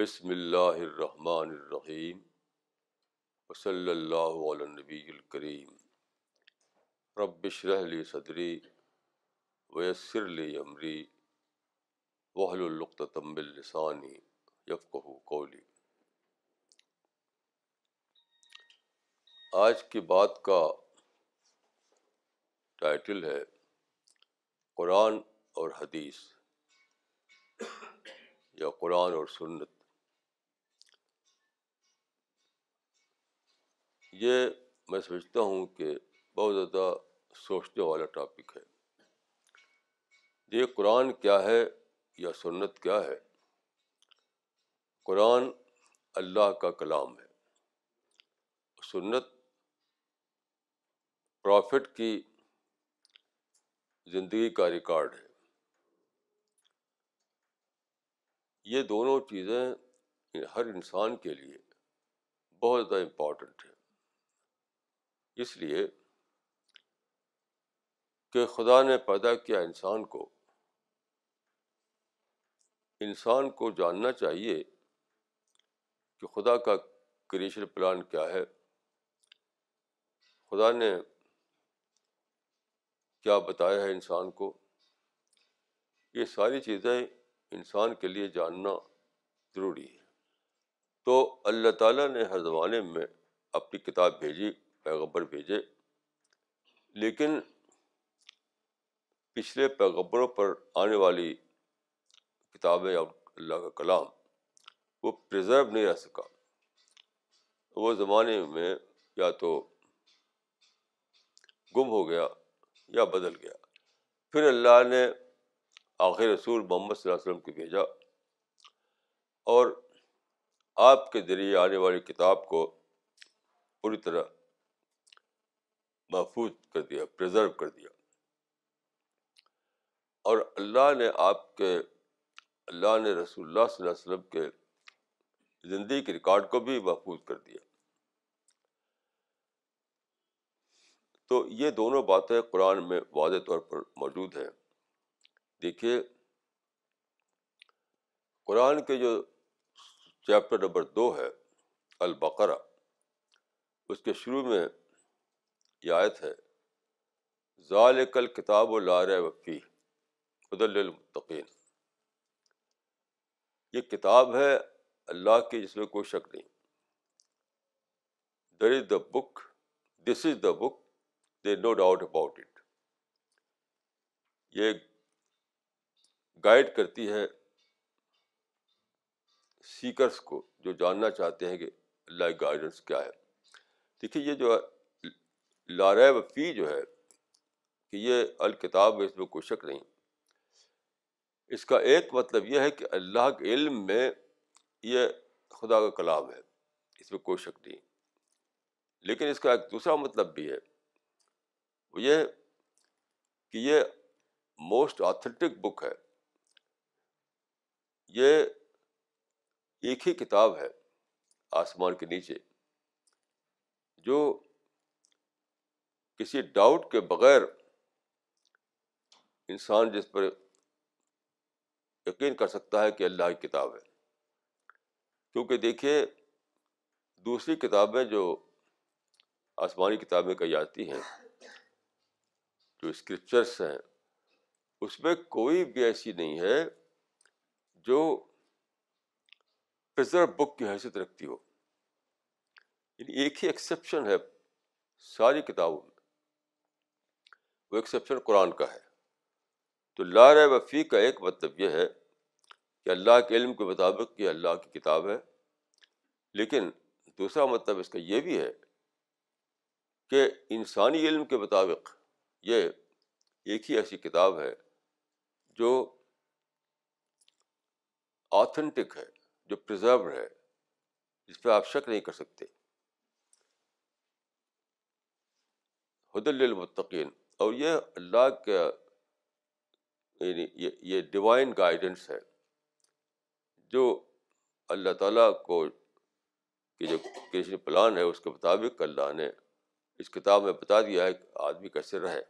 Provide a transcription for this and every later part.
بسم اللہ الرحمن الرحیم وصلی اللہ علی نبی الکریم رب لی صدری ویسر لی عمری تمب السانی یفقہ کولی آج کی بات کا ٹائٹل ہے قرآن اور حدیث یا قرآن اور سنت یہ میں سمجھتا ہوں کہ بہت زیادہ سوچنے والا ٹاپک ہے یہ قرآن کیا ہے یا سنت کیا ہے قرآن اللہ کا کلام ہے سنت پرافٹ کی زندگی کا ریکارڈ ہے یہ دونوں چیزیں ہر انسان کے لیے بہت زیادہ امپورٹنٹ ہے اس لیے کہ خدا نے پیدا کیا انسان کو انسان کو جاننا چاہیے کہ خدا کا کریشن پلان کیا ہے خدا نے کیا بتایا ہے انسان کو یہ ساری چیزیں انسان کے لیے جاننا ضروری ہے تو اللہ تعالیٰ نے ہر زمانے میں اپنی کتاب بھیجی پیغبر بھیجے لیکن پچھلے پیغبروں پر آنے والی کتابیں اور اللہ کا کلام وہ پرزرو نہیں رہ سکا وہ زمانے میں یا تو گم ہو گیا یا بدل گیا پھر اللہ نے آخر رسول محمد صلی اللہ علیہ وسلم کو بھیجا اور آپ کے ذریعے آنے والی کتاب کو پوری طرح محفوظ کر دیا پرزرو کر دیا اور اللہ نے آپ کے اللہ نے رسول اللہ صلی اللہ علیہ وسلم کے زندگی کے ریکارڈ کو بھی محفوظ کر دیا تو یہ دونوں باتیں قرآن میں واضح طور پر موجود ہیں دیکھیے قرآن کے جو چیپٹر نمبر دو ہے البقرہ اس کے شروع میں آیت ہے ظال کل کتاب و لار وفی خدل یہ کتاب ہے اللہ کی جس میں کوئی شک نہیں there is the book this is the book there no doubt about it یہ گائڈ کرتی ہے سیکرس کو جو جاننا چاہتے ہیں کہ اللہ گائیڈنس کیا ہے دیکھیے یہ جو لارب وفی جو ہے کہ یہ الکتاب اس میں کوئی شک نہیں اس کا ایک مطلب یہ ہے کہ اللہ کے علم میں یہ خدا کا کلام ہے اس میں کوئی شک نہیں لیکن اس کا ایک دوسرا مطلب بھی ہے وہ یہ کہ یہ موسٹ آتھینٹک بک ہے یہ ایک ہی کتاب ہے آسمان کے نیچے جو کسی ڈاؤٹ کے بغیر انسان جس پر یقین کر سکتا ہے کہ اللہ کی کتاب ہے کیونکہ دیکھیے دوسری کتابیں جو آسمانی کتابیں کہی جاتی ہیں جو اسکرپچرس ہیں اس میں کوئی بھی ایسی نہیں ہے جو پرزرو بک کی حیثیت رکھتی ہو یعنی ایک ہی ایکسیپشن ہے ساری کتابوں میں وہ ایکسیپشن قرآن کا ہے تو لار وفی کا ایک مطلب یہ ہے کہ اللہ کے علم کے مطابق یہ اللہ کی کتاب ہے لیکن دوسرا مطلب اس کا یہ بھی ہے کہ انسانی علم کے مطابق یہ ایک ہی ایسی کتاب ہے جو آتھینٹک ہے جو پرزرو ہے جس پہ آپ شک نہیں کر سکتے حد المطقین اور یہ اللہ کا یعنی یہ ڈیوائن گائیڈنس ہے جو اللہ تعالیٰ کو کہ جو کسی پلان ہے اس کے مطابق اللہ نے اس کتاب میں بتا دیا ہے کہ آدمی کیسے رہے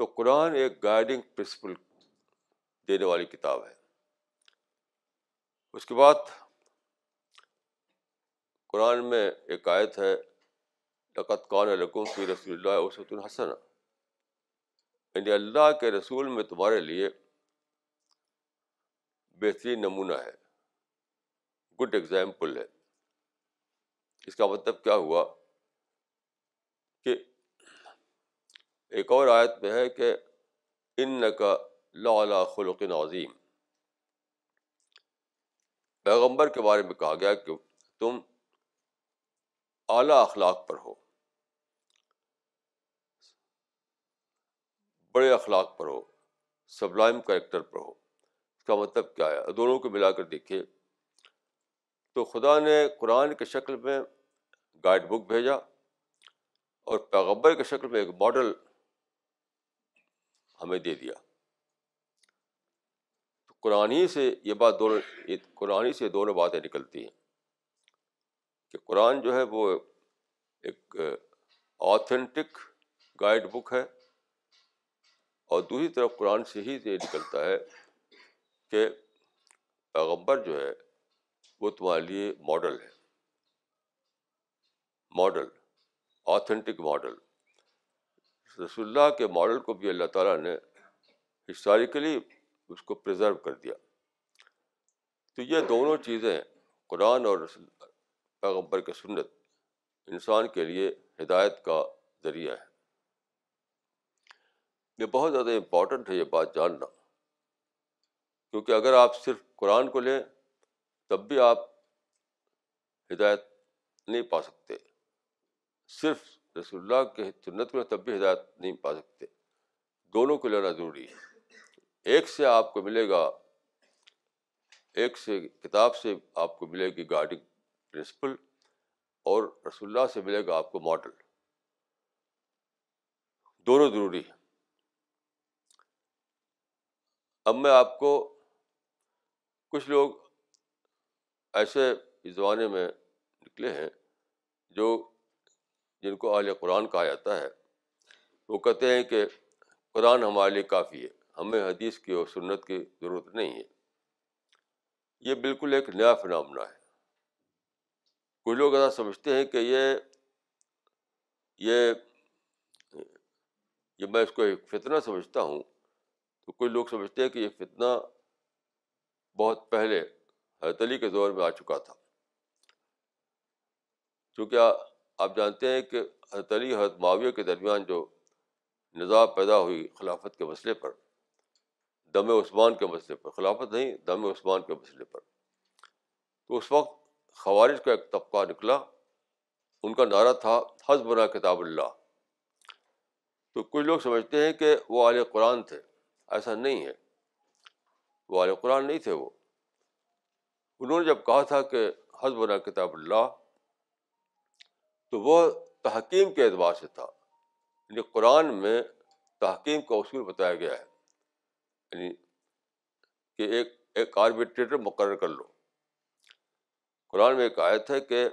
تو قرآن ایک گائیڈنگ پرنسپل دینے والی کتاب ہے اس کے بعد قرآن میں ایک آیت ہے لقت قان لکوں فی رسول اللہ وسط الحسن یعنی اللہ کے رسول میں تمہارے لیے بہترین نمونہ ہے گڈ ایگزامپل ہے اس کا مطلب کیا ہوا کہ ایک اور آیت میں ہے کہ ان کا خلق عظیم پیغمبر کے بارے میں کہا گیا کہ تم اعلیٰ اخلاق پر ہو بڑے اخلاق پر ہو سبلائم کریکٹر پر ہو اس کا مطلب کیا ہے دونوں کو ملا کر دیکھیے تو خدا نے قرآن کے شکل میں گائیڈ بک بھیجا اور پیغبر کے شکل میں ایک ماڈل ہمیں دے دیا قرآن ہی سے یہ بات دونوں قرآن ہی سے دونوں باتیں نکلتی ہیں کہ قرآن جو ہے وہ ایک آتھینٹک گائیڈ بک ہے اور دوسری طرف قرآن سے ہی یہ نکلتا ہے کہ پیغمبر جو ہے وہ تمہارے لیے ماڈل ہے ماڈل آتھینٹک ماڈل رسول اللہ کے ماڈل کو بھی اللہ تعالیٰ نے ہسٹوریکلی اس کو پرزرو کر دیا تو یہ دونوں چیزیں قرآن اور رسول پیغمبر کی سنت انسان کے لیے ہدایت کا ذریعہ ہے یہ بہت زیادہ امپورٹنٹ ہے یہ بات جاننا کیونکہ اگر آپ صرف قرآن کو لیں تب بھی آپ ہدایت نہیں پا سکتے صرف رسول اللہ کے سنت میں تب بھی ہدایت نہیں پا سکتے دونوں کو لینا ضروری ہے ایک سے آپ کو ملے گا ایک سے کتاب سے آپ کو ملے گی گاڑی پرنسپل اور رسول اللہ سے ملے گا آپ کو ماڈل دونوں ضروری ہیں اب میں آپ کو کچھ لوگ ایسے زمانے میں نکلے ہیں جو جن کو اہل قرآن کہا جاتا ہے وہ کہتے ہیں کہ قرآن ہمارے لیے کافی ہے ہمیں حدیث کی اور سنت کی ضرورت نہیں ہے یہ بالکل ایک نیا فنامنا ہے کچھ لوگ ایسا سمجھتے ہیں کہ یہ یہ میں اس کو ایک فتنہ سمجھتا ہوں تو کچھ لوگ سمجھتے ہیں کہ یہ فتنہ بہت پہلے حضرت علی کے دور میں آ چکا تھا چونکہ آپ جانتے ہیں کہ حضرت علی حضرت معاویہ کے درمیان جو نظام پیدا ہوئی خلافت کے مسئلے پر دم عثمان کے مسئلے پر خلافت نہیں دم عثمان کے مسئلے پر تو اس وقت خوارج کا ایک طبقہ نکلا ان کا نعرہ تھا حز بنا کتاب اللہ تو کچھ لوگ سمجھتے ہیں کہ وہ عالیہ قرآن تھے ایسا نہیں ہے وہ عالیہ قرآن نہیں تھے وہ انہوں نے جب کہا تھا کہ حز بنا کتاب اللہ تو وہ تحکیم کے اعتبار سے تھا یعنی قرآن میں تحکیم کا اصول بتایا گیا ہے یعنی کہ ایک ایک آربیٹریٹر مقرر کر لو قرآن میں ایک آیت ہے کہ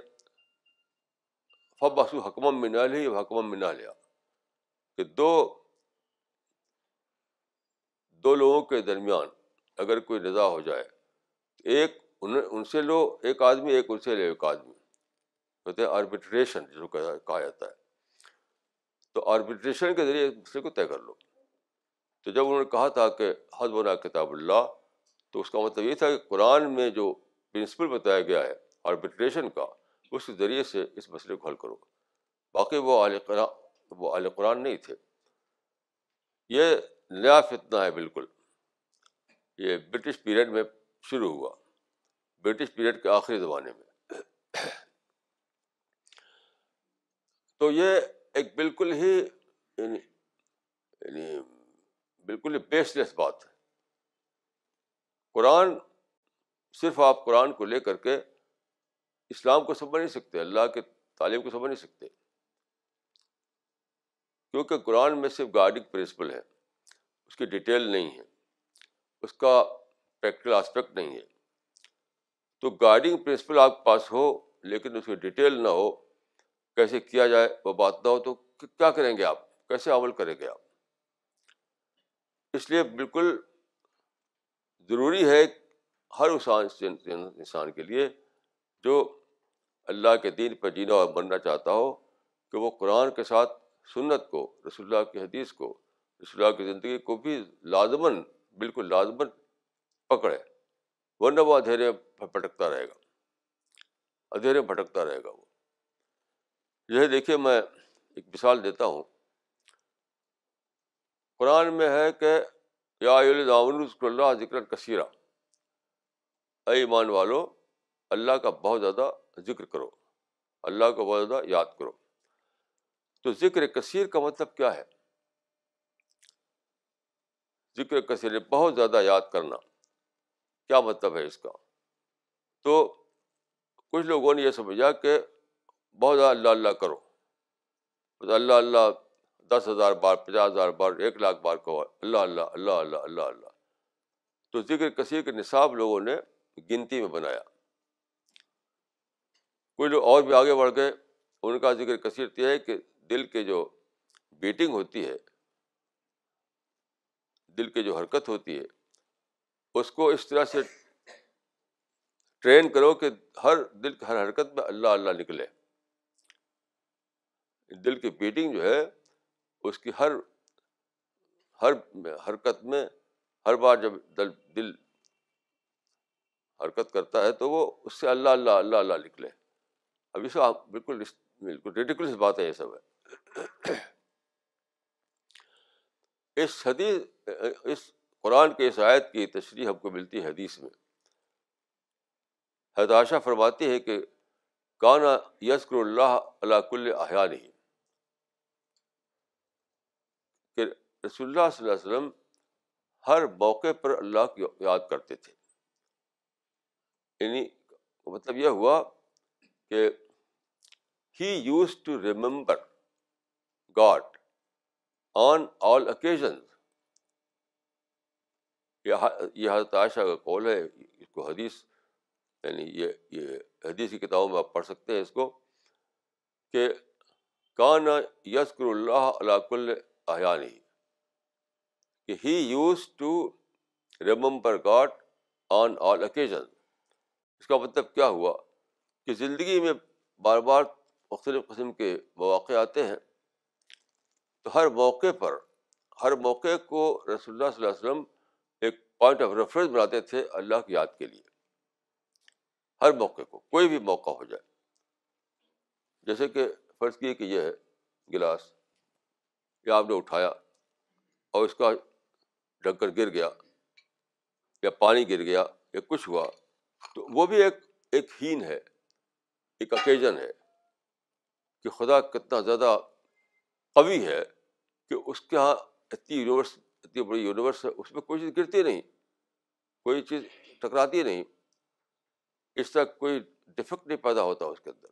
فب باسو حکم منا نہ حکمم منا لیا کہ دو دو لوگوں کے درمیان اگر کوئی رضا ہو جائے تو ایک ان, ان سے لو ایک آدمی ایک ان سے لے ایک آدمی کہتے ہیں آربیٹریشن جس کو کہا جاتا ہے تو آربیٹریشن کے ذریعے ایک دوسرے کو طے کر لو تو جب انہوں نے کہا تھا کہ حد بنا کتاب اللہ تو اس کا مطلب یہ تھا کہ قرآن میں جو پرنسپل بتایا گیا ہے آربیٹریشن کا اس کے ذریعے سے اس مسئلے کو حل کرو باقی وہ اعلی قرآن وہ اعلی قرآن نہیں تھے یہ نیا فتنہ ہے بالکل یہ برٹش پیریڈ میں شروع ہوا برٹش پیریڈ کے آخری زمانے میں تو یہ ایک بالکل ہی یعنی, یعنی بالکل ہی بیس لیس بات ہے قرآن صرف آپ قرآن کو لے کر کے اسلام کو سمجھ نہیں سکتے اللہ کے تعلیم کو سمجھ نہیں سکتے کیونکہ قرآن میں صرف گارڈنگ پرنسپل ہے اس کی ڈیٹیل نہیں ہے اس کا پریکٹیکل آسپیکٹ نہیں ہے تو گارڈنگ پرنسپل آپ کے پاس ہو لیکن اس کی ڈیٹیل نہ ہو کیسے کیا جائے وہ بات نہ ہو تو کیا کریں گے آپ کیسے عمل کریں گے آپ اس لیے بالکل ضروری ہے ہر انسان انسان کے لیے جو اللہ کے دین پہ جینا اور مرنا چاہتا ہو کہ وہ قرآن کے ساتھ سنت کو رسول اللہ کی حدیث کو رسول اللہ کی زندگی کو بھی لازماً بالکل لازماً پکڑے ورنہ وہ اندھیرے پھٹکتا رہے گا اندھیرے پھٹکتا رہے گا وہ یہ دیکھیے میں ایک مثال دیتا ہوں قرآن میں ہے کہ یا رسول اللہ ذکر کثیرہ اے ایمان والو اللہ کا بہت زیادہ ذکر کرو اللہ کو بہت زیادہ یاد کرو تو ذکر کثیر کا مطلب کیا ہے ذکر کثیر بہت زیادہ یاد کرنا کیا مطلب ہے اس کا تو کچھ لوگوں نے یہ سمجھا کہ بہت زیادہ اللہ اللہ کرو اللہ اللہ دس ہزار بار پچاس ہزار بار ایک لاکھ بار کہو اللہ اللہ اللہ اللہ اللہ اللہ تو ذکر کثیر کے نصاب لوگوں نے گنتی میں بنایا کوئی لوگ اور بھی آگے بڑھ گئے ان کا ذکر کثیرت یہ ہے کہ دل کے جو بیٹنگ ہوتی ہے دل کے جو حرکت ہوتی ہے اس کو اس طرح سے ٹرین کرو کہ ہر دل کی ہر حرکت میں اللہ اللہ نکلے دل کی بیٹنگ جو ہے اس کی ہر ہر حرکت میں ہر بار جب دل حرکت کرتا ہے تو وہ اس سے اللہ اللہ اللہ اللہ نکلے اب بالکل بالکل بات ہے یہ سب ہے اس حدیث اس قرآن کے آیت کی تشریح ہم کو ملتی ہے حدیث میں حداشہ فرماتی ہے کہ کانا یسکر اللہ اللہ کل احیا نہیں کہ رسول اللہ صلی اللہ علیہ وسلم ہر موقع پر اللہ کو یاد کرتے تھے یعنی مطلب یہ ہوا کہ he used to remember God on all occasions یہ حضرت عائشہ کا کال ہے اس کو حدیث یعنی یہ یہ حدیث کی کتابوں میں آپ پڑھ سکتے ہیں اس کو کہ کان یسکر اللہ علاقل احیانی کہ he used to remember God on all occasions اس کا مطلب کیا ہوا کہ زندگی میں بار بار مختلف قسم کے مواقع آتے ہیں تو ہر موقع پر ہر موقع کو رسول اللہ صلی اللہ علیہ وسلم ایک پوائنٹ آف ریفرنس بناتے تھے اللہ کی یاد کے لیے ہر موقع کو کوئی بھی موقع ہو جائے جیسے کہ فرض کیے کہ یہ ہے گلاس یا آپ نے اٹھایا اور اس کا ڈھکر گر گیا یا پانی گر گیا یا کچھ ہوا تو وہ بھی ایک ایک ہین ہے ایک اوکیزن ہے کہ خدا کتنا زیادہ قوی ہے کہ اس کے یہاں اتنی یونیورس اتنی بڑی یونیورس ہے اس میں کوئی چیز گرتی نہیں کوئی چیز ٹکراتی نہیں اس طرح کوئی ڈیفیکٹ نہیں پیدا ہوتا اس کے اندر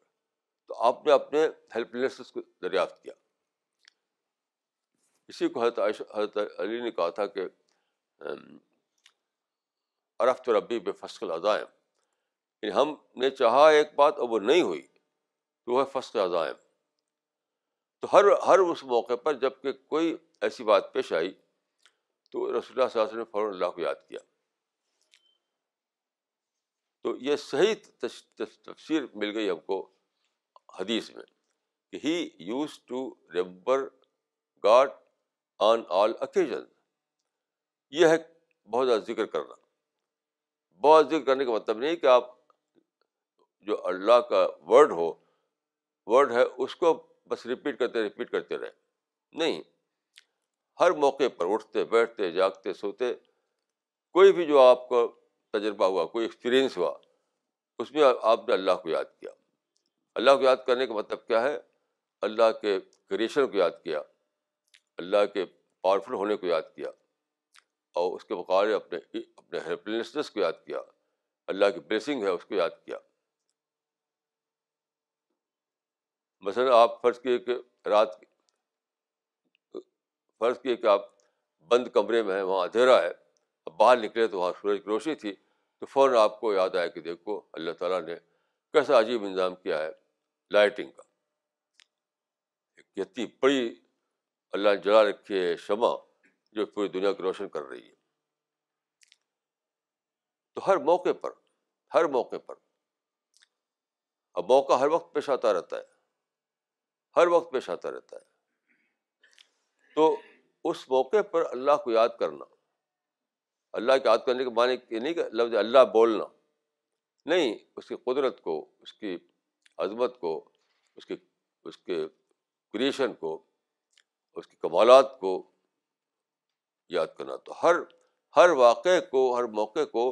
تو آپ نے اپنے ہیلپ لیس کو دریافت کیا اسی کو حضرت حضرت علی نے کہا تھا کہ ربی بے فصل عزائم ہم نے چاہا ایک بات اور وہ نہیں ہوئی تو وہ ہے فسٹ عزائم تو ہر ہر اس موقع پر جب کہ کوئی ایسی بات پیش آئی تو رسول اللہ صلی اللہ علیہ وسلم نے فوراً اللہ کو یاد کیا تو یہ صحیح تفسیر مل گئی ہم کو حدیث میں کہ he used to remember God on all occasion یہ ہے بہت زیادہ ذکر کرنا بہت ذکر کرنے کا مطلب نہیں کہ آپ جو اللہ کا ورڈ ہو ورڈ ہے اس کو بس رپیٹ کرتے رپیٹ کرتے رہے نہیں ہر موقع پر اٹھتے بیٹھتے جاگتے سوتے کوئی بھی جو آپ کا تجربہ ہوا کوئی ایکسپیرئنس ہوا اس میں آپ نے اللہ کو یاد کیا اللہ کو یاد کرنے کا مطلب کیا ہے اللہ کے کریشن کو یاد کیا اللہ کے پاورفل ہونے کو یاد کیا اور اس کے مقابلے اپنے اپنے ہیلپلیسنس کو یاد کیا اللہ کی بلیسنگ ہے اس کو یاد کیا مثلاً آپ فرض کیے کہ رات فرض کیے کہ آپ بند کمرے میں ہیں وہاں اندھیرا ہے اب باہر نکلے تو وہاں سورج کی روشنی تھی تو فوراً آپ کو یاد آیا کہ دیکھو اللہ تعالیٰ نے کیسا عجیب انتظام کیا ہے لائٹنگ کا اتنی بڑی اللہ نے جلا رکھی ہے شمع جو پوری دنیا کی روشن کر رہی ہے تو ہر موقع پر ہر موقع پر اب موقع ہر وقت پیش آتا رہتا ہے ہر وقت پیش آتا رہتا ہے تو اس موقع پر اللہ کو یاد کرنا اللہ کو یاد کرنے کے معنی یہ نہیں کہ لفظ اللہ بولنا نہیں اس کی قدرت کو اس کی عظمت کو اس کے اس کے کریشن کو اس کے کمالات کو یاد کرنا تو ہر ہر واقعے کو ہر موقعے کو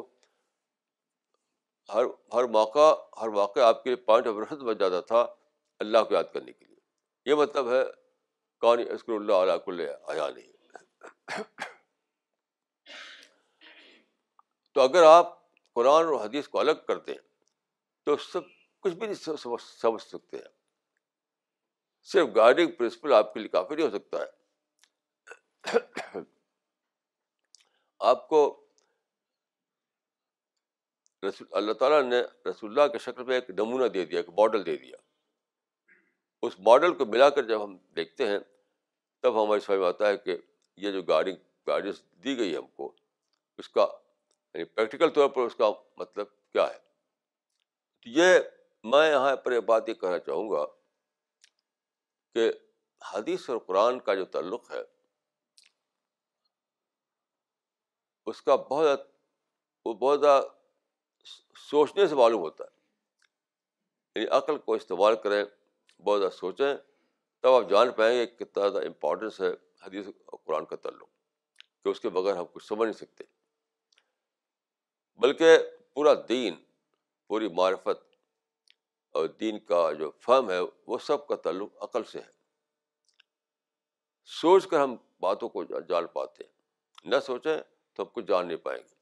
ہر ہر موقع ہر واقعہ آپ کے لیے پوائنٹ آف ریفرنس بن جاتا تھا اللہ کو یاد کرنے کے لیے یہ مطلب ہے کون اسکر اللہ علیہ کل نہیں تو اگر آپ قرآن اور حدیث کو الگ کرتے تو سب کچھ بھی نہیں سمجھ سکتے ہیں صرف گائڈنگ پرنسپل آپ کے لیے کافی نہیں ہو سکتا ہے آپ کو رسول اللہ تعالیٰ نے رسول اللہ کے شکل میں ایک نمونہ دے دیا ایک ماڈل دے دیا اس ماڈل کو ملا کر جب ہم دیکھتے ہیں تب ہماری سمجھ میں آتا ہے کہ یہ جو گاڑی گائڈنس دی گئی ہم کو اس کا یعنی پریکٹیکل طور پر اس کا مطلب کیا ہے تو یہ میں یہاں پر یہ بات یہ کہنا چاہوں گا کہ حدیث اور قرآن کا جو تعلق ہے اس کا بہت زیادہ وہ بہت زیادہ سوچنے سے معلوم ہوتا ہے یعنی عقل کو استعمال کریں بہت زیادہ سوچیں تب آپ جان پائیں گے کتنا زیادہ امپورٹنس ہے حدیث اور قرآن کا تعلق کہ اس کے بغیر ہم کچھ سمجھ نہیں سکتے بلکہ پورا دین پوری معرفت اور دین کا جو فہم ہے وہ سب کا تعلق عقل سے ہے سوچ کر ہم باتوں کو جان پاتے ہیں نہ سوچیں تو ہم کچھ جان نہیں پائیں گے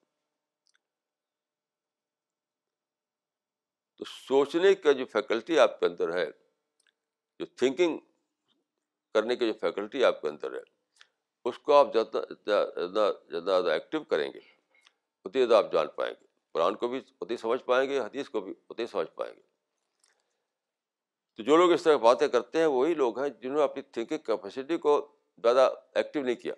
تو سوچنے کا جو فیکلٹی آپ کے اندر ہے جو تھنکنگ کرنے کی جو فیکلٹی آپ کے اندر ہے اس کو آپ زیادہ زیادہ زیادہ زیادہ ایکٹیو کریں گے اتنی زیادہ آپ جان پائیں گے قرآن کو بھی اتنی سمجھ پائیں گے حدیث کو بھی اتنی سمجھ پائیں گے تو جو لوگ اس طرح باتیں کرتے ہیں وہی لوگ ہیں جنہوں نے اپنی تھنکنگ کیپیسٹی کو زیادہ ایکٹیو نہیں کیا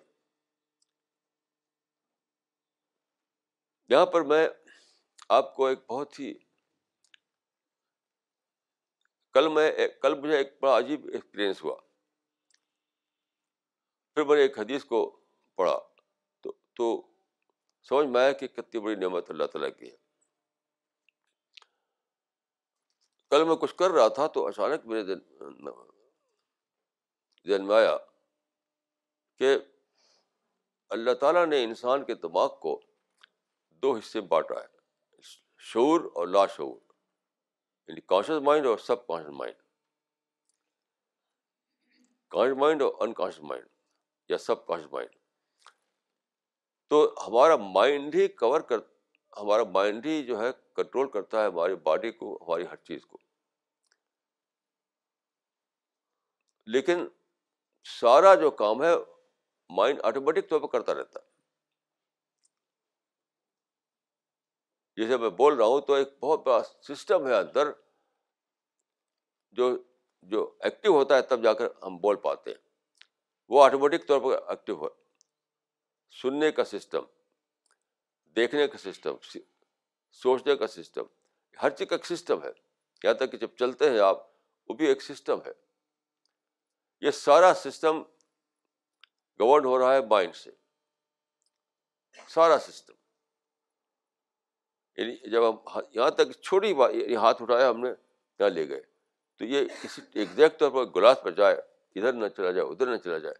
یہاں پر میں آپ کو ایک بہت ہی کل میں کل مجھے ایک بڑا عجیب ایکسپیرئنس ہوا پھر میں نے ایک حدیث کو پڑھا تو تو سمجھ میں آیا کہ کتنی بڑی نعمت اللہ تعالیٰ کی ہے کل میں کچھ کر رہا تھا تو اچانک میرے ذہن میں آیا کہ اللہ تعالیٰ نے انسان کے دماغ کو دو حصے بانٹا ہے شعور اور لاشعور یعنی کانشیس مائنڈ اور subconscious mind conscious mind اور انکانشیس مائنڈ یا سب کانشیس مائنڈ تو ہمارا مائنڈ ہی کور کر ہمارا مائنڈ ہی جو ہے کنٹرول کرتا ہے ہماری باڈی کو ہماری ہر چیز کو لیکن سارا جو کام ہے مائنڈ آٹومیٹک طور پہ کرتا رہتا ہے جیسے میں بول رہا ہوں تو ایک بہت بڑا سسٹم ہے اندر جو جو ایکٹیو ہوتا ہے تب جا کر ہم بول پاتے ہیں وہ آٹومیٹک طور پر ایکٹیو ہو سننے کا سسٹم دیکھنے کا سسٹم سوچنے کا سسٹم ہر چیز کا ایک سسٹم ہے یہاں تک کہ جب چلتے ہیں آپ وہ بھی ایک سسٹم ہے یہ سارا سسٹم گورن ہو رہا ہے مائنڈ سے سارا سسٹم یعنی جب ہم ہاں، یہاں تک چھوٹی بات یعنی ہاتھ اٹھایا ہم نے یہاں لے گئے تو یہ کسی ایگزیکٹ طور پر گلاس پر جائے ادھر نہ چلا جائے ادھر نہ چلا جائے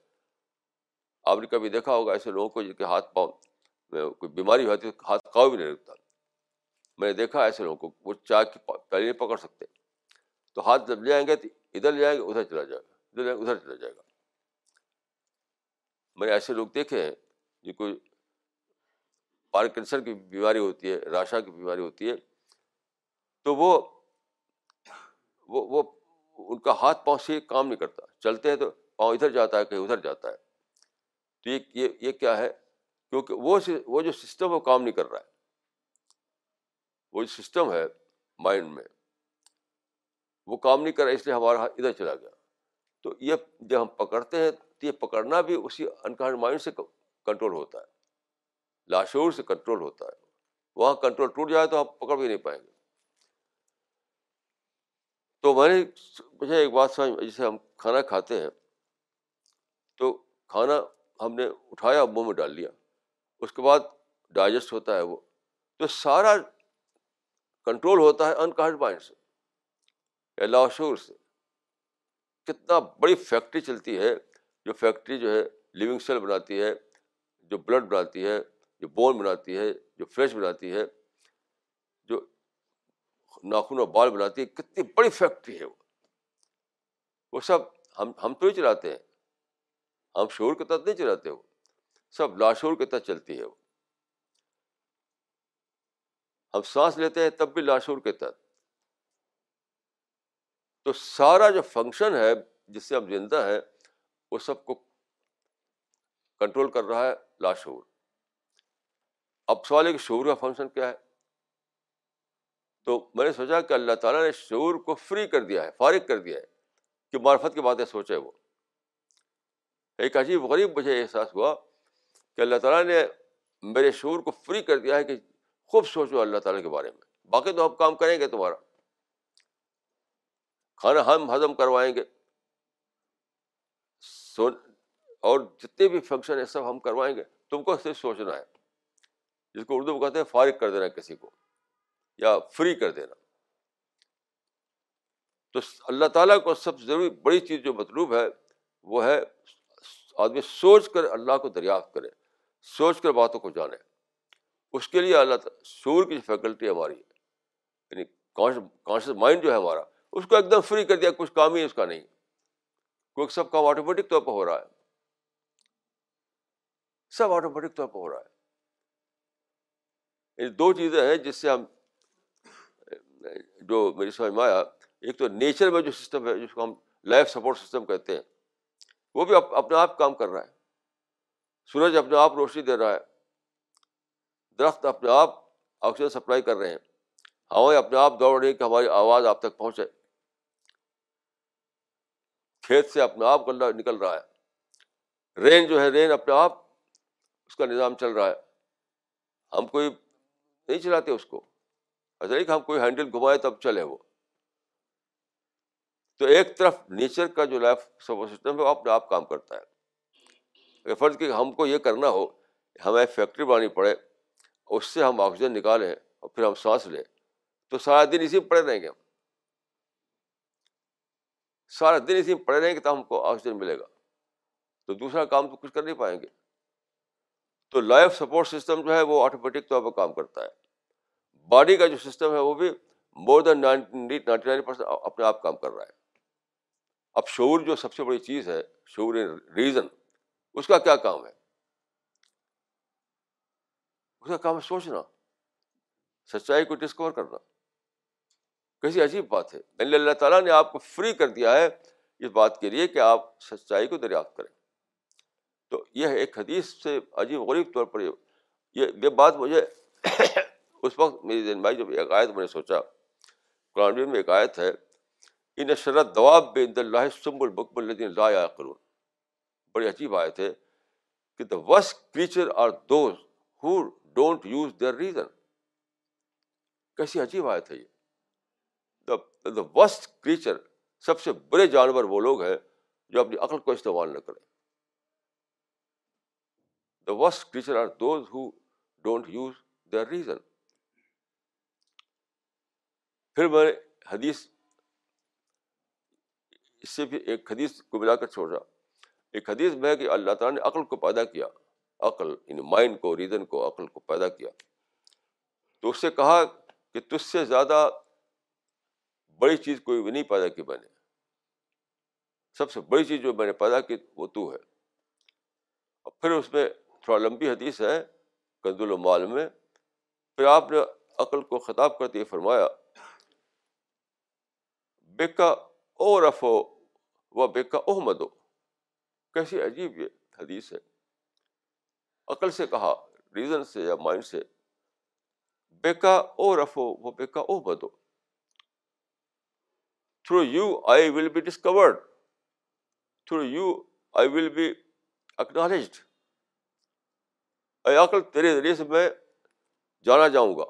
آپ نے کبھی دیکھا ہوگا ایسے لوگوں کو جن کے ہاتھ پاؤں میں کوئی بیماری ہوتی ہے ہاتھ کھاؤ بھی نہیں لگتا میں نے دیکھا ایسے لوگوں کو وہ چائے کی پہلے نہیں پکڑ سکتے تو ہاتھ جب لے آئیں گے تو ادھر لے آئیں گے ادھر چلا جائے گا ادھر لے ادھر چلا جائے گا میں نے ایسے لوگ دیکھے ہیں جن کو پارکنسن کی بیماری ہوتی ہے راشا کی بیماری ہوتی ہے تو وہ وہ, وہ ان کا ہاتھ پاؤں سے کام نہیں کرتا چلتے ہیں تو پاؤں ادھر جاتا ہے کہیں ادھر جاتا ہے تو یہ کیا ہے کیونکہ وہ وہ جو سسٹم وہ کام نہیں کر رہا ہے وہ جو سسٹم ہے مائنڈ میں وہ کام نہیں کر رہا اس لیے ہمارا ہاتھ ادھر چلا گیا تو یہ جب ہم پکڑتے ہیں تو یہ پکڑنا بھی اسی انکہ مائنڈ سے کنٹرول ہوتا ہے لاشور سے کنٹرول ہوتا ہے وہاں کنٹرول ٹوٹ جائے تو آپ پکڑ بھی نہیں پائیں گے تو میں نے مجھے ایک بات سمجھ جیسے ہم کھانا کھاتے ہیں تو کھانا ہم نے اٹھایا منہ میں ڈال لیا اس کے بعد ڈائجسٹ ہوتا ہے وہ تو سارا کنٹرول ہوتا ہے انکا مائنڈ سے یا لاشور سے کتنا بڑی فیکٹری چلتی ہے جو فیکٹری جو ہے لیونگ سیل بناتی ہے جو بلڈ بناتی ہے جو بون بناتی ہے جو فلیش بناتی ہے جو ناخن اور بال بناتی ہے کتنی بڑی فیکٹری ہے وہ سب ہم ہم تو ہی چلاتے ہیں ہم شور کے تحت نہیں چلاتے وہ سب لاشور کے تحت چلتی ہے وہ ہم سانس لیتے ہیں تب بھی لاشور کے تحت تو سارا جو فنکشن ہے جس سے ہم زندہ ہیں وہ سب کو کنٹرول کر رہا ہے لاشور اب سوال ہے کہ شعور کا فنکشن کیا ہے تو میں نے سوچا کہ اللہ تعالیٰ نے شعور کو فری کر دیا ہے فارغ کر دیا ہے کہ معرفت کی باتیں سوچے وہ ایک عجیب غریب مجھے احساس ہوا کہ اللہ تعالیٰ نے میرے شعور کو فری کر دیا ہے کہ خوب سوچو اللہ تعالیٰ کے بارے میں باقی تو ہم کام کریں گے تمہارا کھانا ہم ہضم کروائیں گے سو اور جتنے بھی فنکشن ہیں سب ہم کروائیں گے تم کو صرف سوچنا ہے جس کو اردو میں کہتے ہیں فارغ کر دینا کسی کو یا فری کر دینا تو اللہ تعالیٰ کو سب سے ضروری بڑی چیز جو مطلوب ہے وہ ہے آدمی سوچ کر اللہ کو دریافت کرے سوچ کر باتوں کو جانے اس کے لیے اللہ تعالیٰ سور کی جو فیکلٹی ہے ہماری یعنی کانشیس مائنڈ جو ہے ہمارا اس کو ایک دم فری کر دیا کچھ کام ہی اس کا نہیں کوئی سب کام آٹومیٹک طور پر ہو رہا ہے سب آٹومیٹک طور پر ہو رہا ہے یہ دو چیزیں ہیں جس سے ہم جو میری سمجھ میں آیا ایک تو نیچر میں جو سسٹم ہے جس کو ہم لائف سپورٹ سسٹم کہتے ہیں وہ بھی اپنے آپ کام کر رہا ہے سورج اپنے آپ روشنی دے رہا ہے درخت اپنے آپ آکسیجن سپلائی کر رہے ہیں ہوائیں اپنے آپ دوڑ رہی ہیں کہ ہماری آواز آپ تک پہنچے کھیت سے اپنے آپ گلا نکل رہا ہے رین جو ہے رین اپنے آپ اس کا نظام چل رہا ہے ہم کوئی نہیں چلاتے اس کو ایسا نہیں کہ ہم کوئی ہینڈل گھمائیں تب چلے وہ تو ایک طرف نیچر کا جو لائف سپورٹ سسٹم ہے وہ اپنے آپ کام کرتا ہے اگر فرض کہ ہم کو یہ کرنا ہو ہمیں فیکٹری بنانی پڑے اس سے ہم آکسیجن نکالیں اور پھر ہم سانس لیں تو سارا دن اسی میں پڑے رہیں گے ہم سارا دن اسی میں پڑے رہیں گے تو ہم کو آکسیجن ملے گا تو دوسرا کام تو کچھ کر نہیں پائیں گے تو لائف سپورٹ سسٹم جو ہے وہ آٹومیٹک طور پر کام کرتا ہے باڈی کا جو سسٹم ہے وہ بھی more than ninety ninety nine percent اپنے آپ کام کر رہا ہے اب شعور جو سب سے بڑی چیز ہے شعور ان ریزن اس کا کیا کام ہے اس کا کام ہے سوچنا سچائی کو ڈسکور کرنا کیسی عجیب بات ہے یعنی اللہ تعالیٰ نے آپ کو فری کر دیا ہے اس بات کے لیے کہ آپ سچائی کو دریافت کریں تو یہ ایک حدیث سے عجیب غریب طور پر یہ یہ بات مجھے اس وقت میری ذہن بھائی جب ایک آیت میں نے سوچا قرآن میں ایک آیت ہے ان شرط دواب بے سم البکم الدین لا کر بڑی عجیب آیت ہے کہ the worst creature are those who don't use their reason کیسی عجیب آیت ہے یہ دا وسٹ کریچر سب سے برے جانور وہ لوگ ہیں جو اپنی عقل کو استعمال نہ کریں worst creature are those who پھر میں حدیث اس سے بھی ایک حدیث کو ملا کر چھوڑا ایک حدیث میں کہ اللہ تعالیٰ نے عقل کو پیدا کیا عقل ان یعنی مائنڈ کو ریزن کو عقل کو پیدا کیا تو اس سے کہا کہ تج سے زیادہ بڑی چیز کوئی بھی نہیں پیدا کی میں نے سب سے بڑی چیز جو میں نے پیدا کی وہ تو ہے اور پھر اس میں تھوڑا لمبی حدیث ہے کند المال میں پھر آپ نے عقل کو خطاب کرتے ہوئے فرمایا بیکا او رفو و بیکا او مدو کیسی عجیب یہ حدیث ہے عقل سے کہا ریزن سے یا مائنڈ سے بیکا او رفو و بیکا او مدو through you I will be discovered through you I will be acknowledged اے عقل تیرے ذریعے سے میں جانا جاؤں گا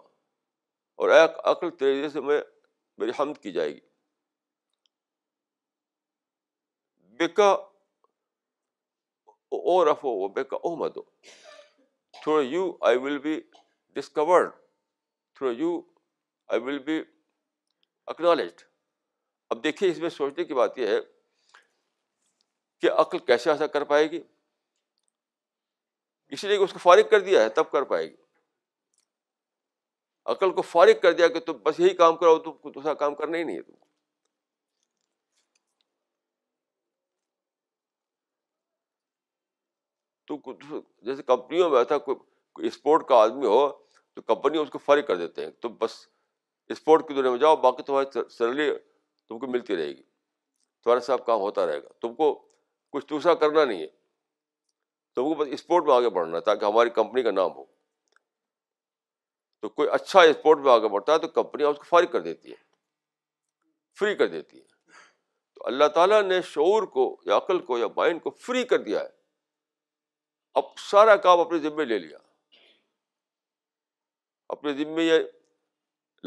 اور اے عقل تیرے ذریعے سے میں میری حمد کی جائے گی بیکا او رف و بیکا او مدو through you I will be discovered through you I will be acknowledged اب دیکھیے اس میں سوچنے کی بات یہ ہے کہ عقل کیسے ایسا کر پائے گی لیے کہ اس کو فارغ کر دیا ہے تب کر پائے گی عقل کو فارغ کر دیا کہ تم بس یہی کام کرو کو دوسرا کام کرنا ہی نہیں ہے تم جیسے کمپنیوں میں ایسا کوئی اسپورٹ کا آدمی ہو تو کمپنی اس کو فارغ کر دیتے ہیں تم بس اسپورٹ کی دنیا میں جاؤ باقی تمہاری سیلری تم کو ملتی رہے گی تمہارے ساتھ کام ہوتا رہے گا تم کو کچھ دوسرا کرنا نہیں ہے تو وہ کو بس اسپورٹ میں آگے بڑھنا ہے تاکہ ہماری کمپنی کا نام ہو تو کوئی اچھا اسپورٹ میں آگے بڑھتا ہے تو کمپنیاں اس کو فارغ کر دیتی ہے فری کر دیتی ہے تو اللہ تعالیٰ نے شعور کو یا عقل کو یا مائنڈ کو فری کر دیا ہے اب سارا کام اپنے ذمے لے لیا اپنے ذمے یہ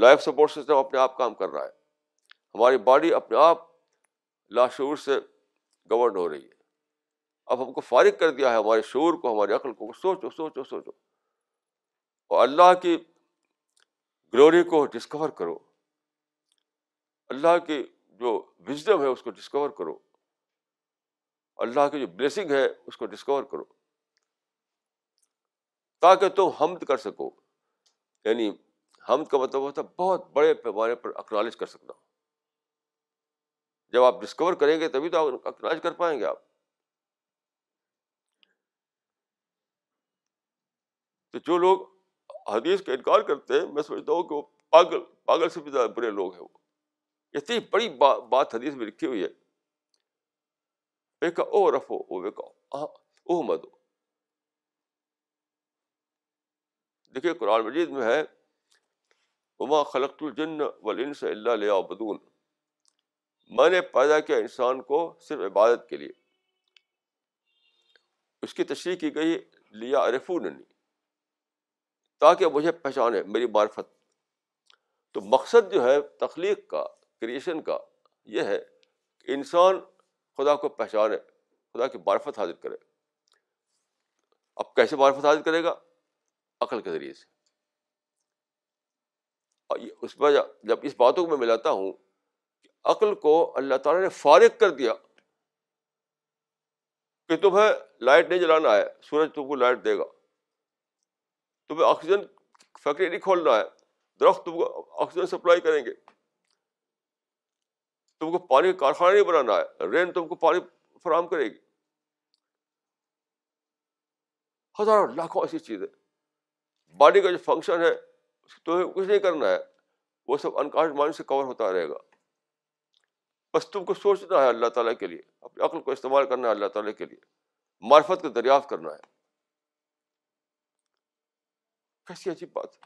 لائف سپورٹ سسٹم اپنے آپ کام کر رہا ہے ہماری باڈی اپنے آپ لاشعور سے گورن ہو رہی ہے اب ہم کو فارغ کر دیا ہے ہمارے شعور کو ہمارے عقل کو سوچو سوچو سوچو اور اللہ کی گلوری کو ڈسکور کرو اللہ کی جو وزڈم ہے اس کو ڈسکور کرو اللہ کی جو بلیسنگ ہے اس کو ڈسکور کرو تاکہ تم حمد کر سکو یعنی حمد کا مطلب ہوتا ہے بہت بڑے پیمانے پر اکنالج کر سکنا جب آپ ڈسکور کریں گے تبھی تو آپ اکنالج کر پائیں گے آپ جو لوگ حدیث کا انکار کرتے ہیں میں سمجھتا ہوں کہ وہ پاگل پاگل سے بھی زیادہ برے لوگ ہیں وہ اتنی بڑی بات حدیث میں لکھی ہوئی ہے او رفو او اوکا او مدو دیکھیے قرآن مجید میں ہے عما خلق الجن و سے اللہ علیہ بدون میں نے پیدا کیا انسان کو صرف عبادت کے لیے اس کی تشریح کی گئی لیا عرفون ننی تاکہ مجھے پہچانے میری معرفت تو مقصد جو ہے تخلیق کا کریشن کا یہ ہے کہ انسان خدا کو پہچانے خدا کی معرفت حاضر کرے اب کیسے معرفت حاضر کرے گا عقل کے ذریعے سے اور اس میں جب اس باتوں کو میں ملاتا ہوں کہ عقل کو اللہ تعالیٰ نے فارغ کر دیا کہ تمہیں لائٹ نہیں جلانا ہے سورج تم کو لائٹ دے گا تمہیں آکسیجن فیکٹری نہیں کھولنا ہے درخت تم کو آکسیجن سپلائی کریں گے تم کو پانی کا کارخانہ نہیں بنانا ہے رین تم کو پانی فراہم کرے گی ہزاروں لاکھوں ایسی چیزیں باڈی کا جو فنکشن ہے تمہیں کچھ نہیں کرنا ہے وہ سب انکاش مائنڈ سے کور ہوتا رہے گا بس تم کو سوچنا ہے اللہ تعالیٰ کے لیے اپنی عقل کو استعمال کرنا ہے اللہ تعالیٰ کے لیے معرفت کو دریافت کرنا ہے کیسی عجیب بات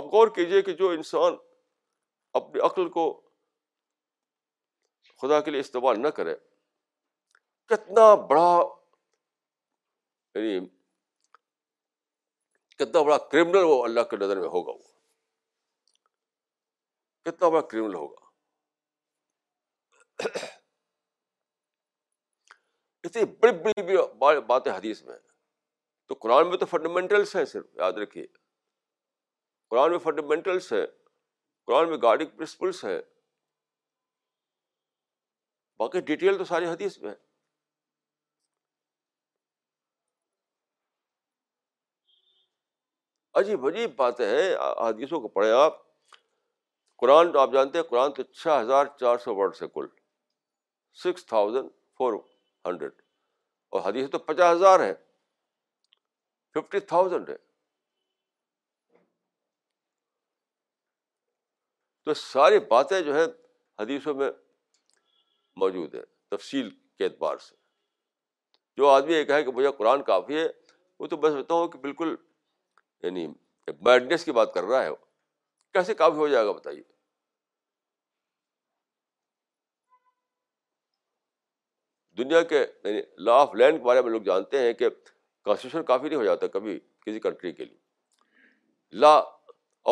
اب غور کیجیے کہ جو انسان اپنی عقل کو خدا کے لیے استعمال نہ کرے کتنا بڑا یعنی کتنا بڑا کرمنل وہ اللہ کے نظر میں ہوگا وہ کتنا بڑا کرمنل ہوگا اتنی بڑی بڑی بڑی باتیں حدیث میں تو قرآن میں تو فنڈامنٹلس ہیں صرف یاد رکھیے قرآن میں فنڈامنٹلس ہیں قرآن میں گارڈنگ پرنسپلس ہیں باقی ڈیٹیل تو ساری حدیث میں ہے عجیب عجیب باتیں ہیں حدیثوں کو پڑھیں آپ قرآن آپ جانتے ہیں قرآن تو چھ ہزار چار سو ورڈس ہے کل سکس تھاؤزنڈ فور ہنڈریڈ اور حدیث تو پچاس ہزار ہے ففٹی تھاؤزینڈ ہے تو ساری باتیں جو ہیں حدیثوں میں موجود ہیں تفصیل کے اعتبار سے جو آدمی یہ کہ مجھے قرآن کافی ہے وہ تو بس کہ بالکل یعنی بیڈنیس کی بات کر رہا ہے وہ کیسے کافی ہو جائے گا بتائیے دنیا کے یعنی لا آف لینڈ کے بارے میں لوگ جانتے ہیں کہ کانسٹیٹیوشن کافی نہیں ہو جاتا کبھی کسی کنٹری کے لیے لا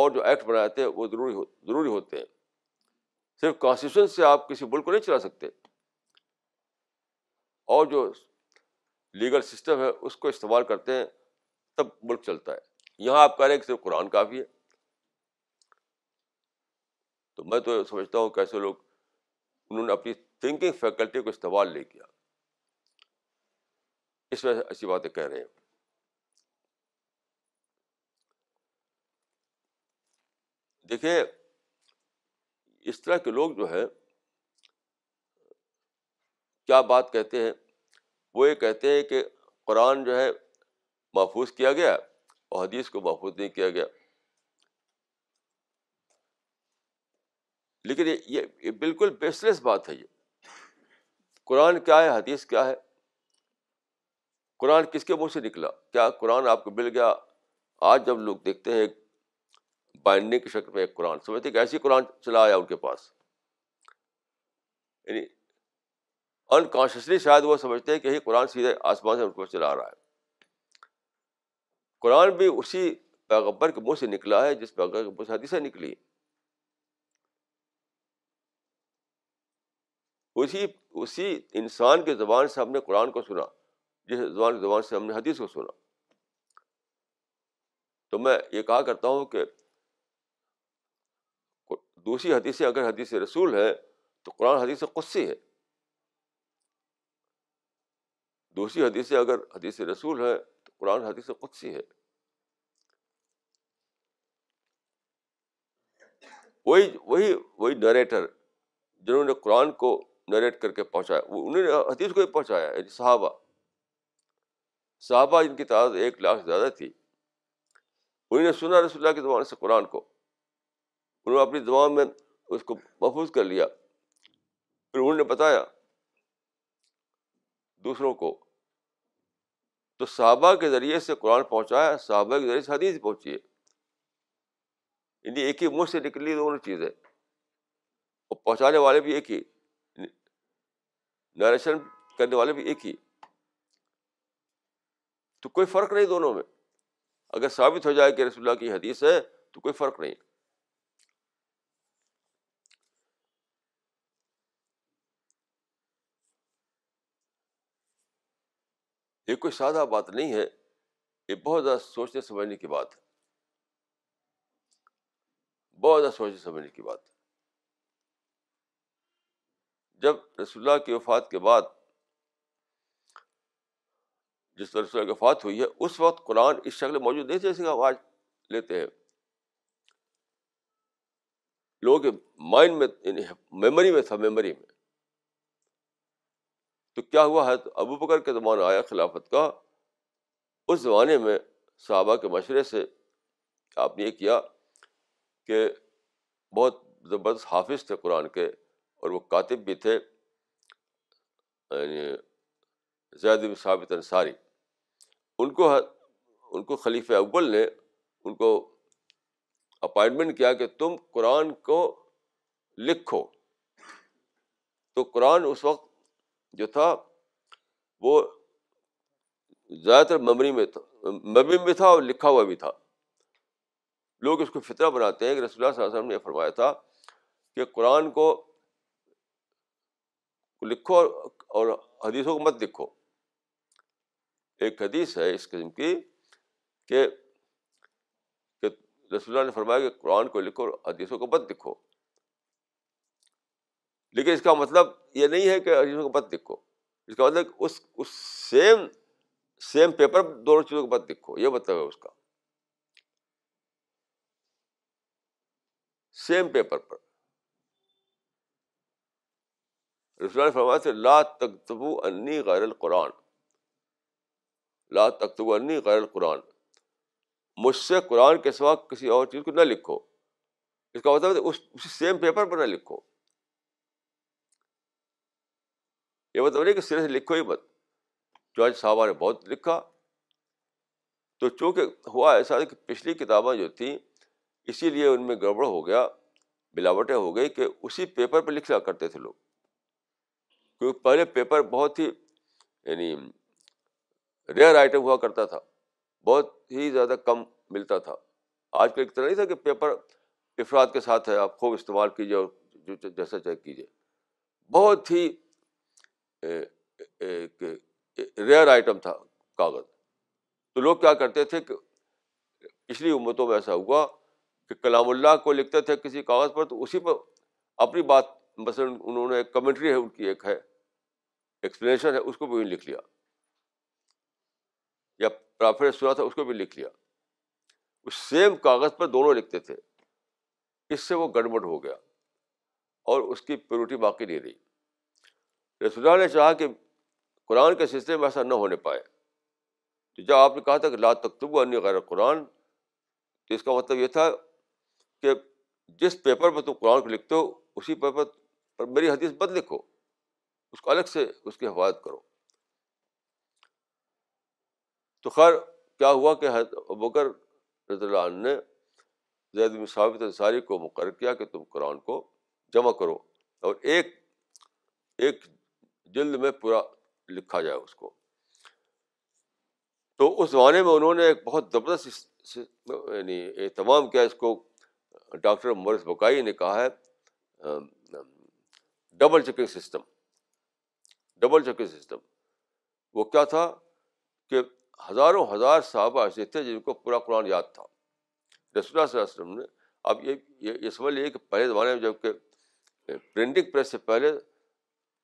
اور جو ایکٹ بنائے وہ ضروری ہو ضروری ہوتے ہیں صرف کانسٹیٹیوشن سے آپ کسی ملک کو نہیں چلا سکتے اور جو لیگل سسٹم ہے اس کو استعمال کرتے ہیں تب ملک چلتا ہے یہاں آپ کہہ رہے ہیں کہ صرف قرآن کافی ہے تو میں تو سمجھتا ہوں کیسے لوگ انہوں نے اپنی تھنکنگ فیکلٹی کو استعمال نہیں کیا اس سے ایسی باتیں کہہ رہے ہیں دیکھیے اس طرح کے لوگ جو ہیں کیا بات کہتے ہیں وہ یہ کہتے ہیں کہ قرآن جو ہے محفوظ کیا گیا اور حدیث کو محفوظ نہیں کیا گیا لیکن یہ بالکل بیسلیس بات ہے یہ قرآن کیا ہے حدیث کیا ہے قرآن کس کے منہ سے نکلا کیا قرآن آپ کو مل گیا آج جب لوگ دیکھتے ہیں بائنڈنگ کی شکل میں ایک قرآن سمجھتے کہ ایسی قرآن چلا آیا ان کے پاس یعنی انکانشیسلی شاید وہ سمجھتے ہیں کہ یہ قرآن سیدھے آسمان سے ان کو چلا رہا ہے قرآن بھی اسی پیغبر کے منہ سے نکلا ہے جس پیغبر کے منہ سے حدیثیں نکلی اسی اسی انسان کے زبان سے ہم نے قرآن کو سنا جس زبان زبان سے ہم نے حدیث کو سنا تو میں یہ کہا کرتا ہوں کہ دوسری حدیثیں اگر حدیث رسول ہیں تو قرآن حدیث ہے دوسری حدیث حدیث رسول ہے تو قرآن حدیث قدسی ہے وہی وہی وہی نریٹر جنہوں نے قرآن کو نریٹ کر کے پہنچایا وہ انہوں نے حدیث کو پہنچایا صحابہ صحابہ جن کی تعداد ایک لاکھ سے زیادہ تھی انہوں نے سنا رسول اللہ کے زبان سے قرآن کو انہوں نے اپنی زبان میں اس کو محفوظ کر لیا پھر انہوں نے بتایا دوسروں کو تو صحابہ کے ذریعے سے قرآن پہنچایا صحابہ کے ذریعے سے حدیث پہنچی ہے یعنی ایک ہی منہ سے نکلی دونوں چیزیں اور پہنچانے والے بھی ایک ہی نریشن کرنے والے بھی ایک ہی تو کوئی فرق نہیں دونوں میں اگر ثابت ہو جائے کہ رسول اللہ کی حدیث ہے تو کوئی فرق نہیں یہ کوئی سادہ بات نہیں ہے یہ بہت زیادہ سوچنے سمجھنے کی بات ہے بہت زیادہ سوچنے سمجھنے کی بات ہے جب رسول اللہ کی وفات کے بعد جس طرح سے وفات فات ہوئی ہے اس وقت قرآن اس شکل میں موجود نہیں تھے اسی آواز لیتے ہیں لوگوں کے مائنڈ میں میموری یعنی میں تھا میموری میں تو کیا ہوا ہے ابو بکر کے زمانہ آیا خلافت کا اس زمانے میں صحابہ کے مشورے سے آپ نے یہ کیا کہ بہت زبردست حافظ تھے قرآن کے اور وہ کاتب بھی تھے یعنی زید ثابت انصاری ان کو ان کو خلیف اول نے ان کو اپائنٹمنٹ کیا کہ تم قرآن کو لکھو تو قرآن اس وقت جو تھا وہ زیادہ تر ممری میں تھا مبنی میں تھا اور لکھا ہوا بھی تھا لوگ اس کو فطرہ بناتے ہیں کہ رسول اللہ صلی اللہ علیہ وسلم نے فرمایا تھا کہ قرآن کو لکھو اور حدیثوں کو مت لکھو ایک حدیث ہے اس قسم کی کہ رسول اللہ نے فرمایا کہ قرآن کو لکھو حدیثوں کو بد لکھو لیکن اس کا مطلب یہ نہیں ہے کہ حدیثوں کو بد لکھو اس کا مطلب اس اس سیم سیم پیپر دونوں چیزوں کو بد لکھو یہ مطلب ہے اس کا سیم پیپر پر رسول اللہ نے فرمایا سے تکتبو انی غیر القرآن لا تختبنی غیر القرآن مجھ سے قرآن کے سوا کسی اور چیز کو نہ لکھو اس کا مطلب اسی سیم پیپر پر نہ لکھو یہ مطلب نہیں کہ سرے سے لکھو ہی مت صاحبہ نے بہت لکھا تو چونکہ ہوا ایسا کہ پچھلی کتابیں جو تھیں اسی لیے ان میں گڑبڑ ہو گیا ملاوٹیں ہو گئی کہ اسی پیپر پہ لکھا کرتے تھے لوگ کیونکہ پہلے پیپر بہت ہی یعنی ریئر آئٹم ہوا کرتا تھا بہت ہی زیادہ کم ملتا تھا آج کل ایک طرح نہیں تھا کہ پیپر افراد کے ساتھ ہے آپ خوب استعمال کیجیے اور جو جیسا چاہے کیجیے بہت ہی ریئر آئٹم تھا کاغذ تو لوگ کیا کرتے تھے کہ پچھلی امتوں میں ایسا ہوا کہ کلام اللہ کو لکھتے تھے کسی کاغذ پر تو اسی پر اپنی بات مثلاً انہوں نے ایک کمنٹری ہے ان کی ایک ہے ایکسپلینیشن ہے اس کو بھی لکھ لیا آپ سنا تھا اس کو بھی لکھ لیا اس سیم کاغذ پر دونوں لکھتے تھے اس سے وہ گڑبڑ ہو گیا اور اس کی پیورٹی باقی نہیں رہی رسول اللہ نے چاہا کہ قرآن کے سلسلے میں ایسا نہ ہونے پائے تو جب آپ نے کہا تھا کہ لا تکتبو عنی غیر قرآن تو اس کا مطلب یہ تھا کہ جس پیپر پر تم قرآن کو لکھتے ہو اسی پیپر پر میری حدیث بد لکھو اس کو الگ سے اس کی حفاظت کرو تو خیر کیا ہوا کہ حضرت بکر رضی عنہ نے بن ثابت انصاری کو مقرر کیا کہ تم قرآن کو جمع کرو اور ایک ایک جلد میں پورا لکھا جائے اس کو تو اس زمانے میں انہوں نے ایک بہت زبردست یعنی اہتمام کیا اس کو ڈاکٹر مورس بکائی نے کہا ہے double checking system double checking system وہ کیا تھا کہ ہزاروں ہزار صحابہ ایسے تھے جن کو پورا قرآن یاد تھا رسول اللہ اللہ صلی علیہ وسلم نے اب یہ یہ سمجھ لیے کہ پہلے زمانے میں جب کہ پرنٹنگ پریس سے پہلے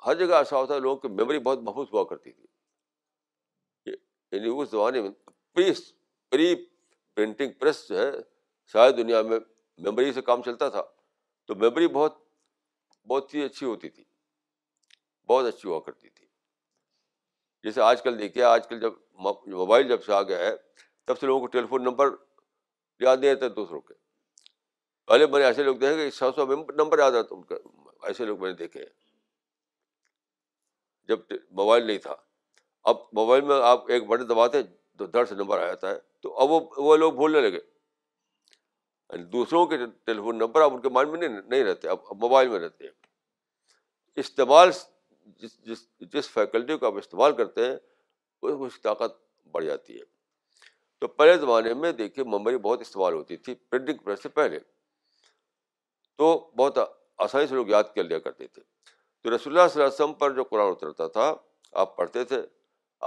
ہر جگہ ایسا ہوتا ہے لوگوں کی میموری بہت محفوظ ہوا کرتی تھی یعنی اس زمانے میں پری پرنٹنگ پریس جو ہے شاید دنیا میں میموری سے کام چلتا تھا تو میموری بہت بہت ہی اچھی ہوتی تھی بہت اچھی ہوا کرتی تھی جیسے آج کل دیکھیے آج کل جب موبائل جب سے آ گیا ہے تب سے لوگوں کو ٹیلی فون نمبر یاد نہیں آتا دوسروں کے پہلے میں نے ایسے لوگ دیکھے کہ سو سو نمبر یاد آتا ان کا ایسے لوگ میں نے دیکھے ہیں جب موبائل نہیں تھا اب موبائل میں آپ ایک بٹن دباتے تو درد سے نمبر آ جاتا ہے تو اب وہ لوگ بھولنے لگے یعنی دوسروں کے ٹیلی فون نمبر اب ان کے مائنڈ میں نہیں رہتے اب موبائل میں رہتے ہیں استعمال جس جس جس فیکلٹی کو آپ استعمال کرتے ہیں اس کی طاقت بڑھ جاتی ہے تو پہلے زمانے میں دیکھیے ممبری بہت استعمال ہوتی تھی پرنٹنگ پریس سے پہلے تو بہت آسانی سے لوگ یاد کر لیا کرتے تھے تو رسول اللہ صلی اللہ علیہ وسلم پر جو قرآن اترتا تھا آپ پڑھتے تھے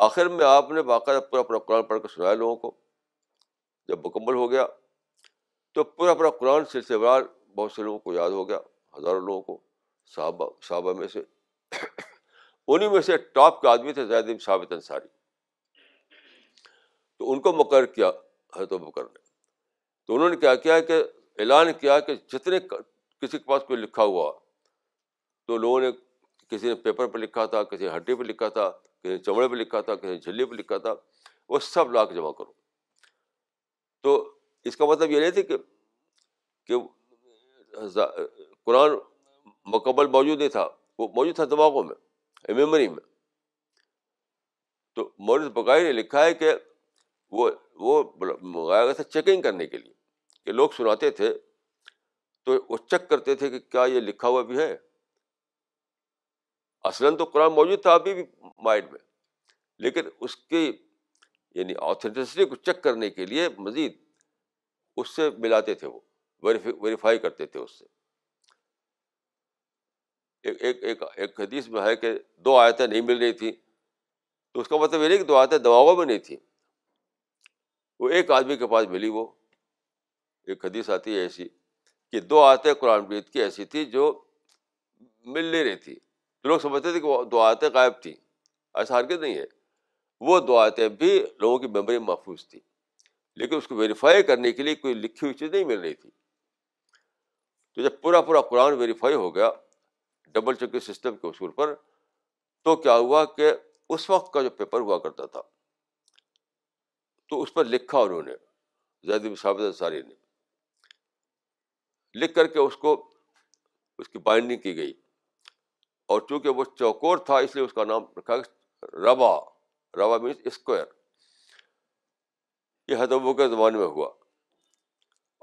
آخر میں آپ نے باقاعدہ پورا پورا قرآن پڑھ کر سنایا لوگوں کو جب مکمل ہو گیا تو پورا پورا قرآن سلسلے وار بہت سے لوگوں کو یاد ہو گیا ہزاروں لوگوں کو صحابہ صحابہ میں سے انہیں میں سے ٹاپ کے آدمی تھے زید بن ثابت انصاری تو ان کو مقرر کیا ہے تو بکر نے تو انہوں نے کیا کیا کہ اعلان کیا کہ جتنے کسی کے پاس کوئی لکھا ہوا تو لوگوں نے کسی نے پیپر پہ لکھا تھا کسی نے ہڈی پہ لکھا تھا کسی نے چمڑے پہ لکھا تھا کسی نے جھلی پہ لکھا تھا وہ سب لا کے جمع کرو تو اس کا مطلب یہ نہیں تھا کہ قرآن مکمل موجود نہیں تھا وہ موجود تھا دماغوں میں میموری میں تو مور بکائی نے لکھا ہے کہ وہ وہ منگایا گیا تھا چیکنگ کرنے کے لیے کہ لوگ سناتے تھے تو وہ چیک کرتے تھے کہ کیا یہ لکھا ہوا بھی ہے اصلاً تو قرآن موجود تھا ابھی بھی مائنڈ میں لیکن اس کی یعنی آتھینٹسٹی کو چیک کرنے کے لیے مزید اس سے ملاتے تھے وہ ویریفائی کرتے تھے اس سے ایک ایک ایک حدیث میں ہے کہ دو آیتیں نہیں مل رہی تھیں تو اس کا مطلب یہ نہیں کہ دو آیتیں دباؤ میں نہیں تھیں وہ ایک آدمی کے پاس ملی وہ ایک حدیث آتی ہے ایسی کہ دو آیتیں قرآن مجید کی ایسی تھیں جو مل نہیں رہی تھیں لوگ سمجھتے تھے کہ وہ دو آیتیں غائب تھیں ایسا حرکت نہیں ہے وہ دو آیتیں بھی لوگوں کی میموری محفوظ تھیں لیکن اس کو ویریفائی کرنے کے لیے کوئی لکھی ہوئی چیز نہیں مل رہی تھی تو جب پورا پورا قرآن ویریفائی ہو گیا ڈبل چیکنگ سسٹم کے اصول پر تو کیا ہوا کہ اس وقت کا جو پیپر ہوا کرتا تھا تو اس پر لکھا انہوں نے زید انصاری نے لکھ کر کے اس کو اس کی بائنڈنگ کی گئی اور چونکہ وہ چوکور تھا اس لیے اس کا نام رکھا ربا ربا مینس اسکوائر یہ حدبوں کے زمانے میں ہوا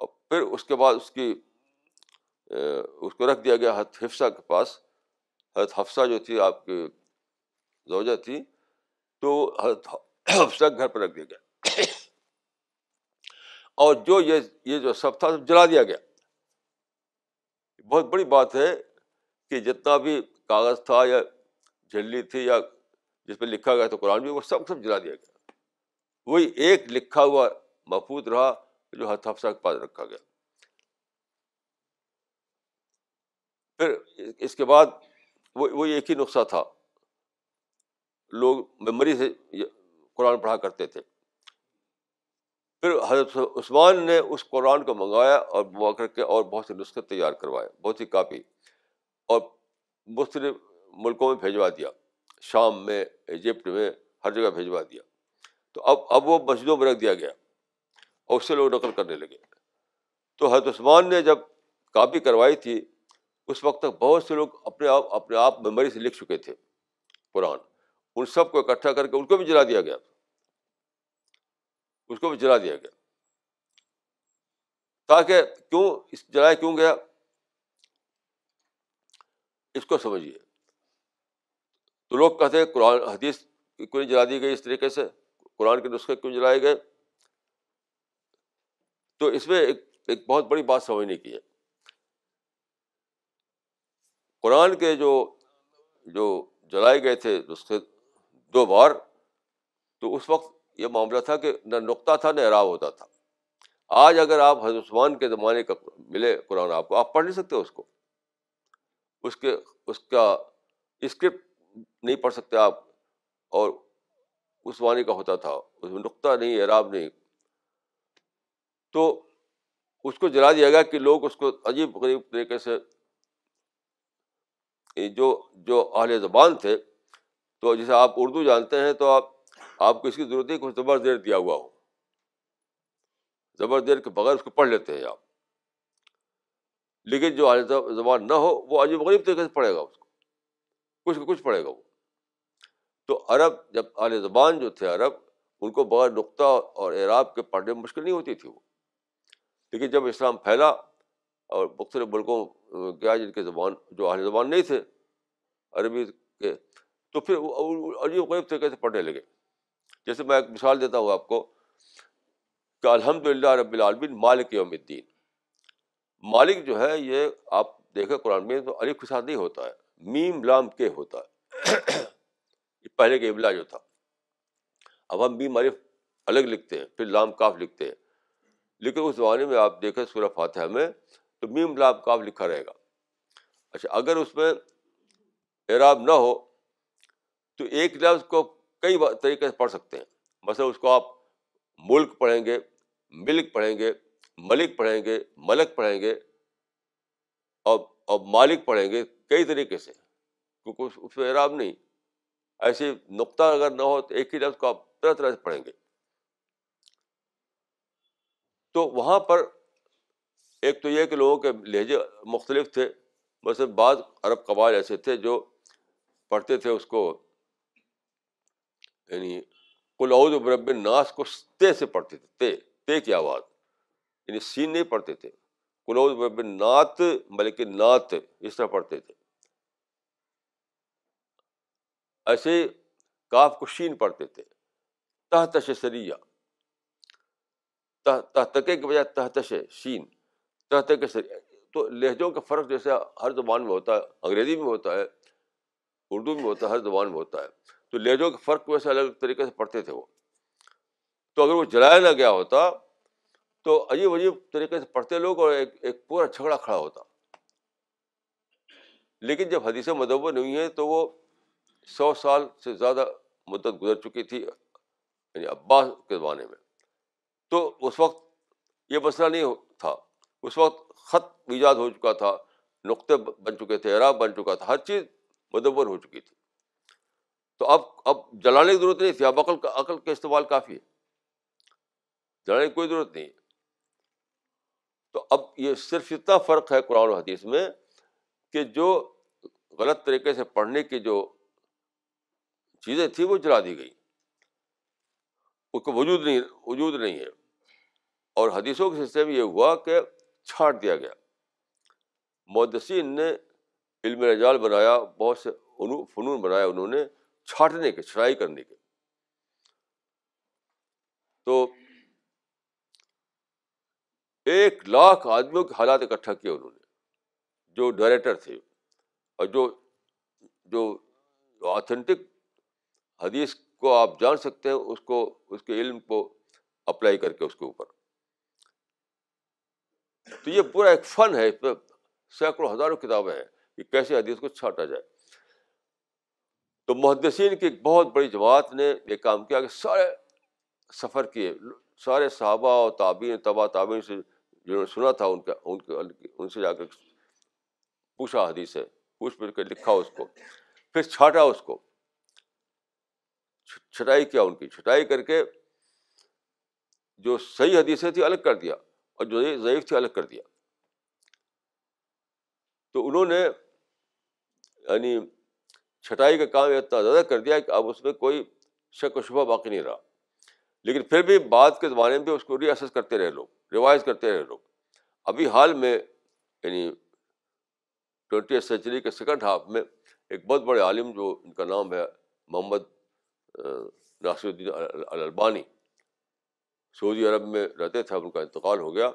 اور پھر اس کے بعد اس کی اس کو رکھ دیا گیا حضرت حفصہ کے پاس حضرت حفصہ جو تھی آپ کی زوجہ تھی تو حفصہ گھر پہ رکھ دیا گیا اور جو یہ یہ جو سب تھا سب جلا دیا گیا بہت بڑی بات ہے کہ جتنا بھی کاغذ تھا یا جھلی تھی یا جس پہ لکھا گیا تو قرآن بھی وہ سب سب جلا دیا گیا وہی ایک لکھا ہوا محفوظ رہا جو حضرت حفصہ کے پاس رکھا گیا پھر اس کے بعد وہ وہ ایک ہی نسخہ تھا لوگ میموری سے قرآن پڑھا کرتے تھے پھر حضرت عثمان نے اس قرآن کو منگایا اور منگا کر کے اور بہت سے نسخے تیار کروائے بہت ہی کاپی اور مختلف ملکوں میں بھیجوا دیا شام میں ایجپٹ میں ہر جگہ بھیجوا دیا تو اب اب وہ مسجدوں میں رکھ دیا گیا اور اس سے لوگ نقل کرنے لگے تو حضرت عثمان نے جب کاپی کروائی تھی اس وقت تک بہت سے لوگ اپنے آپ اپنے آپ میموری سے لکھ چکے تھے قرآن ان سب کو اکٹھا کر کے ان کو بھی جلا دیا گیا اس کو بھی جلا دیا گیا تاکہ کیوں اس جلایا کیوں گیا اس کو سمجھیے تو لوگ کہتے ہیں قرآن حدیث کیوں نہیں جلا دی گئی اس طریقے سے قرآن کے نسخے کیوں جلائے گئے تو اس میں ایک ایک بہت بڑی بات سمجھنے کی ہے قرآن کے جو جو جلائے گئے تھے نسخے دو بار تو اس وقت یہ معاملہ تھا کہ نہ نقطہ تھا نہ اعراب ہوتا تھا آج اگر آپ حضرت عثمان کے زمانے کا ملے قرآن آپ کو آپ پڑھ نہیں سکتے اس کو اس کے اس کا اسکرپٹ نہیں پڑھ سکتے آپ اور عثمانی کا ہوتا تھا اس میں نقطہ نہیں اعراب نہیں تو اس کو جلا دیا گیا کہ لوگ اس کو عجیب غریب طریقے سے جو جو اہل زبان تھے تو جیسے آپ اردو جانتے ہیں تو آپ آپ کو اس کی ضرورت ہے کچھ زبر دیر دیا ہوا ہو زبر دیر کے بغیر اس کو پڑھ لیتے ہیں آپ لیکن جو اہل زبان نہ ہو وہ عجیب غریب طریقے سے پڑھے گا اس کو کچھ کچھ پڑھے گا وہ تو عرب جب اہل زبان جو تھے عرب ان کو بغیر نقطہ اور اعراب کے پڑھنے میں مشکل نہیں ہوتی تھی وہ لیکن جب اسلام پھیلا اور مختلف ملکوں کیا جن کے زبان جو اہل زبان نہیں تھے عربی کے تو پھر عجیب غریب طریقے سے پڑھنے لگے جیسے میں ایک مثال دیتا ہوں آپ کو کہ الحمد للہ رب العالمین مالک یوم الدین مالک جو ہے یہ آپ دیکھیں قرآن میں تو کے ساتھ نہیں ہوتا ہے میم لام کے ہوتا ہے یہ پہلے کے ابلا جو تھا اب ہم میم عرف الگ لکھتے ہیں پھر لام کاف لکھتے ہیں لیکن اس زمانے میں آپ دیکھیں سورہ فاتحہ میں تو میم لاب کاف لکھا رہے گا اچھا اگر اس میں اعراب نہ ہو تو ایک لفظ کو کئی طریقے سے پڑھ سکتے ہیں مثلاً اس کو آپ ملک پڑھیں گے ملک پڑھیں گے ملک پڑھیں گے ملک پڑھیں گے اور اور مالک پڑھیں گے کئی طریقے سے کیونکہ اس میں اعراب نہیں ایسے نقطہ اگر نہ ہو تو ایک ہی لفظ کو آپ طرح طرح سے پڑھیں گے تو وہاں پر ایک تو یہ کہ لوگوں کے لہجے مختلف تھے بس بعض عرب قبائل ایسے تھے جو پڑھتے تھے اس کو یعنی کلاؤد برب ناس کو تے سے پڑھتے تھے تے تے کی آواز یعنی سین نہیں پڑھتے تھے کلاؤد برب نعت بلکہ نعت اس طرح پڑھتے تھے ایسے کاف کو شین پڑھتے تھے تہ سریا تہ تہ تکے کے بجائے تہ تش شین طرح کے تو لہجوں کا فرق جیسے ہر زبان میں ہوتا ہے انگریزی میں ہوتا ہے اردو میں ہوتا ہے ہر زبان میں ہوتا ہے تو لہجوں کے فرق ویسے الگ الگ طریقے سے پڑھتے تھے وہ تو اگر وہ جلایا نہ گیا ہوتا تو عجیب عجیب طریقے سے پڑھتے لوگ اور ایک ایک پورا جھگڑا کھڑا ہوتا لیکن جب حدیث مدور نہیں ہوئی ہیں تو وہ سو سال سے زیادہ مدت گزر چکی تھی یعنی عباس کے زمانے میں تو اس وقت یہ مسئلہ نہیں تھا اس وقت خط ایجاد ہو چکا تھا نقطے بن چکے تھے عراب بن چکا تھا ہر چیز مدور ہو چکی تھی تو اب اب جلانے کی ضرورت نہیں تھی اب عقل کا عقل کا استعمال کافی ہے جلانے کی کوئی ضرورت نہیں تو اب یہ صرف اتنا فرق ہے قرآن و حدیث میں کہ جو غلط طریقے سے پڑھنے کی جو چیزیں تھیں وہ جلا دی گئی اس کو وجود نہیں وجود نہیں ہے اور حدیثوں کے سلسلے میں یہ ہوا کہ چھاٹ دیا گیا مدثین نے علم رجال بنایا بہت سے فنون بنایا انہوں نے چھاٹنے کے چھڑائی کرنے کے تو ایک لاکھ آدمیوں کے حالات اکٹھا کیے انہوں نے جو ڈائریکٹر تھے اور جو جو آتھینٹک حدیث کو آپ جان سکتے ہیں اس کو اس کے علم کو اپلائی کر کے اس کے اوپر تو یہ پورا ایک فن ہے اس پہ سینکڑوں ہزاروں کتابیں ہیں کہ کیسے حدیث کو چھانٹا جائے تو محدثین کی ایک بہت بڑی جماعت نے یہ کام کیا کہ سارے سفر کیے سارے صحابہ اور تعبین تبا تعبین سے جنہوں نے سنا تھا ان کا ان ان کے سے جا کے پوچھا حدیث ہے پوچھ پوچھ کے لکھا اس کو پھر چھانٹا اس کو چھٹائی کیا ان کی چھٹائی کر کے جو صحیح حدیثیں تھی الگ کر دیا اور جو ضعیف تھے الگ کر دیا تو انہوں نے یعنی چھٹائی کا کام اتنا زیادہ کر دیا کہ اب اس میں کوئی شک و شبہ باقی نہیں رہا لیکن پھر بھی بعد کے زمانے میں اس کو ری ایسس کرتے رہے لوگ ریوائز کرتے رہے لوگ ابھی حال میں یعنی ٹوئنٹی سینچری کے سیکنڈ ہاف میں ایک بہت بڑے عالم جو ان کا نام ہے محمد ناصر الدین البانی سعودی عرب میں رہتے تھے ان کا انتقال ہو گیا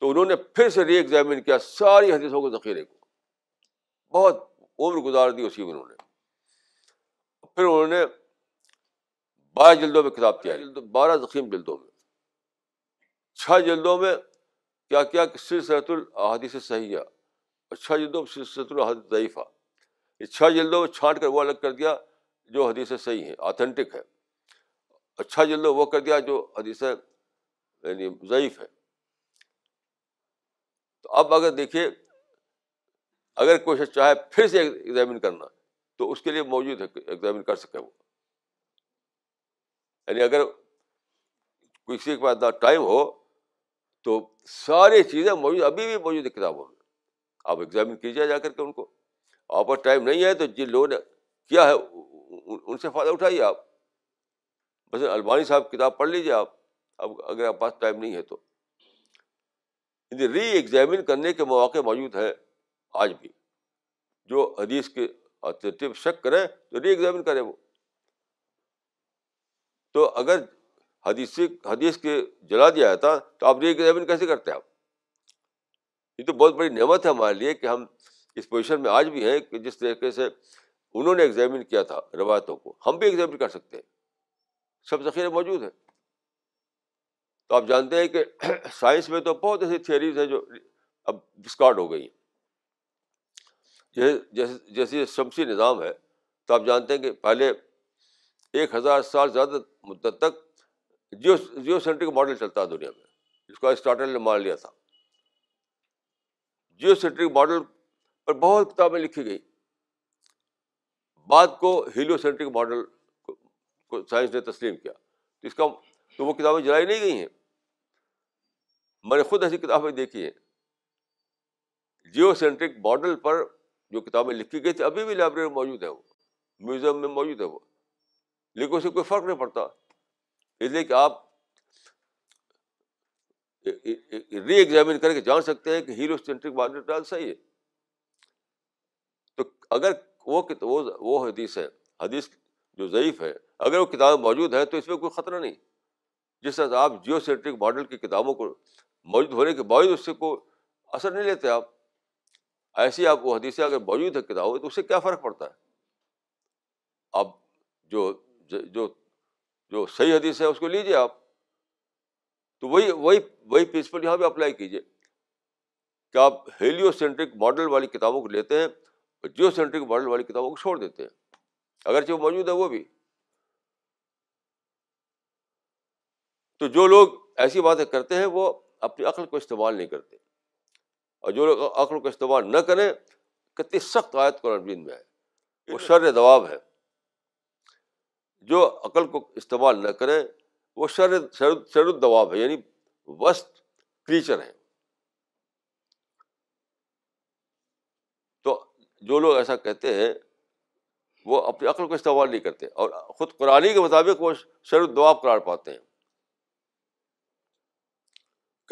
تو انہوں نے پھر سے ری ایگزامن کیا ساری حدیثوں کو ذخیرے کو بہت عمر گزار دی اسی انہوں نے پھر انہوں نے بارہ جلدوں میں کتاب کیا بارہ ذخیم جلدوں میں چھ جلدوں میں کیا کیا سر سرت الحادیث صحیح اور چھ جلدوں میں سر سرت ضعیفہ یہ چھ جلدوں میں چھانٹ کر وہ الگ کر دیا جو حدیث صحیح ہیں آتھینٹک ہے اچھا جن لوگ وہ کر دیا جو حدیث یعنی ضعیف ہے تو اب اگر دیکھیے اگر کوشش چاہے پھر سے ایگزامن کرنا تو اس کے لیے موجود ہے ایگزامن کر سکے وہ یعنی اگر کسی کے پاس ٹائم ہو تو ساری چیزیں موجود ابھی بھی موجود ہے کتابوں میں آپ ایگزامن کیجیے جا کر کے ان کو آپ پر ٹائم نہیں ہے تو جن لوگوں نے کیا ہے ان سے فائدہ اٹھائیے آپ بس البانی صاحب کتاب پڑھ لیجیے آپ اب اگر آپ پاس ٹائم نہیں ہے تو یعنی ری ایگزامن کرنے کے مواقع موجود ہیں آج بھی جو حدیث کے شک کریں تو ری ایگزامن کریں وہ تو اگر حدیث حدیث کے جلا دیا جاتا تو آپ ری ایگزامن کیسے کرتے ہیں آپ یہ تو بہت بڑی نعمت ہے ہمارے لیے کہ ہم اس پوزیشن میں آج بھی ہیں کہ جس طریقے سے انہوں نے ایگزامن کیا تھا روایتوں کو ہم بھی ایگزامن کر سکتے ہیں سب ذخیرے موجود ہیں تو آپ جانتے ہیں کہ سائنس میں تو بہت ایسی تھیوریز ہیں جو اب ڈسکارڈ ہو گئی ہیں جیسے جیسے شمسی نظام ہے تو آپ جانتے ہیں کہ پہلے ایک ہزار سال زیادہ مدت تک جیو جیو سینٹرک ماڈل چلتا ہے دنیا میں جس کو اسٹارٹر نے مان لیا تھا جیو سینٹرک ماڈل پر بہت کتابیں لکھی گئی بعد کو ہیلیو سینٹرک ماڈل سائنس نے تسلیم کیا تو اس کا تو وہ کتابیں جلائی نہیں گئی ہیں میں نے خود ایسی کتابیں دیکھی ہیں جیو سینٹرک ماڈل پر جو کتابیں لکھی گئی تھی ابھی بھی لائبریری موجود ہے وہ میوزیم میں موجود ہے وہ لیکن اسے کوئی فرق نہیں پڑتا اس لیے کہ آپ ری ایگزامن کر کے جان سکتے ہیں کہ ہیرو سینٹرک ماڈل ڈال صحیح ہے تو اگر وہ حدیث ہے حدیث جو ضعیف ہے اگر وہ کتابیں موجود ہیں تو اس میں کوئی خطرہ نہیں جس طرح آپ جیو سینٹرک ماڈل کی کتابوں کو موجود ہونے کے باوجود اس سے کوئی اثر نہیں لیتے آپ ایسی آپ وہ حدیثیں اگر موجود ہے کتابوں میں تو اس سے کیا فرق پڑتا ہے اب جو جو جو صحیح حدیث ہے اس کو لیجیے آپ تو وہی وہی وہی پرنسپل یہاں پہ اپلائی کیجیے کہ آپ ہیلیو سینٹرک ماڈل والی کتابوں کو لیتے ہیں اور جیو سینٹرک ماڈل والی کتابوں کو چھوڑ دیتے ہیں اگرچہ وہ موجود ہے وہ بھی تو جو لوگ ایسی باتیں کرتے ہیں وہ اپنی عقل کو استعمال نہیں کرتے اور جو لوگ عقل کو استعمال نہ کریں کتنی سخت آیت قرآن میں ہے وہ شر دواب ہے جو عقل کو استعمال نہ کریں وہ شر, شر الدواب ہے یعنی وسط کریچر ہے تو جو لوگ ایسا کہتے ہیں وہ اپنی عقل کو استعمال نہیں کرتے اور خود قرآن کے مطابق وہ شر و قرار پاتے ہیں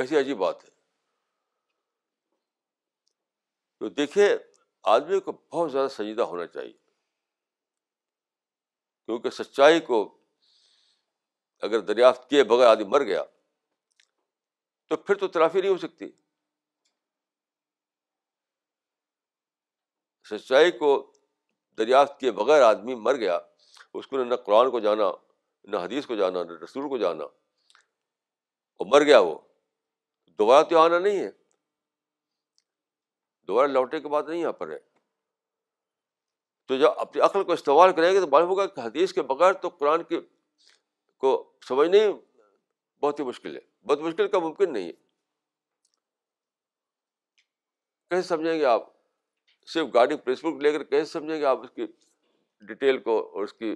کیسی عجیب بات ہے تو دیکھیے آدمی کو بہت زیادہ سنجیدہ ہونا چاہیے کیونکہ سچائی کو اگر دریافت کیے بغیر آدمی مر گیا تو پھر تو ترافی نہیں ہو سکتی سچائی کو دریافت کیے بغیر آدمی مر گیا اس کو نہ قرآن کو جانا نہ حدیث کو جانا نہ رسول کو جانا اور مر گیا وہ دوبارہ تو آنا نہیں ہے دوبارہ لوٹنے کی بات نہیں یہاں پر ہے تو جب اپنی عقل کو استعمال کریں گے تو معلوم ہوگا کہ حدیث کے بغیر تو قرآن کے کو سمجھنے بہت ہی مشکل ہے بہت مشکل کا ممکن نہیں ہے کیسے سمجھیں گے آپ صرف گارڈنگ پرنسپل کو لے کر کیسے سمجھیں گے آپ اس کی ڈیٹیل کو اور اس کی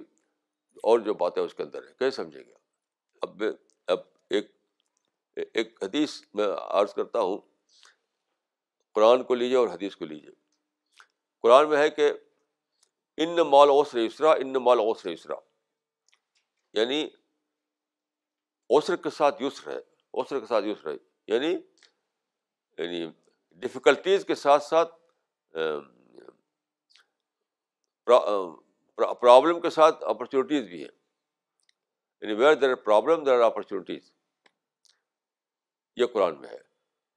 اور جو باتیں اس کے اندر ہیں کیسے سمجھیں گے اب میں اب ایک ایک حدیث میں عرض کرتا ہوں قرآن کو لیجیے اور حدیث کو لیجیے قرآن میں ہے کہ ان مال اوس ریسرا ان مال اوس اسرا یعنی اوسر کے ساتھ یسر رہے اوسر کے ساتھ یوس رہے یعنی یعنی ڈفیکلٹیز کے ساتھ ساتھ پرابلم کے ساتھ اپرچونیٹیز بھی ہیں یعنی where there there are are problem opportunities یہ قرآن میں ہے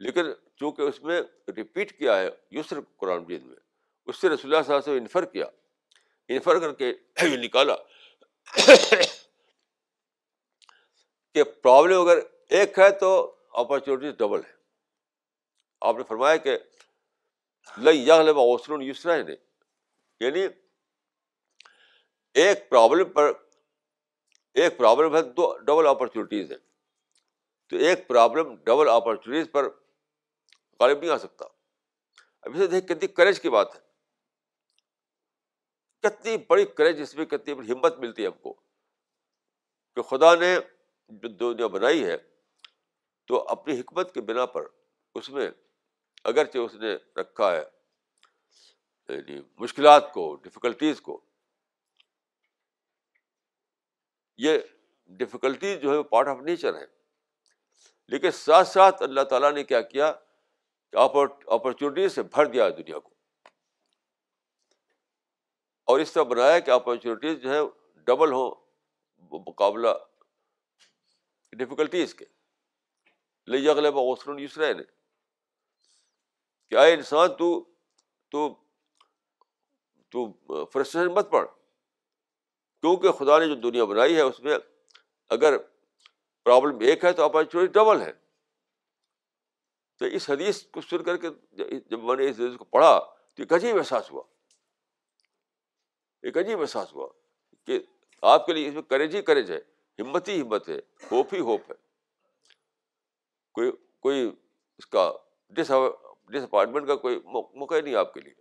لیکن چونکہ اس میں رپیٹ کیا ہے یسر قرآن قرآن میں اس سے رسول اللہ صاحب سے انفر کیا انفر کر کے نکالا کہ پرابلم اگر ایک ہے تو اپرچونیٹیز ڈبل ہے آپ نے فرمایا کہ یعنی،, یعنی ایک پرابلم پر ایک پرابلم ہے دو ڈبل اپرچونیٹیز ہے غالب نہیں آ سکتا اب اسے دیکھ کتنی کریج کی بات ہے کتنی بڑی کریج اس میں کتنی بڑی ہمت ملتی ہے ہم کو کہ خدا نے جو دنیا بنائی ہے تو اپنی حکمت کے بنا پر اس میں اگرچہ اس نے رکھا ہے یعنی مشکلات کو ڈفیکلٹیز کو یہ ڈفیکلٹیز جو ہے وہ پارٹ آف نیچر ہے لیکن ساتھ ساتھ اللہ تعالیٰ نے کیا کیا اپرچونیٹیز سے بھر دیا دنیا کو اور اس طرح بنایا کہ اپرچونیٹیز جو ہے ڈبل ہوں مقابلہ ڈفیکلٹیز کے لجلے مغسر یوسرے نے کہ اے انسان تو تو تو فرسٹریشن مت پڑھ کیونکہ خدا نے جو دنیا بنائی ہے اس میں اگر پرابلم ایک ہے تو اپارچونیٹی ڈبل ہے تو اس حدیث کو سن کر کے جب میں نے اس حدیث کو پڑھا تو ایک عجیب احساس ہوا ایک عجیب احساس ہوا کہ آپ کے لیے اس میں کریج ہی کریج ہے ہمت ہی ہمت ہے ہوپ ہی ہوپ ہے کوئی کوئی اس کا ڈس ڈس اپائنٹمنٹ کا کوئی موقع نہیں آپ کے لیے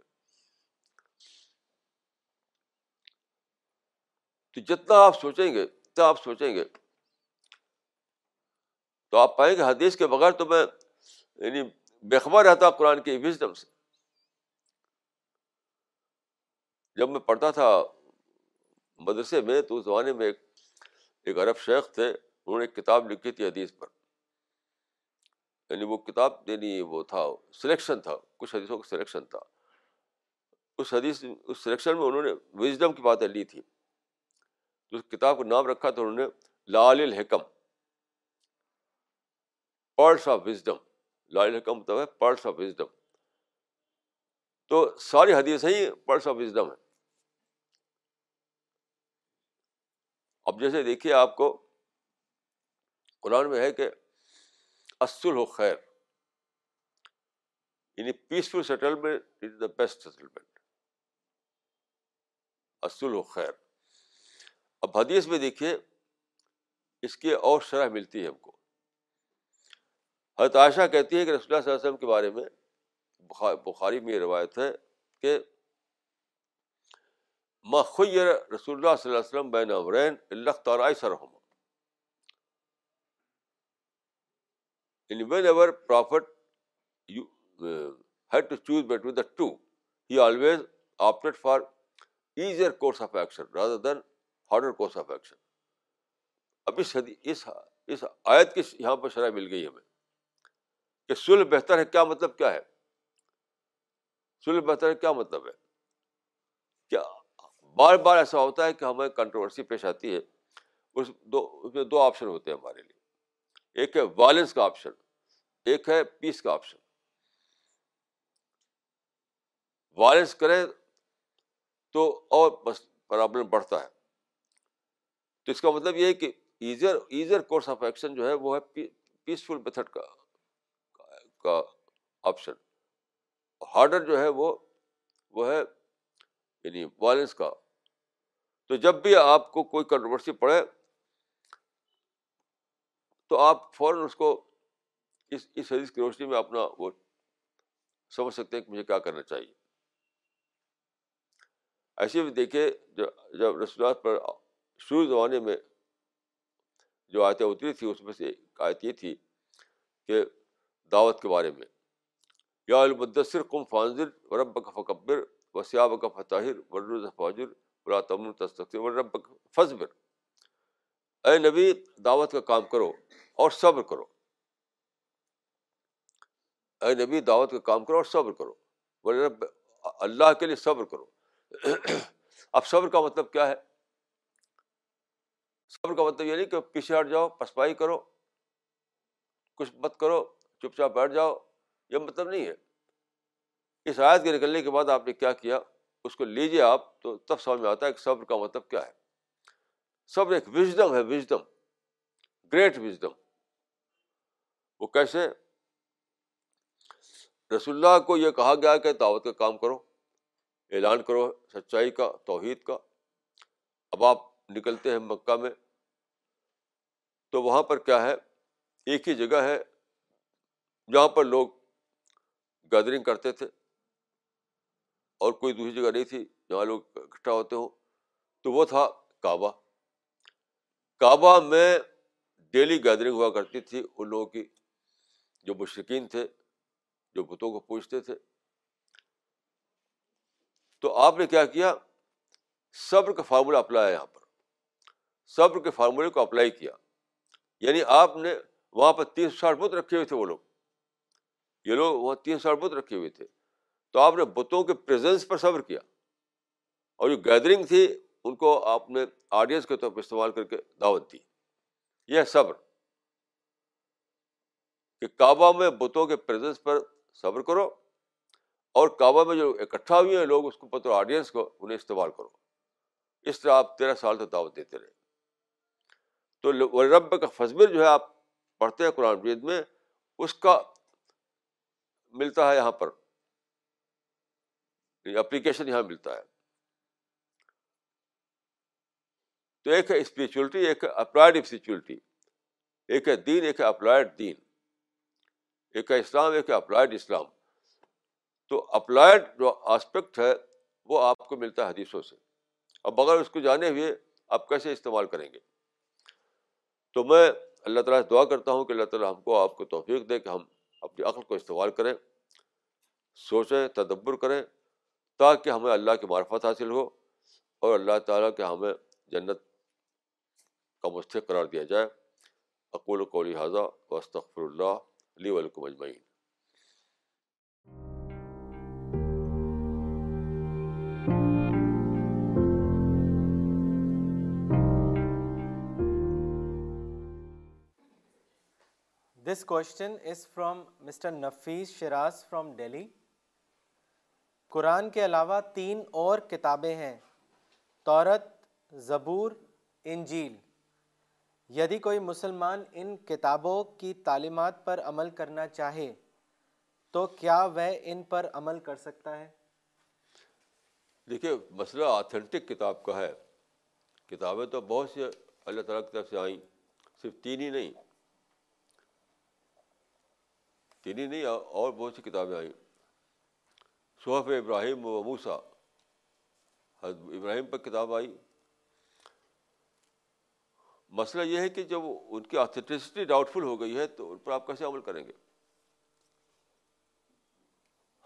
تو جتنا آپ سوچیں گے جتنا آپ سوچیں گے تو آپ پائیں گے حدیث کے بغیر تو میں یعنی بےخبر رہتا قرآن کی وزڈم سے جب میں پڑھتا تھا مدرسے میں تو اس زمانے میں ایک ایک عرب شیخ تھے انہوں نے ایک کتاب لکھی تھی حدیث پر یعنی وہ کتاب یعنی وہ تھا سلیکشن تھا کچھ حدیثوں کا سلیکشن تھا اس حدیث اس سلیکشن میں انہوں نے وزڈم کی باتیں لی تھی تو اس کتاب کا نام رکھا تھا انہوں نے لال الحکم پرس آف وزڈم لال الحکم مطلب ہے پرس آف وزڈم تو ساری حدیثیں ہی پرس آف وزڈم ہیں اب جیسے دیکھیے آپ کو قرآن میں ہے کہ اصل ہو خیر یعنی peaceful settlement is the best settlement اصل ہو خیر اب حدیث میں دیکھیے اس کی اور شرح ملتی ہے ہم کو عائشہ کہتی ہے کہ رسول اللہ صلی اللہ علیہ وسلم کے بارے میں بخاری میں یہ روایت ہے کہ رسول اللہ صلی اللہ علیہ وسلم بین اللہ تعالیٰ اور whenever prophet you had to choose between the two he always opted for easier course of action rather than harder course of action اب اس اس اس آیت کی یہاں پر شرح مل گئی ہمیں کہ سلح بہتر ہے کیا مطلب کیا ہے سلح بہتر ہے کیا مطلب ہے کیا بار بار ایسا ہوتا ہے کہ ہمیں کنٹروورسی پیش آتی ہے اس دو اس میں دو آپشن ہوتے ہیں ہمارے لیے ایک ہے وائلنس کا آپشن ایک ہے پیس کا آپشن وائلنس کرے تو اور بس پرابلم بڑھتا ہے تو اس کا مطلب یہ ہے کہ easier easier course of action جو ہے وہ ہے پیسفل میتھڈ کا آپشن ہارڈر جو ہے وہ وہ ہے یعنی وائلنس کا تو جب بھی آپ کو کوئی کنٹروورسی پڑے تو آپ فوراً اس کو اس اس حدیث کی روشنی میں اپنا وہ سمجھ سکتے ہیں کہ مجھے کیا کرنا چاہیے ایسے بھی دیکھے جب رسولات پر شروع زمانے میں جو آیتیں اتری تھیں اس میں سے ایک آیت یہ تھی کہ دعوت کے بارے میں یا المدثر قم فنزر کا فکبر وسیع بک تمن ورفاظر تمنک فضبر اے نبی دعوت کا کام کرو اور صبر کرو اے نبی دعوت کا کام کرو اور صبر کرو بولے اللہ کے لیے صبر کرو اب صبر کا مطلب کیا ہے صبر کا مطلب یہ نہیں کہ پیچھے ہٹ جاؤ پسپائی کرو کچھ مت کرو چپ چاپ بیٹھ جاؤ یہ مطلب نہیں ہے اس آیت کے نکلنے کے بعد آپ نے کیا کیا اس کو لیجیے آپ تو تب سمجھ میں آتا ہے کہ صبر کا مطلب کیا ہے صبر ایک وژڈم ہے وزڈم گریٹ وژڈم وہ کیسے رسول اللہ کو یہ کہا گیا کہ دعوت کا کام کرو اعلان کرو سچائی کا توحید کا اب آپ نکلتے ہیں مکہ میں تو وہاں پر کیا ہے ایک ہی جگہ ہے جہاں پر لوگ گیدرنگ کرتے تھے اور کوئی دوسری جگہ نہیں تھی جہاں لوگ اکٹھا ہوتے ہوں تو وہ تھا کعبہ کعبہ میں ڈیلی گیدرنگ ہوا کرتی تھی ان لوگوں کی جو مشرقین تھے جو بتوں کو پوچھتے تھے تو آپ نے کیا کیا صبر کا فارمولہ اپلایا یہاں پر صبر کے فارمولے کو اپلائی کیا یعنی آپ نے وہاں پر تین ساٹھ بت رکھے ہوئے تھے وہ لوگ یہ لوگ وہاں تین ساٹھ بت رکھے ہوئے تھے تو آپ نے بتوں کے پریزنس پر صبر کیا اور جو گیدرنگ تھی ان کو آپ نے آڈینس کے طور پر استعمال کر کے دعوت دی یہ صبر کہ کعبہ میں بتوں کے پریزنس پر صبر کرو اور کعبہ میں جو اکٹھا ہوئے ہیں لوگ اس کو پتہ آڈینس کو انہیں استعمال کرو اس طرح آپ تیرہ سال تک دعوت دیتے رہے تو رب کا فضمر جو ہے آپ پڑھتے ہیں قرآن مجید میں اس کا ملتا ہے یہاں پر اپلیکیشن یہاں ملتا ہے تو ایک ہے اسپریچولیٹی ایک ہے اپلائڈ اسپریچولیٹی ایک ہے دین ایک ہے اپلائڈ دین ایک ہے اسلام ایک اپلائڈ اسلام تو اپلائڈ جو آسپیکٹ ہے وہ آپ کو ملتا ہے حدیثوں سے اب بغیر اس کو جانے ہوئے آپ کیسے استعمال کریں گے تو میں اللہ تعالیٰ سے دعا کرتا ہوں کہ اللہ تعالیٰ ہم کو آپ کو توفیق دے کہ ہم اپنی عقل کو استعمال کریں سوچیں تدبر کریں تاکہ ہمیں اللہ کی معرفت حاصل ہو اور اللہ تعالیٰ کے ہمیں جنت کا مستحق قرار دیا جائے اقول قولی حاضہ وصطفر اللہ اجمعین this question is from mister Nafees Shiraz from Delhi Quran کے علاوہ تین اور کتابیں ہیں تورت زبور انجیل یدی کوئی مسلمان ان کتابوں کی تعلیمات پر عمل کرنا چاہے تو کیا وہ ان پر عمل کر سکتا ہے دیکھیے مسئلہ آتھینٹک کتاب کا ہے کتابیں تو بہت سی اللہ تعالیٰ کی طرف سے آئیں صرف تین ہی نہیں تین ہی نہیں اور بہت سی کتابیں آئیں صحف ابراہیم و موسا حضرت ابراہیم پر کتاب آئی مسئلہ یہ ہے کہ جب ان کی ڈاؤٹ فل ہو گئی ہے تو ان پر آپ کیسے عمل کریں گے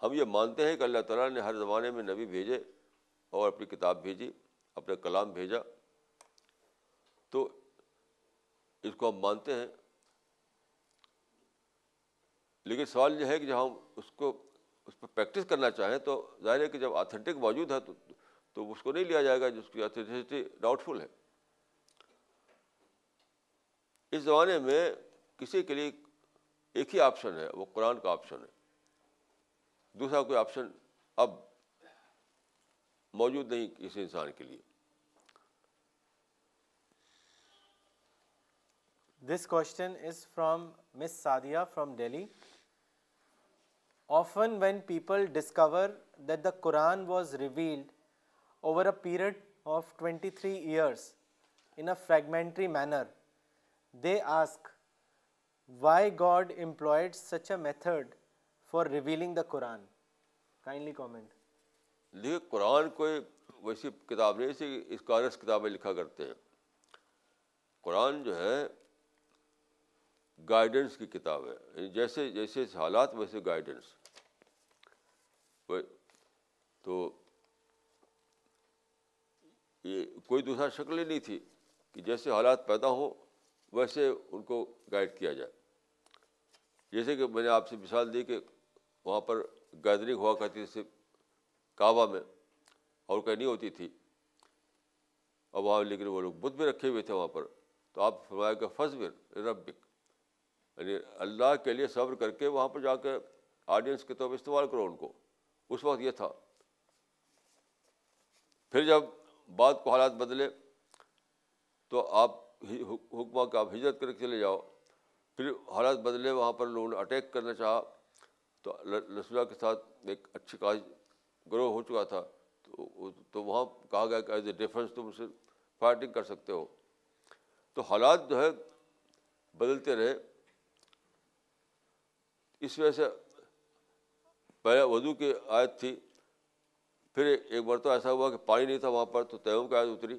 ہم یہ مانتے ہیں کہ اللہ تعالیٰ نے ہر زمانے میں نبی بھیجے اور اپنی کتاب بھیجی اپنے کلام بھیجا تو اس کو ہم مانتے ہیں لیکن سوال یہ ہے کہ جب ہم اس کو اس پہ پریکٹس کرنا چاہیں تو ظاہر ہے کہ جب آتھینٹک موجود ہے تو تو اس کو نہیں لیا جائے گا جس کی آتھینٹسٹی ڈاؤٹ فل ہے اس زمانے میں کسی کے لیے ایک ہی آپشن ہے وہ قرآن کا آپشن ہے دوسرا کوئی آپشن اب موجود نہیں کسی انسان کے لیے this question is from miss Sadia from Delhi often when people discover that the Quran was revealed over a period of twenty three years in a fragmentary manner they ask why God employed such a method for revealing the Quran kindly comment دیکھیے قرآن کوئی ویسی کتاب نہیں اس cars کتابیں لکھا کرتے ہیں قرآن جو ہے گائیڈنس کی کتاب ہے یعنی جیسے جیسے حالات ویسے گائیڈنس تو یہ کوئی دوسرا شکل ہی نہیں تھی کہ جیسے حالات پیدا ہوں ویسے ان کو گائڈ کیا جائے جیسے کہ میں نے آپ سے مثال دی کہ وہاں پر گیدرنگ ہوا کرتی تھی صرف کعبہ میں اور کہیں نہیں ہوتی تھی اور وہاں لیکن وہ لوگ بدھ بھی رکھے ہوئے تھے وہاں پر تو آپ فرمایا کہ فضبر ربک یعنی اللہ کے لیے صبر کر کے وہاں پر جا کے آڈینس کے طور پر استعمال کرو ان کو اس وقت یہ تھا پھر جب بعد کو حالات بدلے تو آپ حکمہ کا آپ ہجرت کر کے چلے جاؤ پھر حالات بدلے وہاں پر لوگوں نے اٹیک کرنا چاہا تو لسل کے ساتھ ایک اچھی کاج گروہ ہو چکا تھا تو وہاں کہا گیا کہ ایز اے ڈیفینس تم اسے فائٹنگ کر سکتے ہو تو حالات جو ہے بدلتے رہے اس وجہ سے پہلے وضو کی آیت تھی پھر ایک مرتبہ ایسا ہوا کہ پانی نہیں تھا وہاں پر تو تیوم کی آیت اتری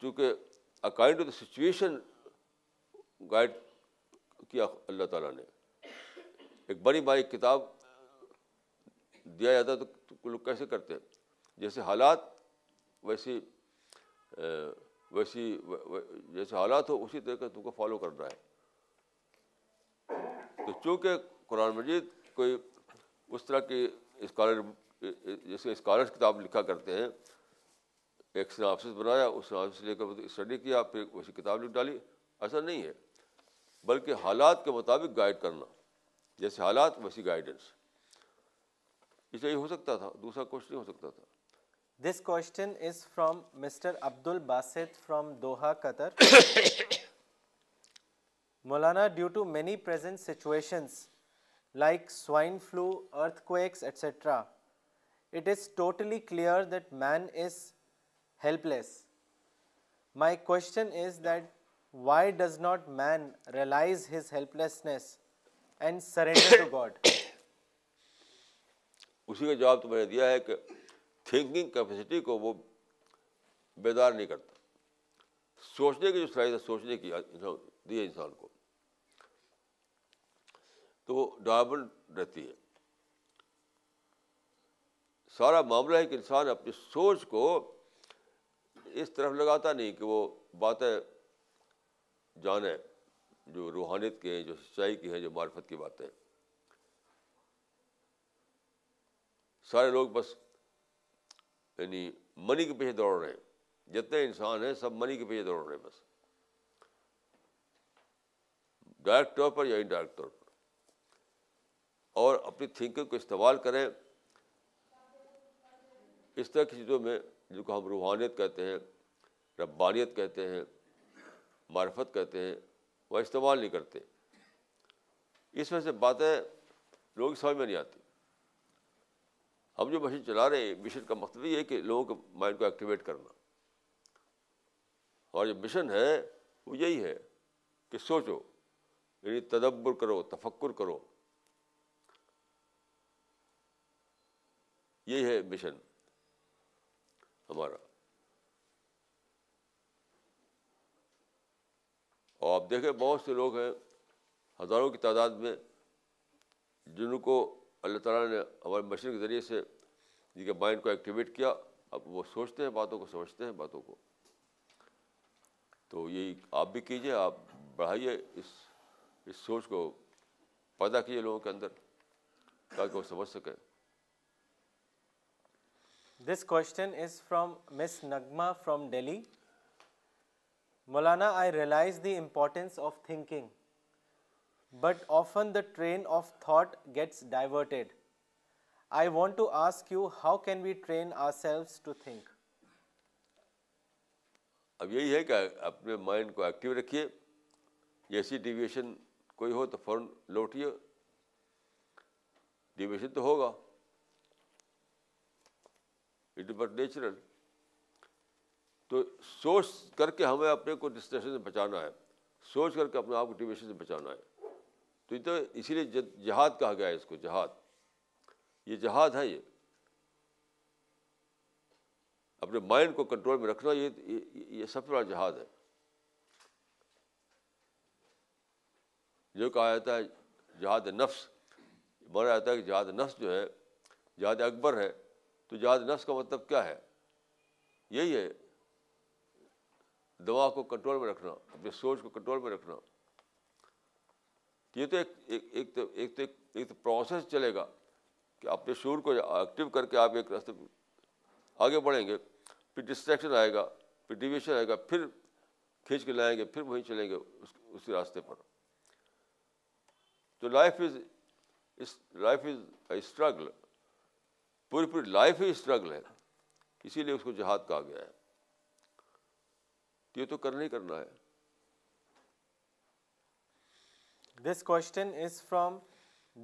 چونکہ according to the situation guide کیا اللہ تعالیٰ نے ایک بڑی بڑی کتاب دیا جاتا ہے تو لوگ کیسے کرتے ہیں جیسے حالات ویسی ویسی جیسے حالات ہو اسی طریقے سے تم کو فالو کرنا ہے تو چونکہ قرآن مجید کوئی اس طرح کی اسکالر جیسے اسکالرس کتاب لکھا کرتے ہیں ایک سناپسس بنایا اس سناپسس لے کر اسٹڈی کیا پھر اسی کتاب لکھ ڈالی ایسا نہیں ہے بلکہ حالات کے مطابق گائڈ کرنا جیسے حالات ویسی گائیڈنس اس لیے ہو سکتا تھا دوسرا کوشچن ہو سکتا تھا this question is from mister Abdul Basit from Doha Qatar Maulana due to many present situations like swine flu earthquakes etcetera it is totally clear that man is helpless my question is that why does not man realize his helplessness and surrender to God اسی کا جواب تو میں نے دیا ہے کہ thinking capacity کو وہ بیدار نہیں کرتا سوچنے کی جو صلاحیت ہے سوچنے کی دی ہے انسان کو تو وہ ڈائبل رہتی ہے سارا معاملہ ہے کہ انسان اپنی سوچ کو اس طرف لگاتا نہیں کہ وہ باتیں جانے جو روحانیت کی جو سچائی کی ہیں جو معرفت کی باتیں سارے لوگ بس یعنی منی کے پیچھے دوڑ رہے ہیں جتنے انسان ہیں سب منی کے پیچھے دوڑ رہے ہیں بس ڈائریکٹ طور پر یا انڈائریکٹ طور پر اور اپنی تھنکنگ کو استعمال کریں اس طرح کی چیزوں میں جن کو ہم روحانیت کہتے ہیں ربانیت کہتے ہیں معرفت کہتے ہیں وہ استعمال نہیں کرتے اس وجہ سے باتیں لوگوں سمجھ میں نہیں آتی ہم جو مشین چلا رہے ہیں مشن کا مقصد یہ ہے کہ لوگوں کے مائنڈ کو ایکٹیویٹ کرنا اور جو مشن ہے وہ یہی ہے کہ سوچو یعنی تدبر کرو تفکر کرو یہی ہے مشن ہمارا اور آپ دیکھیں بہت سے لوگ ہیں ہزاروں کی تعداد میں جن کو اللہ تعالیٰ نے ہماری مشین کے ذریعے سے جن کے مائنڈ کو ایکٹیویٹ کیا اب وہ سوچتے ہیں باتوں کو سمجھتے ہیں باتوں کو تو یہ آپ بھی کیجیے آپ بڑھائیے اس اس سوچ کو پیدا کیجیے لوگوں کے اندر تاکہ وہ سمجھ سکیں this question is from miss Nagma from Delhi Maulana I realize the importance of thinking but often the train of thought gets diverted I want to ask you how can we train ourselves to think اب یہی ہے کہ اپنے mind کو active رکھیے جیسی deviation کوئی ہو تو فوراً لوٹیے ڈیویشن تو ہوگا اٹ بٹ نیچرل تو سوچ کر کے ہمیں اپنے کو ڈسٹریشن سے بچانا ہے سوچ کر کے اپنے آپ کو ٹیمیشن سے بچانا ہے تو یہ تو اسی لیے جہاد کہا گیا ہے اس کو جہاد یہ جہاد ہے یہ اپنے مائنڈ کو کنٹرول میں رکھنا یہ یہ سب سے بڑا جہاد ہے جو کہا جاتا ہے جہاد نفس مانا جاتا ہے کہ جہاد نفس جو ہے جہاد اکبر ہے تو جہاز نفس کا مطلب کیا ہے یہی ہے دماغ کو کنٹرول میں رکھنا اپنے سوچ کو کنٹرول میں رکھنا یہ تو ایک ایک تو ایک تو ایک تو پروسیس چلے گا کہ اپنے شور کو ایکٹیو کر کے آپ ایک راستے آگے بڑھیں گے پھر ڈسٹریکشن آئے گا پھر ڈیویشن آئے گا پھر کھینچ کے لائیں گے پھر وہیں چلیں گے اس اسی راستے پر تو لائف از اس لائف از اے اسٹرگل پوری پوری لائف ہی اسٹرگل ہے اسی لیے اس کو جہاد کہا گیا ہے یہ تو کرنا ہی کرنا ہے this question is from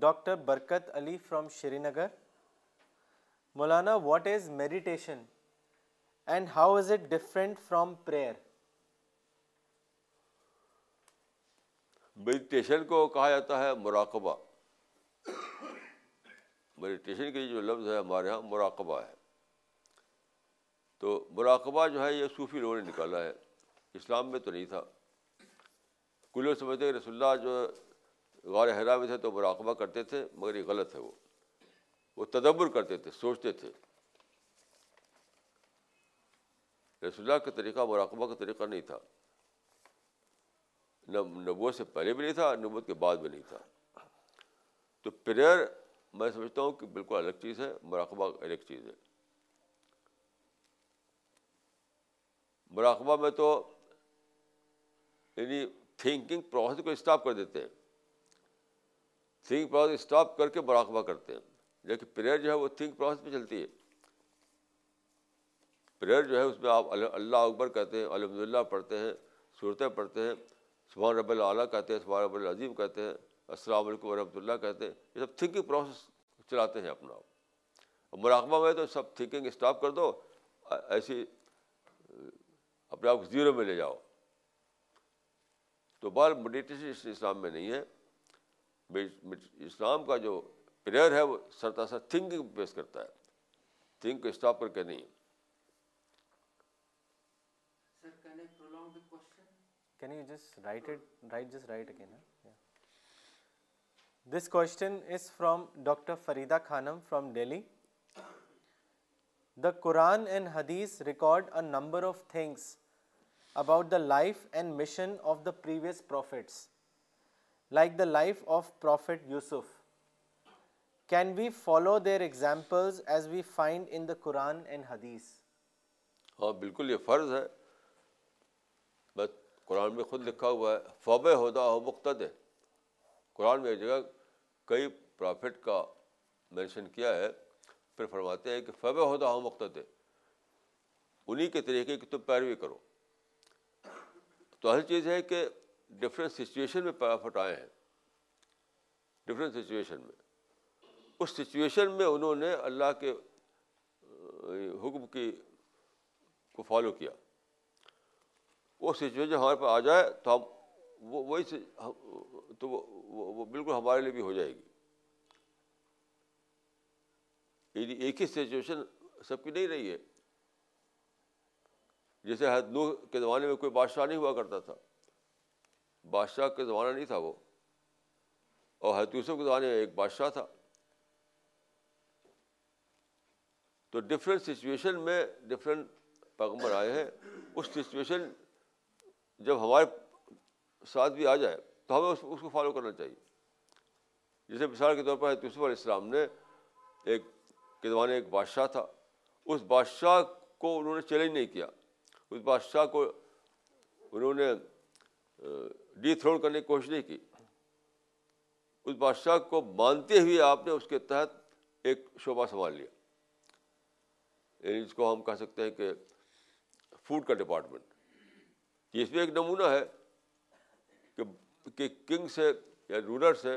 doctor Barkat Ali from Srinagar Maulana what is meditation and how is it different from prayer meditation کو کہا جاتا ہے مراقبہ میڈیٹیشن کے جو لفظ ہے ہمارے یہاں مراقبہ ہے تو مراقبہ جو ہے یہ صوفی لوگوں نے نکالا ہے اسلام میں تو نہیں تھا کلو سمجھتے کہ رسول اللہ جو غار میں تھے تو مراقبہ کرتے تھے مگر یہ غلط ہے وہ وہ تدبر کرتے تھے سوچتے تھے رسول اللہ کا طریقہ مراقبہ کا طریقہ نہیں تھا نبوت سے پہلے بھی نہیں تھا نبوت کے بعد بھی نہیں تھا تو پریئر میں سمجھتا ہوں کہ بالکل الگ چیز ہے مراقبہ الگ چیز ہے مراقبہ میں تو یعنی تھنکنگ پروسیس کو اسٹاپ کر دیتے ہیں تھنک پروسیس اسٹاپ کر کے مراقبہ کرتے ہیں لیکن پریئر جو ہے وہ تھنک پروسیس پہ چلتی ہے پریئر جو ہے اس میں آپ اللہ اکبر کہتے ہیں الحمد للہ پڑھتے ہیں صورتیں پڑھتے ہیں سبحان رب العلیٰ کہتے ہیں سبحان رب العظیم کہتے ہیں السلام علیکم ورحمۃ اللہ کہتے ہیں یہ سب تھنکنگ پروسیس چلاتے ہیں اپنا آپ مراقبہ میں تو سب تھنکنگ اسٹاپ کر دو ایسی اپنے آپ زیرو میں لے جاؤ تو بال میڈیٹیشن اسلام میں نہیں ہے اسلام کا جو پریئر ہے وہ سر تھنکنگ بیس کرتا ہے تھنک کو اسٹاپ کر کے نہیں this question is from doctor Farida Khanam from Delhi the Quran and Hadith record a number of things about the life and mission of the previous prophets like the life of prophet Yusuf can we follow their examples as we find in the Quran and Hadith ہاں بالکل یہ فرض ہے ہے بس قرآن میں خود لکھا ہوا فوب ہو مقتد ہے قرآن میں ایک جگہ کئی پرافٹ کا مینشن کیا ہے پھر فرماتے ہیں کہ فب ہوتا ہوں مقتد انہیں کے طریقے کی تم پیروی کرو تو اہل چیز ہے کہ ڈفرینٹ سچویشن میں پرافٹ آئے ہیں ڈفرینٹ سچویشن میں اس سچویشن میں انہوں نے اللہ کے حکم کی کو فالو کیا وہ سچویشن ہمارے پاس آ جائے تو ہم وہ وہی تو وہ وہ بالکل ہمارے لیے بھی ہو جائے گی یعنی ایک ہی سچویشن سب کی نہیں رہی ہے جیسے کے زمانے میں کوئی بادشاہ نہیں ہوا کرتا تھا بادشاہ کا زمانہ نہیں تھا وہ اور یوسف کے زمانے میں ایک بادشاہ تھا تو ڈفرینٹ سچویشن میں ڈفرینٹ پیغمبر آئے ہیں اس سچویشن جب ہمارے ساتھ بھی آ جائے تو ہمیں اس اس کو فالو کرنا چاہیے جیسے مثال کے طور پر یوسف علیہ السلام نے ایک کے زمانے ایک بادشاہ تھا اس بادشاہ کو انہوں نے چیلنج نہیں کیا اس بادشاہ کو انہوں نے ڈی تھرو کرنے کی کوشش نہیں کی اس بادشاہ کو مانتے ہوئے آپ نے اس کے تحت ایک شعبہ سنبھال لیا یعنی اس کو ہم کہہ سکتے ہیں کہ فوڈ کا ڈپارٹمنٹ اس میں ایک نمونہ ہے کہ کہ کنگ سے یا رولر سے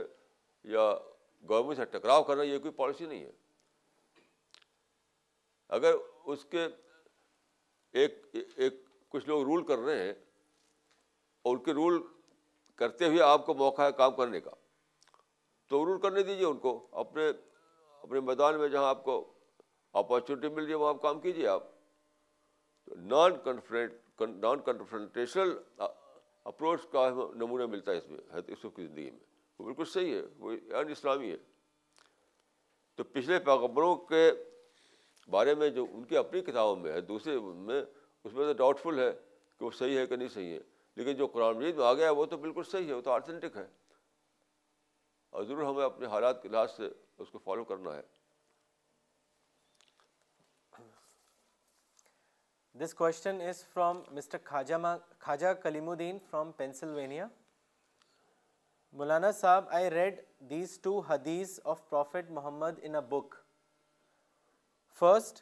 یا گورنمنٹ سے ٹکراؤ کرنا یہ کوئی پالیسی نہیں ہے اگر اس کے ایک ایک کچھ لوگ رول کر رہے ہیں اور ان کے رول کرتے ہوئے آپ کو موقع ہے کام کرنے کا تو رول کرنے دیجیے ان کو اپنے اپنے میدان میں جہاں آپ کو اپارچونیٹی مل رہی ہے وہاں کام کیجیے آپ non confront non confrontational approach کا نمونہ ملتا ہے اس میں کی زندگی میں وہ بالکل صحیح ہے وہ ان یعنی اسلامی ہے تو پچھلے پیغبروں کے بارے میں جو ان کی اپنی کتابوں میں ہے دوسرے میں اس میں تو ڈاؤٹ فل ہے کہ وہ صحیح ہے کہ نہیں صحیح ہے لیکن جو قرآن مجید میں آ گیا ہے وہ تو بالکل صحیح ہے وہ تو آتھینٹک ہے اور ضرور ہمیں اپنے حالات کے لحاظ سے اس کو فالو کرنا ہے This question is from Mr. Khaja Kalimuddin from Pennsylvania. Maulana Saab, I read these two hadiths of Prophet Muhammad in a book. First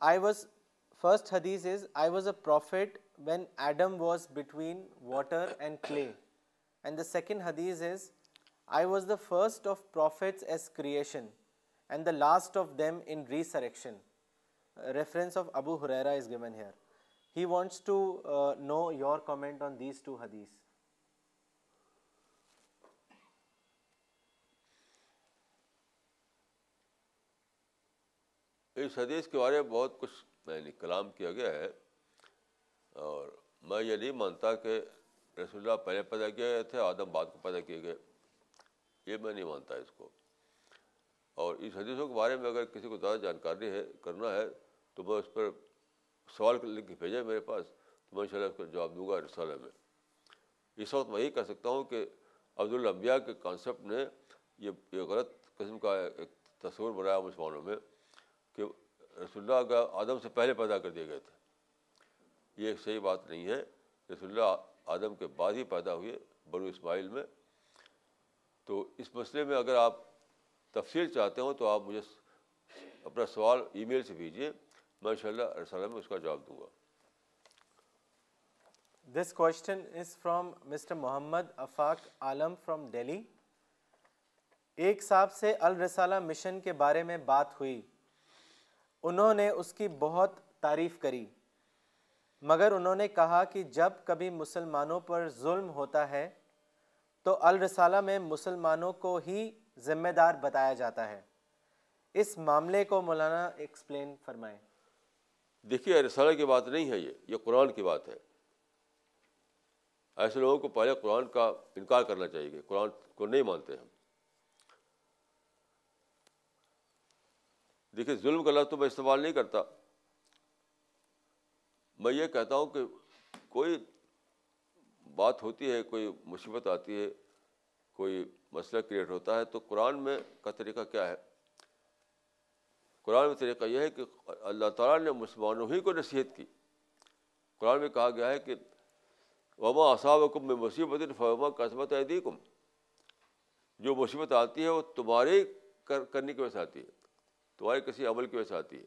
hadith is, I was a prophet when Adam was between water and clay. And the second hadith is, I was the first of prophets as creation and the last of them in resurrection. Reference of Abu Hurairah is given here he wants to know your comment on these two hadith اس حدیث کے بارے میں بہت کچھ یعنی کلام کیا گیا ہے اور میں یہ نہیں مانتا کہ رسول اللہ پہلے پیدا کیے گئے تھے آدم بعد کو پیدا کیے گئے یہ میں نہیں مانتا اس کو اور اس حدیثوں کے بارے میں اگر کسی کو زیادہ جانکاری ہے کرنا ہے تو میں اس پر سوال لکھ کے بھیجا میرے پاس تو میں ان شاء اللہ اس کا جواب دوں گا رسالہ میں اس وقت میں یہی کہہ سکتا ہوں کہ عبد اللہ کے کانسیپٹ نے یہ یہ غلط قسم کا ایک تصور بنایا مسلمانوں میں کہ رسول اللہ کا آدم سے پہلے پیدا کر دیے گئے تھے یہ ایک صحیح بات نہیں ہے رسول اللہ آدم کے بعد ہی پیدا ہوئے بنو اسماعیل میں تو اس مسئلے میں اگر آپ تفصیل چاہتے ہوں تو آپ مجھے اپنا سوال ای میل سے بھیجیے میں ان شاء اللہ اس کا جواب دوں گا this question is from mister Mohammad Afaq Alam from Delhi ایک صاحب سے الرسالہ مشن کے بارے میں بات ہوئی انہوں نے اس کی بہت تعریف کری مگر انہوں نے کہا کہ جب کبھی مسلمانوں پر ظلم ہوتا ہے تو الرسالہ میں مسلمانوں کو ہی ذمہ دار بتایا جاتا ہے اس معاملے کو مولانا ایکسپلین فرمائے دیکھیے رسالہ کی بات نہیں ہے یہ یہ قرآن کی بات ہے ایسے لوگوں کو پہلے قرآن کا انکار کرنا چاہیے قرآن کو نہیں مانتے ہم دیکھیے ظلم کا لفظ تو میں استعمال نہیں کرتا میں یہ کہتا ہوں کہ کوئی بات ہوتی ہے کوئی مصیبت آتی ہے کوئی مسئلہ کریٹ ہوتا ہے تو قرآن میں کا طریقہ کیا ہے قرآن میں طریقہ یہ ہے کہ اللہ تعالیٰ نے مسلمانوں ہی کو نصیحت کی قرآن میں کہا گیا ہے کہ وما اصاب کم میں مصیبت فوما قسمت عیدی کم جو مصیبت آتی ہے وہ تمہارے کرنے کی وجہ سے آتی ہے تمہارے کسی عمل کی وجہ سے آتی ہے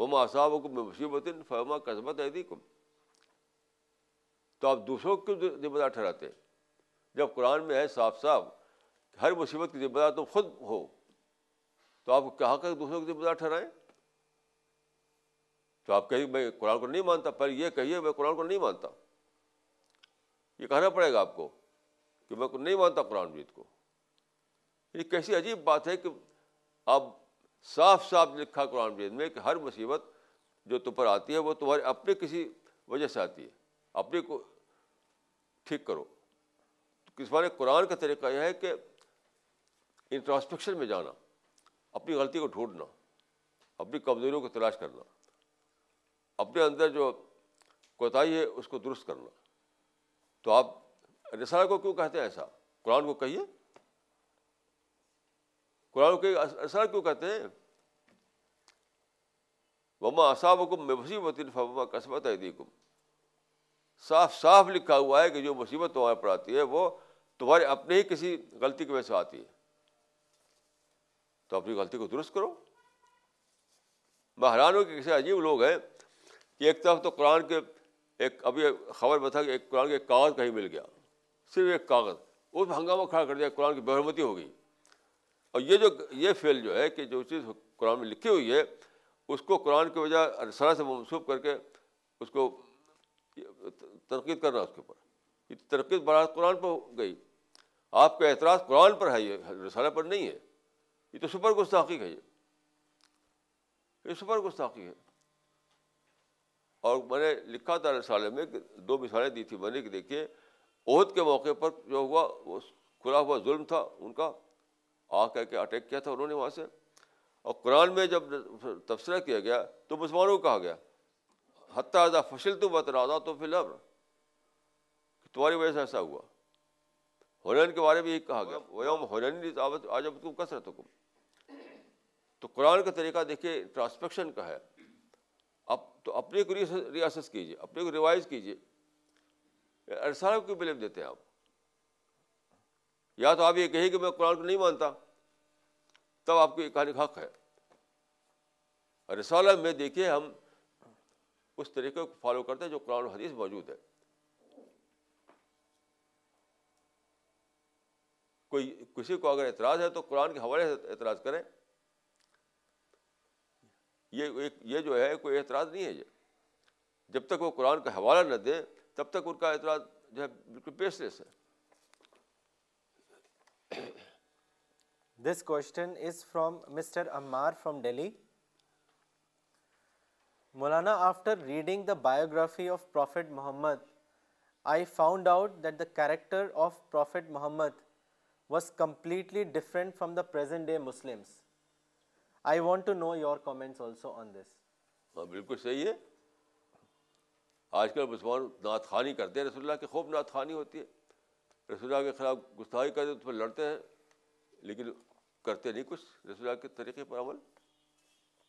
وما کم میں مصیبت فوما قسمت عیدی کم تو آپ دوسروں کو ذمہ دار ٹھہراتے ہیں جب قرآن میں ہے صاف صاف ہر مصیبت کی ذمہ دار تم خود ہو تو آپ کہا کر دوسروں کی ذمہ دار ٹھہرائیں تو آپ کہیں میں قرآن کو نہیں مانتا پہلے یہ کہیے میں قرآن کو نہیں مانتا یہ کہنا پڑے گا آپ کو کہ میں نہیں مانتا قرآن مجید کو یہ کیسی عجیب بات ہے کہ آپ صاف صاف لکھا قرآن مجید میں کہ ہر مصیبت جو تم پر آتی ہے وہ تمہارے اپنے کسی وجہ سے آتی ہے اپنے کو ٹھیک کرو کس بارے قرآن کا طریقہ یہ ہے کہ انٹراسپیکشن میں جانا اپنی غلطی کو ڈھونڈنا اپنی کمزوریوں کو تلاش کرنا اپنے اندر جو کوتاہی ہے اس کو درست کرنا تو آپ رسالہ کو کیوں کہتے ہیں ایسا قرآن کو کہیے قرآن کو رسالہ کیوں کہتے ہیں وما اصاب میں وماسابم قسمت صاف صاف لکھا ہوا ہے کہ جو مصیبت تمہارے پر آتی ہے وہ تمہارے اپنے ہی کسی غلطی کی وجہ سے آتی ہے تو اپنی غلطی کو درست کرو ہوں کے کسی عجیب لوگ ہیں کہ ایک طرف تو قرآن کے ایک ابھی خبر بتا کہ ایک قرآن کے ایک کاغذ کہیں مل گیا صرف ایک کاغذ اس میں ہنگامہ کھڑا کر دیا قرآن کی بہرمتی ہو گئی اور یہ جو یہ فیل جو ہے کہ جو چیز قرآن میں لکھی ہوئی ہے اس کو قرآن کی وجہ رسالہ سے منسوخ کر کے اس کو تنقید کرنا اس کے اوپر یہ ترقی برات قرآن پر ہو گئی آپ کا اعتراض قرآن پر ہے یہ رسالہ پر نہیں ہے یہ تو سپر گستاخی ہے یہ جی۔ یہ سپر گستاخی ہے اور میں نے لکھا تھا رسالے میں دو مثالیں دی تھی میں نے کہ دیکھیے عہد کے موقع پر جو ہوا وہ کھلا ہوا ظلم تھا ان کا آ کر کے اٹیک کیا تھا انہوں نے وہاں سے اور قرآن میں جب تبصرہ کیا گیا تو مسلمانوں کو کہا گیا حتیٰ فصل تو بتر تو تو پھر تمہاری وجہ سے ایسا ہوا ہنین کے بارے میں کہا گیا ویوم تم کثرت حکم تو قرآن کا طریقہ دیکھیے ٹرانسپیکشن کا ہے اب تو اپنے کو ریاس کیجیے اپنے کو ریوائز کیجیے ارسالہ کیوں بلیم دیتے ہیں آپ یا تو آپ یہ کہیں کہ میں قرآن کو نہیں مانتا تب آپ کو یہ کہانی حق ہے رسالہ میں دیکھیے ہم اس طریقے کو فالو کرتے ہیں جو قرآن و حدیث موجود ہے کوئی کسی کو اگر اعتراض ہے تو قرآن کے حوالے سے اعتراض کریں یہ یہ جو ہے کوئی اعتراض نہیں ہے یہ جب تک وہ قرآن کا حوالہ نہ دیں تب تک ان کا اعتراض جو ہے بالکل پیش لیس ہے this question is from mister Ammar from Delhi Maulana after reading the biography of prophet Muhammad I found out that the character of prophet Muhammad was completely different from the present day Muslims I want to know your comments also on this ہاں بالکل صحیح ہے آج کل مسلمان نعت خوانی کرتے ہیں رسول اللہ کی خوب نعت خوانی ہوتی ہے رسول اللہ کے خلاف گستاخی ہی کرتے تو پھر لڑتے ہیں لیکن کرتے نہیں کچھ رسول اللہ کے طریقے پر عمل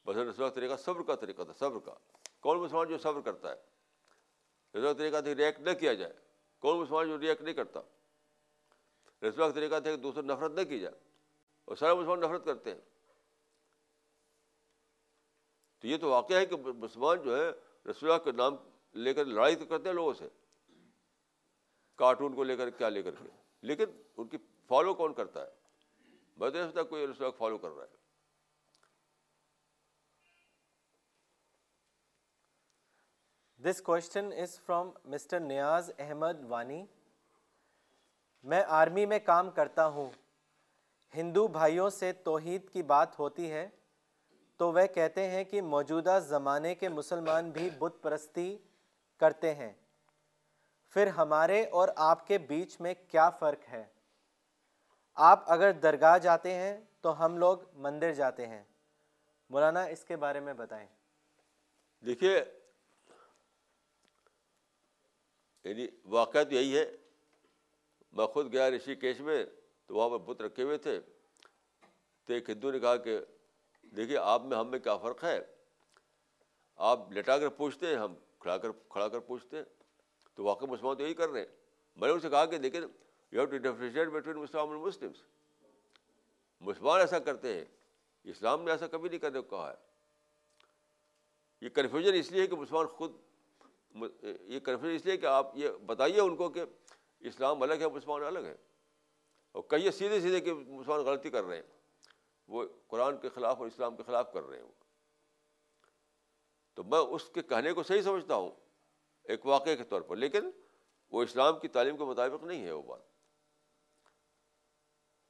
بس رسول کا طریقہ صبر کا طریقہ تھا صبر کا کون مسلمان جو صبر کرتا ہے رسول کا طریقہ تھا ریئیکٹ نہ کیا جائے کون مسلمان جو ریئیکٹ نہیں کرتا رسوا کا طریقہ تھا کہ دوسرے نفرت نہ کی جائے اور سارے مسلمان نفرت کرتے ہیں تو یہ تو واقعہ ہے کہ مسلمان جو ہے رسوا کے نام لے کر لڑائی تو کرتے ہیں لوگوں سے کارٹون کو لے کر کیا لے کر کے لیکن ان کی فالو کون کرتا ہے کوئی رسواخ فالو کر رہا ہے this question is from mister Niaz Ahmad Wani میں آرمی میں کام کرتا ہوں ہندو بھائیوں سے توحید کی بات ہوتی ہے تو وہ کہتے ہیں کہ موجودہ زمانے کے مسلمان بھی بت پرستی کرتے ہیں پھر ہمارے اور آپ کے بیچ میں کیا فرق ہے آپ اگر درگاہ جاتے ہیں تو ہم لوگ مندر جاتے ہیں مولانا اس کے بارے میں بتائیں دیکھیے یعنی تو یہی ہے میں خود گیا رشی کیش میں تو وہاں پر بت رکھے ہوئے تھے تو ایک ہندو نے کہا کہ دیکھیے آپ میں ہم میں کیا فرق ہے آپ لٹا کر پوچھتے ہیں ہم کھڑا کر کھڑا کر پوچھتے ہیں تو واقعی مسلمان تو یہی کر رہے ہیں میں نے ان سے کہا کہ دیکھیں you have to differentiate between Muslim Muslims مسلمان ایسا کرتے ہیں اسلام نے ایسا کبھی نہیں کرنے کو کہا ہے یہ کنفیوژن اس لیے کہ مسلمان خود یہ کنفیوژن اس لیے کہ آپ یہ بتائیے ان کو کہ اسلام الگ ہے مسلمان الگ ہیں اور کہیے سیدھے سیدھے کہ مسلمان غلطی کر رہے ہیں وہ قرآن کے خلاف اور اسلام کے خلاف کر رہے ہیں تو میں اس کے کہنے کو صحیح سمجھتا ہوں ایک واقعے کے طور پر لیکن وہ اسلام کی تعلیم کے مطابق نہیں ہے وہ بات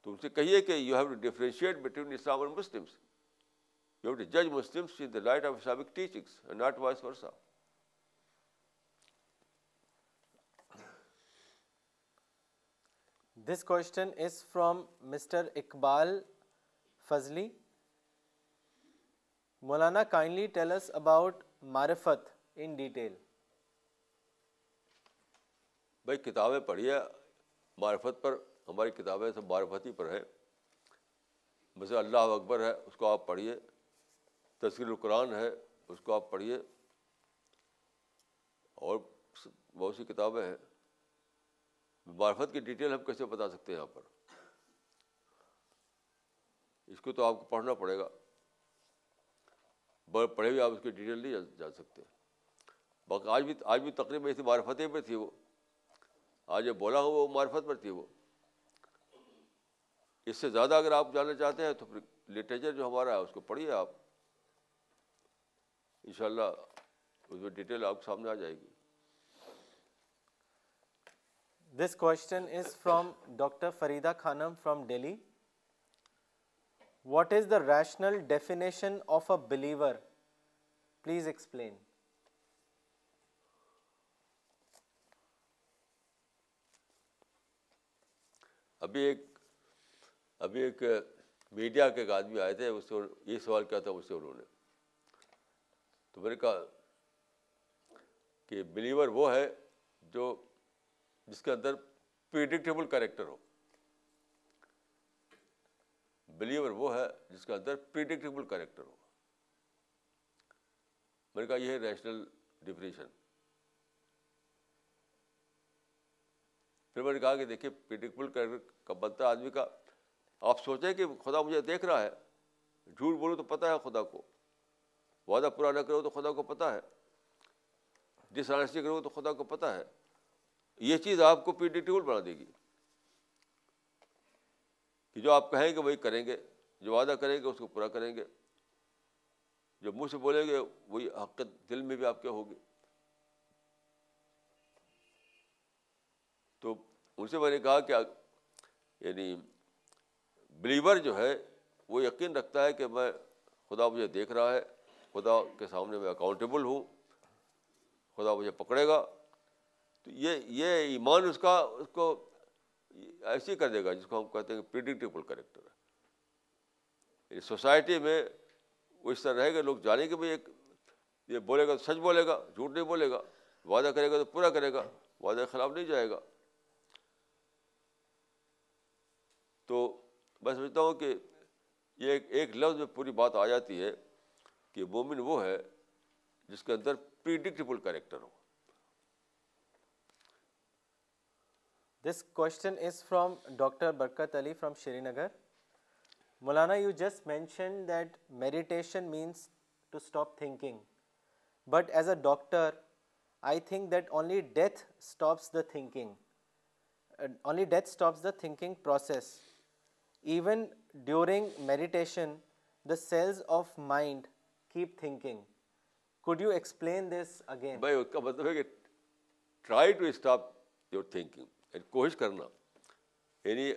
تو کہیے کہ you have to differentiate between Islam اور مسلمس یو ہیو ٹو جج Muslims in the light of Islamic teachings not vice versa this question is from Mister Iqbal Fazli Maulana kindly tells about معرفت in detail بھائی کتابیں پڑھیے معرفت پر ہماری کتابیں معرفت معرفتی پر ہیں مثلا اللہ اکبر ہے اس کو آپ پڑھیے تذکر القرآن ہے اس کو آپ پڑھیے اور بہت سی کتابیں ہیں معرفت کی ڈیٹیل ہم کیسے بتا سکتے ہیں یہاں پر اس کو تو آپ کو پڑھنا پڑے گا بڑے پڑھے ہوئے آپ اس کی ڈیٹیل نہیں جان سکتے باقی آج بھی آج بھی تقریباً ایسی معرفتیں پہ تھی وہ آج جو بولا ہوا وہ معرفت پر تھی وہ اس سے زیادہ اگر آپ جاننا چاہتے ہیں تو پھر لٹریچر جو ہمارا ہے اس کو پڑھیے آپ ان شاء اللہ اس میں ڈیٹیل آپ کے سامنے آ جائے گی this question is from doctor Farida Khanam from Delhi what is the rational definition of a believer please explain ابھی ایک ابھی ایک میڈیا کے ایک آدمی آئے تھے اس کو یہ سوال کیا تھا اس سے انہوں نے تو میں نے کہا کہ بلیور وہ ہے جو جس کے اندر پریڈکٹیبل کریکٹر ہو بلیور وہ ہے جس کے اندر پریڈکٹیبل کریکٹر ہو میں نے کہا یہ ہے ریشنل ڈیفینیشن پھر میں نے کہا کہ دیکھیے پریڈکٹیبل کریکٹر کب بنتا ہے آدمی کا آپ سوچیں کہ خدا مجھے دیکھ رہا ہے جھوٹ بولو تو پتہ ہے خدا کو وعدہ پورا نہ کرو تو خدا کو پتہ ہے ڈس آنےسٹی کرو تو خدا کو پتہ ہے یہ چیز آپ کو پی ٹیوڈ بنا دے گی کہ جو آپ کہیں گے وہی کریں گے جو وعدہ کریں گے اس کو پورا کریں گے جو منہ سے بولیں گے وہی حقیقت دل میں بھی آپ کے ہوگی تو ان سے میں نے کہا کہ یعنی بلیور جو ہے وہ یقین رکھتا ہے کہ میں خدا مجھے دیکھ رہا ہے خدا کے سامنے میں اکاؤنٹیبل ہوں خدا مجھے پکڑے گا تو یہ یہ ایمان اس کا اس کو ایسی کر دے گا جس کو ہم کہتے ہیں کہ پریڈکٹیبل کریکٹر ہے سوسائٹی یعنی میں وہ اس طرح رہے گا لوگ جانیں گے بھائی ایک یہ بولے گا تو سچ بولے گا جھوٹ نہیں بولے گا وعدہ کرے گا تو پورا کرے گا وعدہ کے خلاف نہیں جائے گا تو میں سمجھتا ہوں کہ یہ ایک ایک لفظ میں پوری بات آ جاتی ہے کہ مومن وہ ہے جس کے اندر پریڈکٹیبل کریکٹر ہو this question is from doctor Barkat Ali from Srinagar Maulana you just mention that meditation means to stop thinking but as a doctor I think that only death stops the thinking only death stops the thinking process even during meditation the cells of mind keep thinking could you explain this again بھائی اس کا مطلب ہے کہ try to stop your thinking یعنی کوشش کرنا یعنی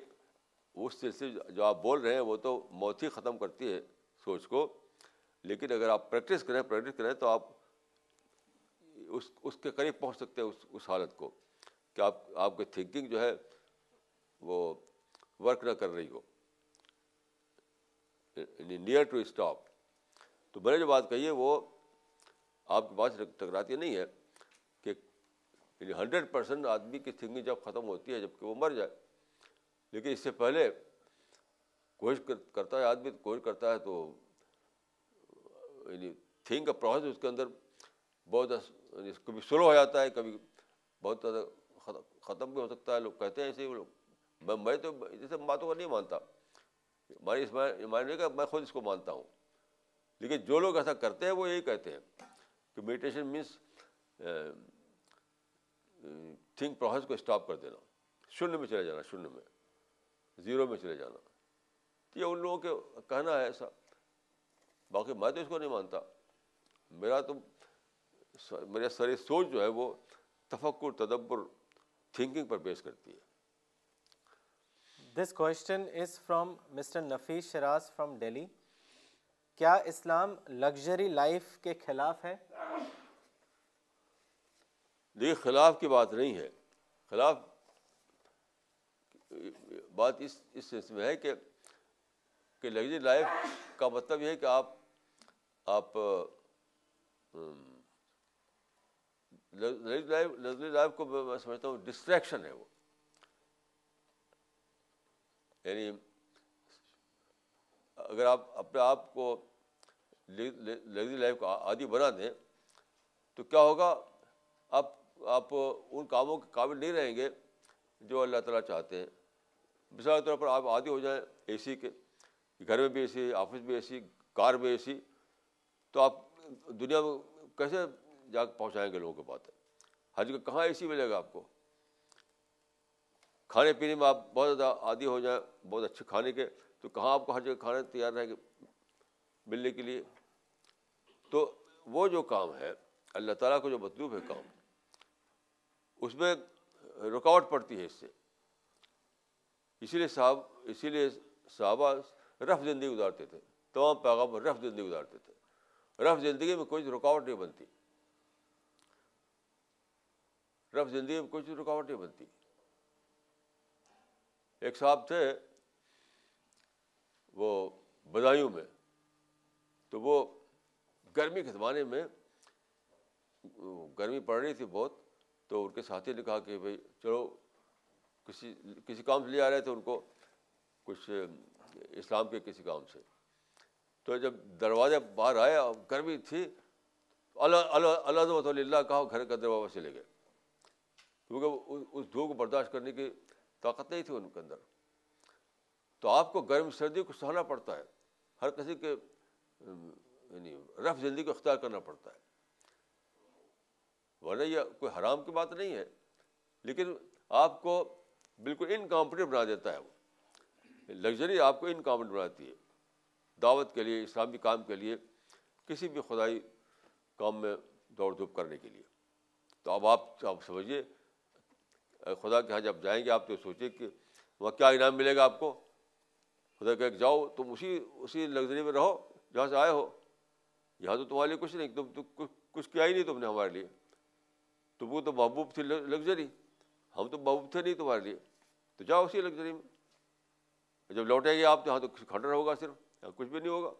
اس سلسلے جو آپ بول رہے ہیں وہ تو موت ہی ختم کرتی ہے سوچ کو لیکن اگر آپ پریکٹس کریں پریکٹس کریں تو آپ اس اس کے قریب پہنچ سکتے ہیں اس اس حالت کو کہ آپ آپ کی تھنکنگ جو ہے وہ ورک نہ کر رہی ہو نیئر ٹو اسٹاپ تو میں نے جو بات کہی ہے وہ آپ کے پاس ٹکراتی نہیں ہے یعنی ہنڈریڈ پرسینٹ آدمی کی تھنکنگ جب ختم ہوتی ہے جب کہ وہ مر جائے لیکن اس سے پہلے کوشش کرتا ہے آدمی کوشش کرتا ہے تو یعنی تھنک کا پروسیس اس کے اندر بہت یعنی کبھی سلو ہو جاتا ہے کبھی بہت زیادہ ختم بھی ہو سکتا ہے لوگ کہتے ہیں ایسے ہی میں میں تو جیسے باتوں کا نہیں مانتا ہماری میں کا میں خود اس کو مانتا ہوں لیکن جو لوگ ایسا کرتے ہیں وہ یہی کہتے ہیں کہ میڈیٹیشن مینس تھنک پروسیس کو اسٹاپ کر دینا شونیہ میں چلے جانا شونیہ میں زیرو میں چلے جانا تو یہ ان لوگوں کے کہنا ہے ایسا باقی میں تو اس کو نہیں مانتا میرا تو میرا ساری سوچ جو ہے وہ تفکر تدبر تھنکنگ پر بیس کرتی ہے this question is from mister Nafees Shiraz from Delhi کیا اسلام لگژری لائف کے خلاف ہے لیکن خلاف کی بات نہیں ہے خلاف بات اس اس میں ہے کہ کہ لگژری لائف کا مطلب یہ ہے کہ آپ آپ لگژری لائف کو میں سمجھتا ہوں ڈسٹریکشن ہے وہ یعنی اگر آپ اپنے آپ کو لگژری لائف کو عادی بنا دیں تو کیا ہوگا آپ ان کاموں کے قابل نہیں رہیں گے جو اللہ تعالیٰ چاہتے ہیں مثال طور پر آپ عادی ہو جائیں اے سی کے گھر میں بھی اے سی آفس میں اے سی کار میں اے سی تو آپ دنیا میں کیسے جا پہنچائیں گے لوگوں کے باتیں ہر جگہ کہاں اے سی ملے گا آپ کو کھانے پینے میں آپ بہت زیادہ عادی ہو جائیں بہت اچھے کھانے کے تو کہاں آپ کو ہر جگہ کھانے تیار رہیں گے ملنے کے لیے تو وہ جو کام ہے اللہ تعالیٰ کو جو مطلوب ہے کام اس میں رکاوٹ پڑتی ہے اس سے اسی لیے صاحب اسی لیے صحابہ رف زندگی گزارتے تھے تمام پیغام رف زندگی گزارتے تھے رف زندگی میں کوئی رکاوٹ نہیں بنتی رف زندگی میں کوئی رکاوٹ نہیں بنتی ایک صاحب تھے وہ بدایوں میں تو وہ گرمی کے زمانے میں گرمی پڑ رہی تھی بہت تو ان کے ساتھی نے کہا کہ بھائی چلو کسی کسی کام سے لے آ رہے تھے ان کو کچھ اسلام کے کسی کام سے تو جب دروازے باہر آئے گرمی تھی اللہ اللہ اللہ کہا گھر کے دروازہ چلے گئے کیونکہ اس دھو کو برداشت کرنے کی طاقت نہیں تھی ان کے اندر تو آپ کو گرم سردی کو سہنا پڑتا ہے ہر کسی کے یعنی رف زندگی کو اختیار کرنا پڑتا ہے ورنہ یہ کوئی حرام کی بات نہیں ہے لیکن آپ کو بالکل ان بنا دیتا ہے وہ لگژری آپ کو انکمفرٹیب بناتی ہے دعوت کے لیے اسلامی کام کے لیے کسی بھی خدائی کام میں دوڑ دھوپ کرنے کے لیے تو اب آپ آپ سمجھیے خدا کے یہاں جب جائیں گے آپ تو سوچیں کہ وہاں کیا انعام ملے گا آپ کو خدا کہ جاؤ تم اسی اسی لگژری میں رہو جہاں سے آئے ہو یہاں تو تمہارے لیے کچھ نہیں تم تو کچھ کچھ کیا ہی نہیں تم نے ہمارے لیے تو وہ تو محبوب تھی لگژری ہم تو محبوب تھے نہیں تمہارے لیے تو جاؤ اسی لگژری میں جب لوٹیں گے آپ تو یہاں تو کچھ ہوگا صرف کچھ بھی نہیں ہوگا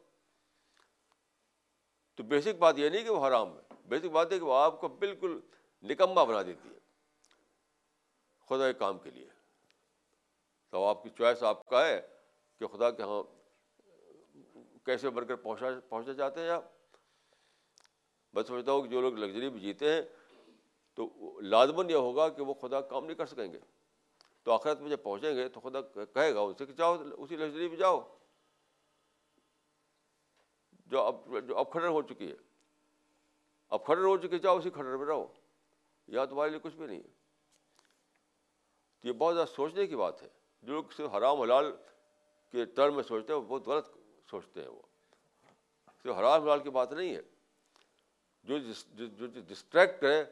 تو بیسک بات یہ نہیں کہ وہ حرام ہے بیسک بات ہے کہ وہ آپ کو بالکل نکمبا بنا دیتی ہے خدا کے کام کے لیے تو آپ کی چوائس آپ کا ہے کہ خدا کے ہاں کیسے بن کر پہنچنا چاہتے ہیں آپ میں سمجھتا ہوں کہ جو لوگ لگژری میں جیتے ہیں تو لازمن یہ ہوگا کہ وہ خدا کام نہیں کر سکیں گے تو آخرت میں جب پہنچیں گے تو خدا کہے گا ان سے کہ جاؤ اسی لگژری میں جاؤ جو اب اب جو کھڑر ہو چکی ہے اب کھڑر ہو چکی ہے جاؤ اسی کھڑر میں رہو یا تمہارے لیے کچھ بھی نہیں ہے تو یہ بہت زیادہ سوچنے کی بات ہے جو لوگ صرف حرام حلال کے ٹرم میں سوچتے ہیں وہ بہت غلط سوچتے ہیں وہ صرف حرام حلال کی بات نہیں ہے جو ڈسٹریکٹ ہے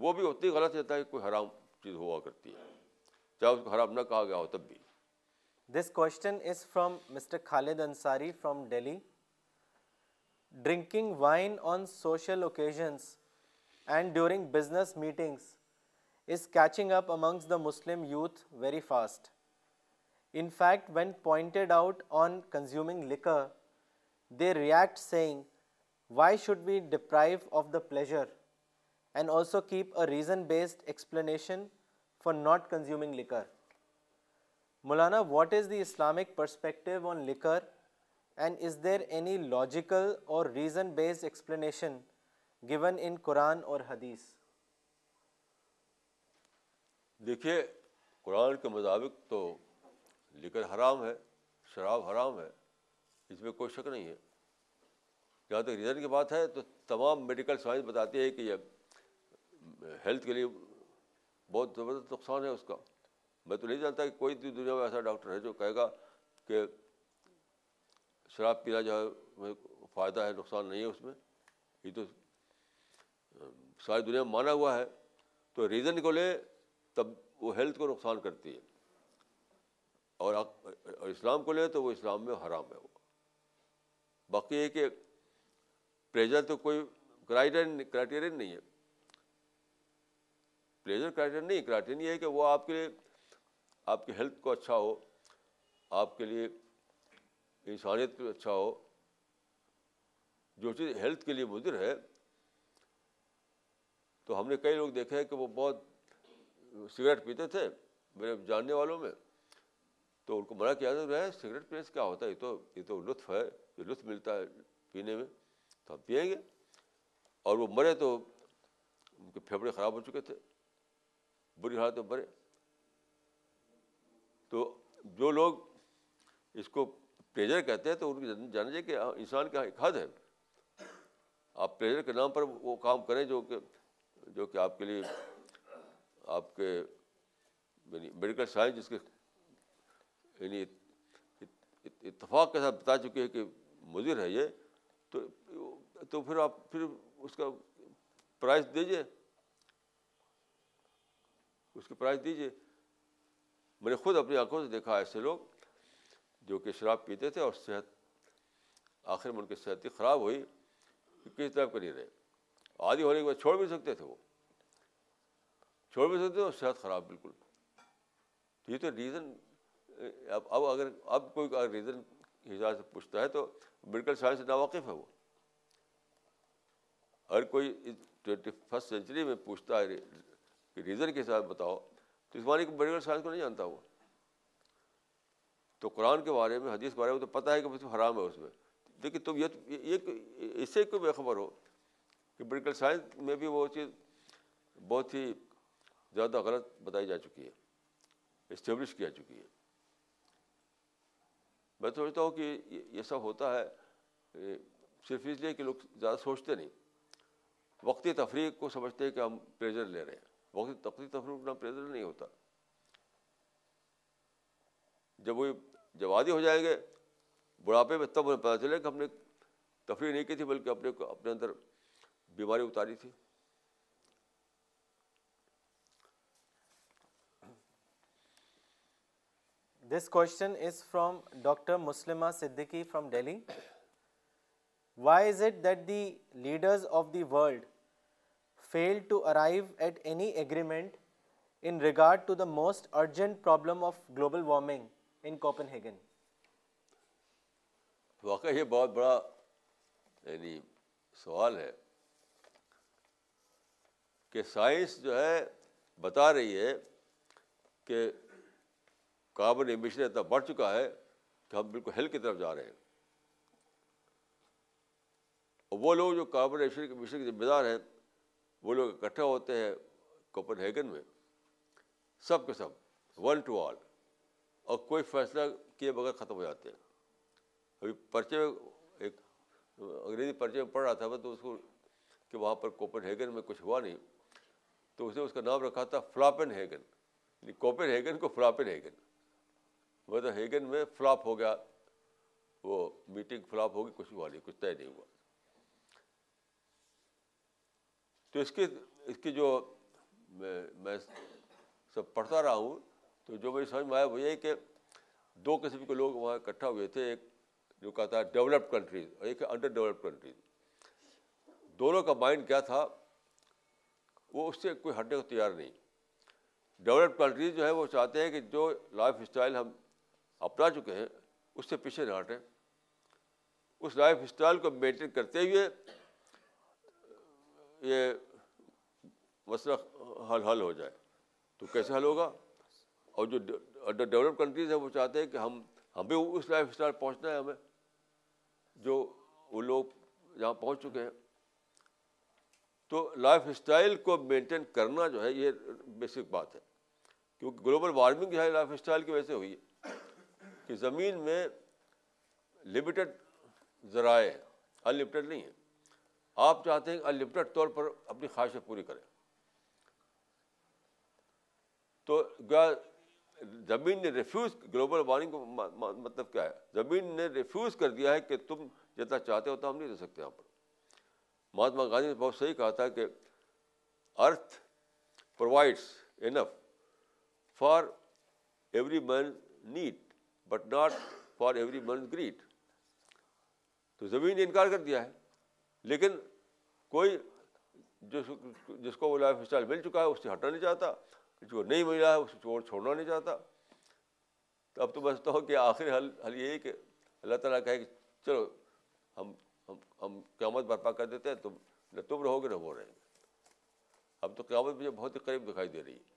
وہ بھی ہوتی ہے کہ کوئی حرام چیز ہوا کرتی ہے چاہے اس کو حرام نہ کہا گیا ہو تب بھی this question is from Mister Khalid Ansari from Delhi drinking wine on social occasions and during business meetings is catching up amongst the Muslim youth very fast in fact when pointed out on consuming liquor they react saying why should be deprive of the pleasure and also keep a reason based explanation for not consuming liquor Maulana what is the Islamic perspective on liquor and is there any logical اور reason based explanation given in Quran اور حدیث دیکھیے قرآن کے مطابق تو لکر حرام ہے شراب حرام ہے اس میں کوئی شک نہیں ہے جہاں تک ریزن کی بات ہے تو تمام میڈیکل سائنس بتاتی ہے کہ یہ ہیلتھ کے لیے بہت زبردست نقصان ہے اس کا میں تو نہیں جانتا کہ کوئی بھی دنیا میں ایسا ڈاکٹر ہے جو کہے گا کہ شراب پینا جو ہے فائدہ ہے نقصان نہیں ہے اس میں یہ تو ساری دنیا میں مانا ہوا ہے تو ریزن کو لے تب وہ ہیلتھ کو نقصان کرتی ہے اور اسلام کو لے تو وہ اسلام میں حرام ہے وہ باقی یہ کہ پریجر تو کوئی کرائی کرائٹیرین نہیں ہے پلیزر کراٹین نہیں کراٹین یہ ہے کہ وہ آپ کے لیے آپ کی ہیلتھ کو اچھا ہو آپ کے لیے انسانیت کو اچھا ہو جو چیز ہیلتھ کے لیے مضر ہے تو ہم نے کئی لوگ دیکھے ہیں کہ وہ بہت سگریٹ پیتے تھے میرے جاننے والوں میں تو ان کو منع کیا جاتا ہے سگریٹ پینے سے کیا ہوتا ہے یہ تو یہ تو لطف ہے یہ لطف ملتا ہے پینے میں تو ہم پئیں گے اور وہ مرے تو ان کے پھیپھڑے خراب ہو چکے تھے بری حالت میں مرے تو جو لوگ اس کو پریجر کہتے ہیں تو ان کی جان چاہیے کہ ہاں، انسان کا ایک حد ہے آپ پریجر کے نام پر وہ کام کریں جو کہ جو کہ آپ کے لیے آپ کے یعنی میڈیکل سائنس جس کے یعنی اتفاق کے ساتھ بتا چکے ہیں کہ مضر ہے یہ تو تو پھر آپ پھر اس کا پرائز دیجیے اس کی پرائز دیجیے میں نے خود اپنی آنکھوں سے دیکھا ایسے لوگ جو کہ شراب پیتے تھے اور صحت آخر میں ان کی صحت ہی خراب ہوئی کسی طرح کر نہیں رہے عادی ہونے کے بعد چھوڑ بھی سکتے تھے وہ چھوڑ بھی سکتے تھے اور صحت خراب بالکل یہ تو ریزن اب اب اگر اب کوئی اگر ریزن حساب سے پوچھتا ہے تو میڈیکل سائنس سے ناواقف ہے وہ اگر کوئی ٹوینٹی فسٹ سینچری میں پوچھتا ہے ریزن کے ساتھ بتاؤ تو اس بارے کو میڈیکل سائنس کو نہیں جانتا وہ تو قرآن کے بارے میں حدیث کے بارے میں تو پتہ ہے کہ اس میں حرام ہے اس میں دیکھیے تم یہ اس سے کوئی بے خبر ہو کہ میڈیکل سائنس میں بھی وہ چیز بہت ہی زیادہ غلط بتائی جا چکی ہے اسٹیبلش کیا چکی ہے میں سمجھتا ہوں کہ یہ سب ہوتا ہے صرف اس لیے کہ لوگ زیادہ سوچتے نہیں وقتی تفریح کو سمجھتے ہیں کہ ہم پریجر لے رہے ہیں وقتی تقریب تفروق نام پریزر نہیں ہوتا جب وہ جب عادی ہو جائیں گے بڑھاپے میں تب انہیں پتہ چلے کہ ہم نے تفریح نہیں کی تھی بلکہ اپنے اپنے اندر بیماری اتاری تھی this question is from doctor Muslima Siddiqui from Delhi why is it that the leaders of the world fail to arrive at any agreement in regard to the most urgent problem of global warming in Copenhagen واقعی یہ بہت بڑا یعنی سوال ہے کہ science جو ہے بتا رہی ہے کہ کاربن ایمیشن اتنا بڑھ چکا ہے کہ ہم بالکل ہیلتھ کی طرف جا رہے ہیں اور وہ لوگ جو کاربن ایمیشن کے ذمہ دار ہیں وہ لوگ اکٹھا ہوتے ہیں کوپن ہیگن میں سب کے سب ون ٹو آل اور کوئی فیصلہ کیے بغیر ختم ہو جاتے ہیں ابھی پرچے میں ایک انگریزی پرچے میں پڑھ رہا تھا میں تو اس کو کہ وہاں پر کوپن ہیگن میں کچھ ہوا نہیں تو اس نے اس کا نام رکھا تھا فلاپن ہیگن یعنی کوپن ہیگن کو فلاپن ہیگن مطلب ہیگن میں فلاپ ہو گیا وہ میٹنگ فلاپ ہوگی کچھ ہوا نہیں کچھ طے نہیں ہوا تو اس کی اس کی جو میں سب پڑھتا رہا ہوں تو جو میری سمجھ میں آیا وہ یہ کہ دو قسم کے لوگ وہاں اکٹھا ہوئے تھے ایک جو کہتا ہے ڈیولپڈ کنٹریز اور ایک انڈر ڈیولپڈ کنٹریز دونوں کا مائنڈ کیا تھا وہ اس سے کوئی ہٹنے کو تیار نہیں ڈیولپ کنٹریز جو ہے وہ چاہتے ہیں کہ جو لائف اسٹائل ہم اپنا چکے ہیں اس سے پیچھے نہ ہٹیں اس لائف اسٹائل کو مینٹین کرتے ہوئے یہ مسئلہ حل حل ہو جائے تو کیسے حل ہوگا اور جو انڈر ڈیولپ کنٹریز ہیں وہ چاہتے ہیں کہ ہم ہمیں اس لائف اسٹائل پہنچنا ہے ہمیں جو وہ لوگ جہاں پہنچ چکے ہیں تو لائف اسٹائل کو مینٹین کرنا جو ہے یہ بیسک بات ہے کیونکہ گلوبل وارمنگ جو ہے لائف اسٹائل کی وجہ سے ہوئی ہے کہ زمین میں لمیٹیڈ ذرائع ہیں ان نہیں ہیں آپ چاہتے ہیں ان انلمیٹڈ طور پر اپنی خواہشیں پوری کریں تو زمین نے ریفیوز گلوبل وارمنگ کو مطلب کیا ہے زمین نے ریفیوز کر دیا ہے کہ تم جتنا چاہتے ہو تو ہم نہیں دے سکتے یہاں پر مہاتما گاندھی نے بہت صحیح کہا تھا کہ earth provides enough for every man need but not for every man greed تو زمین نے انکار کر دیا ہے لیکن کوئی جس جس کو وہ لائف اسٹائل مل چکا ہے اس سے ہٹنا نہیں چاہتا جو نہیں مل رہا ہے اسے کو چھوڑنا نہیں چاہتا تو اب تو بچتا تو ہو کہ آخری حل حل یہی کہ اللہ تعالیٰ کہے کہ چلو ہم ہم ہم قیامت برپا کر دیتے ہیں تم نہ تم رہو گے نہ وہ رہیں گے اب تو قیامت مجھے بہت ہی قریب دکھائی دے رہی ہے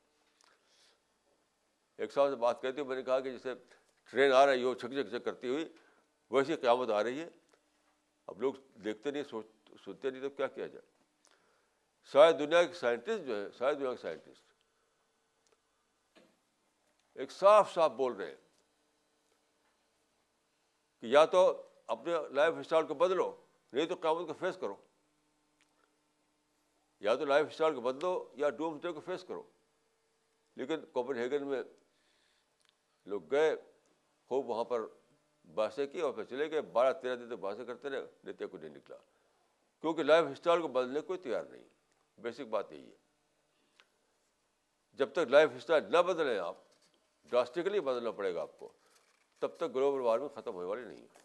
ایک سال سے بات کرتی ہوئے میں نے کہا کہ جیسے ٹرین آ رہی ہو چھک چھک چھک کرتی ہوئی ویسی قیامت آ رہی ہے اب لوگ دیکھتے نہیں سوچ سنتے نہیں تو کیا کیا جائے ساری دنیا کے سائنٹسٹ سائنٹسٹ جو ساری دنیا کے ایک صاف صاف بول رہے ہیں کہ یا تو اپنے لائف اسٹائل کو بدلو نہیں تو قیامت کو فیس کرو یا تو لائف اسٹائل کو بدلو یا ڈے کو فیس کرو لیکن کوپن ہیگن میں لوگ گئے خوب وہاں پر بحثیں کی اور پھر چلے گئے بارہ تیرہ دن تک بحثیں کرتے رہے نیتیا کو نہیں نکلا کیونکہ لائف اسٹائل کو بدلنے کوئی تیار نہیں بیسک بات یہی ہے جب تک لائف اسٹائل نہ بدلیں آپ ڈراسٹکلی بدلنا پڑے گا آپ کو تب تک گلوبل وارمنگ ختم ہونے والی نہیں ہے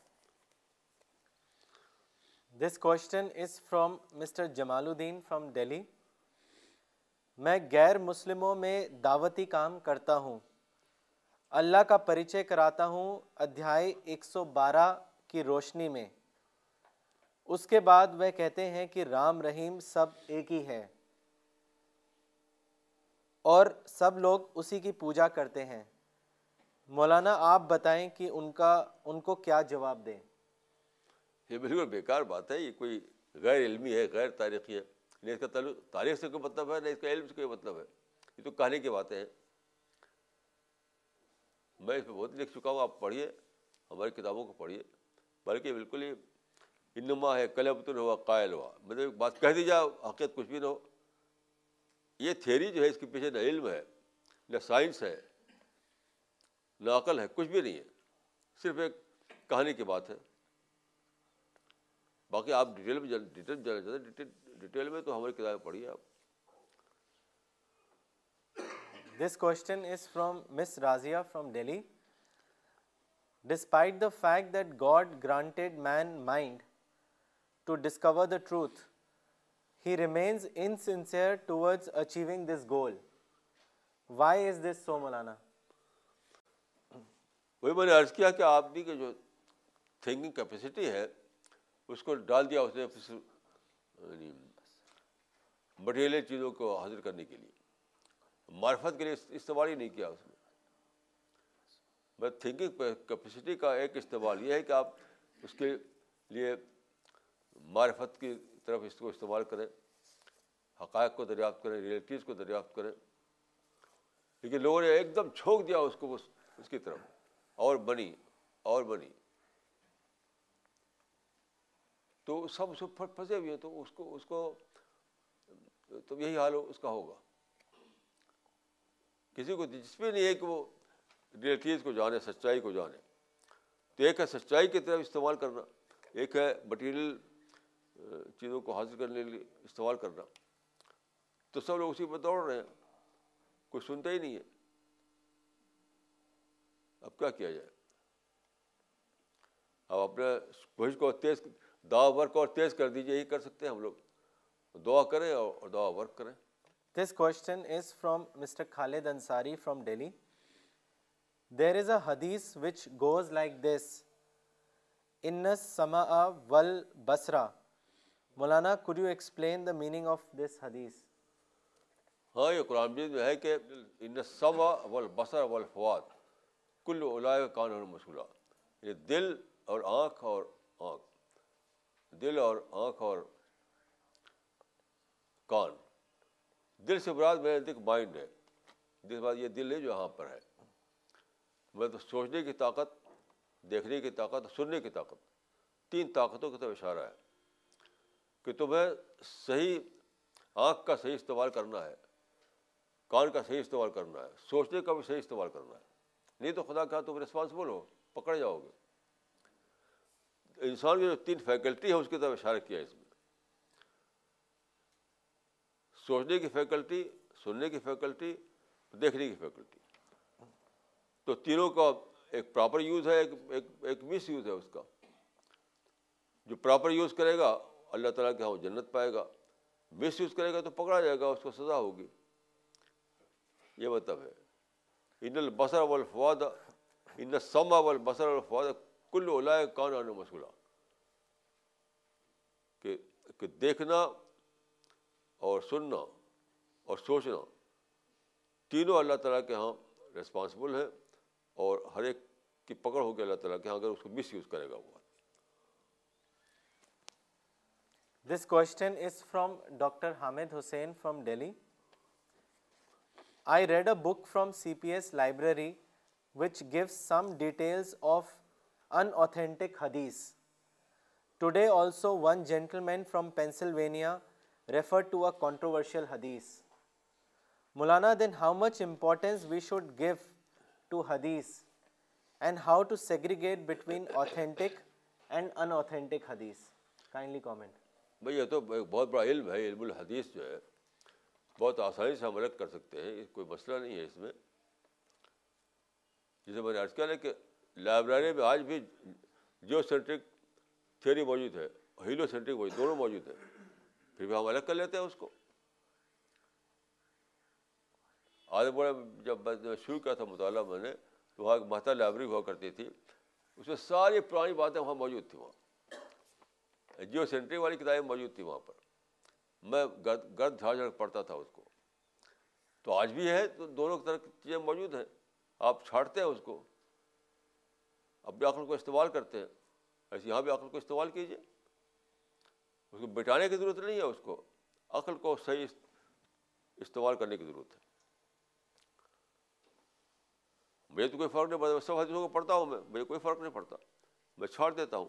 this question is from mister Jamal Uddin from Delhi میں غیر مسلموں میں دعوتی کام کرتا ہوں اللہ کا پریچے کراتا ہوں ادھیائے ایک سو بارہ کی روشنی میں اس کے بعد وہ کہتے ہیں کہ رام رحیم سب ایک ہی ہے اور سب لوگ اسی کی پوجا کرتے ہیں مولانا آپ بتائیں کہ ان کا ان کو کیا جواب دیں یہ بالکل بیکار بات ہے یہ کوئی غیر علمی ہے غیر تاریخی ہے اس کا تاریخ سے کوئی مطلب ہے نہ اس کا علم سے کوئی مطلب ہے یہ تو کہنے کی بات ہے میں اس پہ بہت لکھ چکا ہوں آپ پڑھیے ہماری کتابوں کو پڑھیے بلکہ بالکل ہی انما ہے کلب تو ہوا قائل ہوا مطلب ایک بات کہہ دی جائے حقیقت کچھ بھی نہ ہو یہ تھیوری جو ہے اس کے پیچھے نہ علم ہے نہ سائنس ہے نہ عقل ہے کچھ بھی نہیں ہے صرف ایک کہانی کی بات ہے باقی آپ ڈیٹیل میں ڈیٹیل ڈیٹیل جانا چاہتے ہیں ڈیٹیل میں تو ہماری کتابیں پڑھیے آپ this question is from miss Razia from Delhi despite the fact that God granted man mind to discover the truth he remains insincere towards achieving this goal why is this so Maulana وہی میں نے عرض کیا کہ آدمی کی جو thinking capacity ہے اس کو ڈال دیا اس نے مٹیریل چیزوں کو حاضر کرنے کے لیے معرفت کے لیے استعمال ہی نہیں کیا اس میں بس تھنکنگ کیپیسٹی کا ایک استعمال یہ ہے کہ آپ اس کے لیے معرفت کی طرف اس کو استعمال کریں حقائق کو دریافت کریں ریئلٹیز کو دریافت کریں لیکن لوگوں نے ایک دم چھوک دیا اس کو اس کی طرف اور بنی اور بنی تو سب اس پھٹ پھنسے ہوئے ہیں تو اس کو اس کو تو یہی حال ہو اس کا ہوگا کسی کو دلچسپی نہیں ہے کہ وہ ریئلٹیز کو جانے سچائی کو جانے تو ایک ہے سچائی کی طرف استعمال کرنا ایک ہے مٹیریل چیزوں کو حاصل کرنے کے لیے استعمال کرنا تو سب لوگ اسی پہ دوڑ رہے ہیں کوئی سنتا ہی نہیں ہے اب کیا کیا جائے اب اپنے کوشش کو تیز دعا ورک اور تیز کر دیجیے یہی کر سکتے ہیں ہم لوگ دعا کریں اور دعا ورک کریں this question is from mister Khalid Ansari from Delhi there is a hadith which goes like this انس سما ول بسرا Maulana could you explain the meaning of this Hadith ہاں یہ قرآن جی ہے کہ ان سما ول بسر ول فواد کل اولا کان اور مشغلہ یہ دل اور آنکھ اور آنکھ دل اور آنکھ اور کان دل سے برات میرے دیکھ مائنڈ ہے جس بعد یہ دل ہے جو یہاں پر ہے میں تو سوچنے کی طاقت دیکھنے کی طاقت سننے کی طاقت تین طاقتوں کی طرف اشارہ ہے کہ تمہیں صحیح آنکھ کا صحیح استعمال کرنا ہے کان کا صحیح استعمال کرنا ہے سوچنے کا بھی صحیح استعمال کرنا ہے نہیں تو خدا کہا تم رسپانسبل ہو پکڑ جاؤ گے انسان کی جو تین فیکلٹی ہے اس کی طرف اشارہ کیا ہے اس میں سوچنے کی فیکلٹی سننے کی فیکلٹی دیکھنے کی فیکلٹی تو تینوں کا ایک پراپر یوز ہے ایک ایک مس یوز ہے اس کا جو پراپر یوز کرے گا اللہ تعالیٰ کے ہاں جنت پائے گا مس یوز کرے گا تو پکڑا جائے گا اس کو سزا ہوگی یہ مطلب ہے ان البصر و الفواد ان ساماول بسر الفواد کل اولا کان آنے مشغلہ کہ دیکھنا اور سننا اور سوچنا تینوں اللہ تعالیٰ کے یہاں ریسپانسبل ہیں اور ہر ایک کی پکڑ ہوگی اللہ تعالیٰ کے یہاں اس کو مس یوز کرے گا وہ this question is from doctor Hamid Hussain from Delhi I read a book from C P S library which gives some details of an authentic hadith today also one gentleman from Pennsylvania refer to a controversial hadith Maulana then how much importance we should give to hadith and how to segregate between authentic and unauthentic hadith kindly comment بھائی یہ تو بہت بڑا علم ہے علم الحدیث جو ہے بہت آسانی سے ہم الگ کر سکتے ہیں کوئی مسئلہ نہیں ہے اس میں جسے میں نے عرض کیا نا کہ لائبریری میں آج بھی جیو سینٹرک تھیوری موجود ہے ہیلو سینٹرک موجود دونوں موجود ہیں پھر بھی ہم الگ کر لیتے ہیں اس کو آدھے بڑے جب میں شروع کیا تھا مطالعہ میں نے تو وہاں ایک مہتا لائبریری ہوا کرتی تھی اس میں ساری پرانی باتیں وہاں موجود تھیں وہاں جیو سینٹری والی کتابیں موجود تھیں وہاں پر میں گرد گرد جھاڑ جھاڑ پڑھتا تھا اس کو تو آج بھی ہے تو دونوں طرح کی چیزیں موجود ہیں آپ چھاڑتے ہیں اس کو اپنے عقل کو استعمال کرتے ہیں ایسے یہاں بھی عقل کو استعمال کیجیے اس کو بٹانے کی ضرورت نہیں ہے اس کو عقل کو صحیح استعمال کرنے کی ضرورت ہے مجھے تو کوئی فرق نہیں پڑتا میں سب حدیثوں کو پڑھتا ہوں میں مجھے کوئی فرق نہیں پڑتا میں چھوڑ دیتا ہوں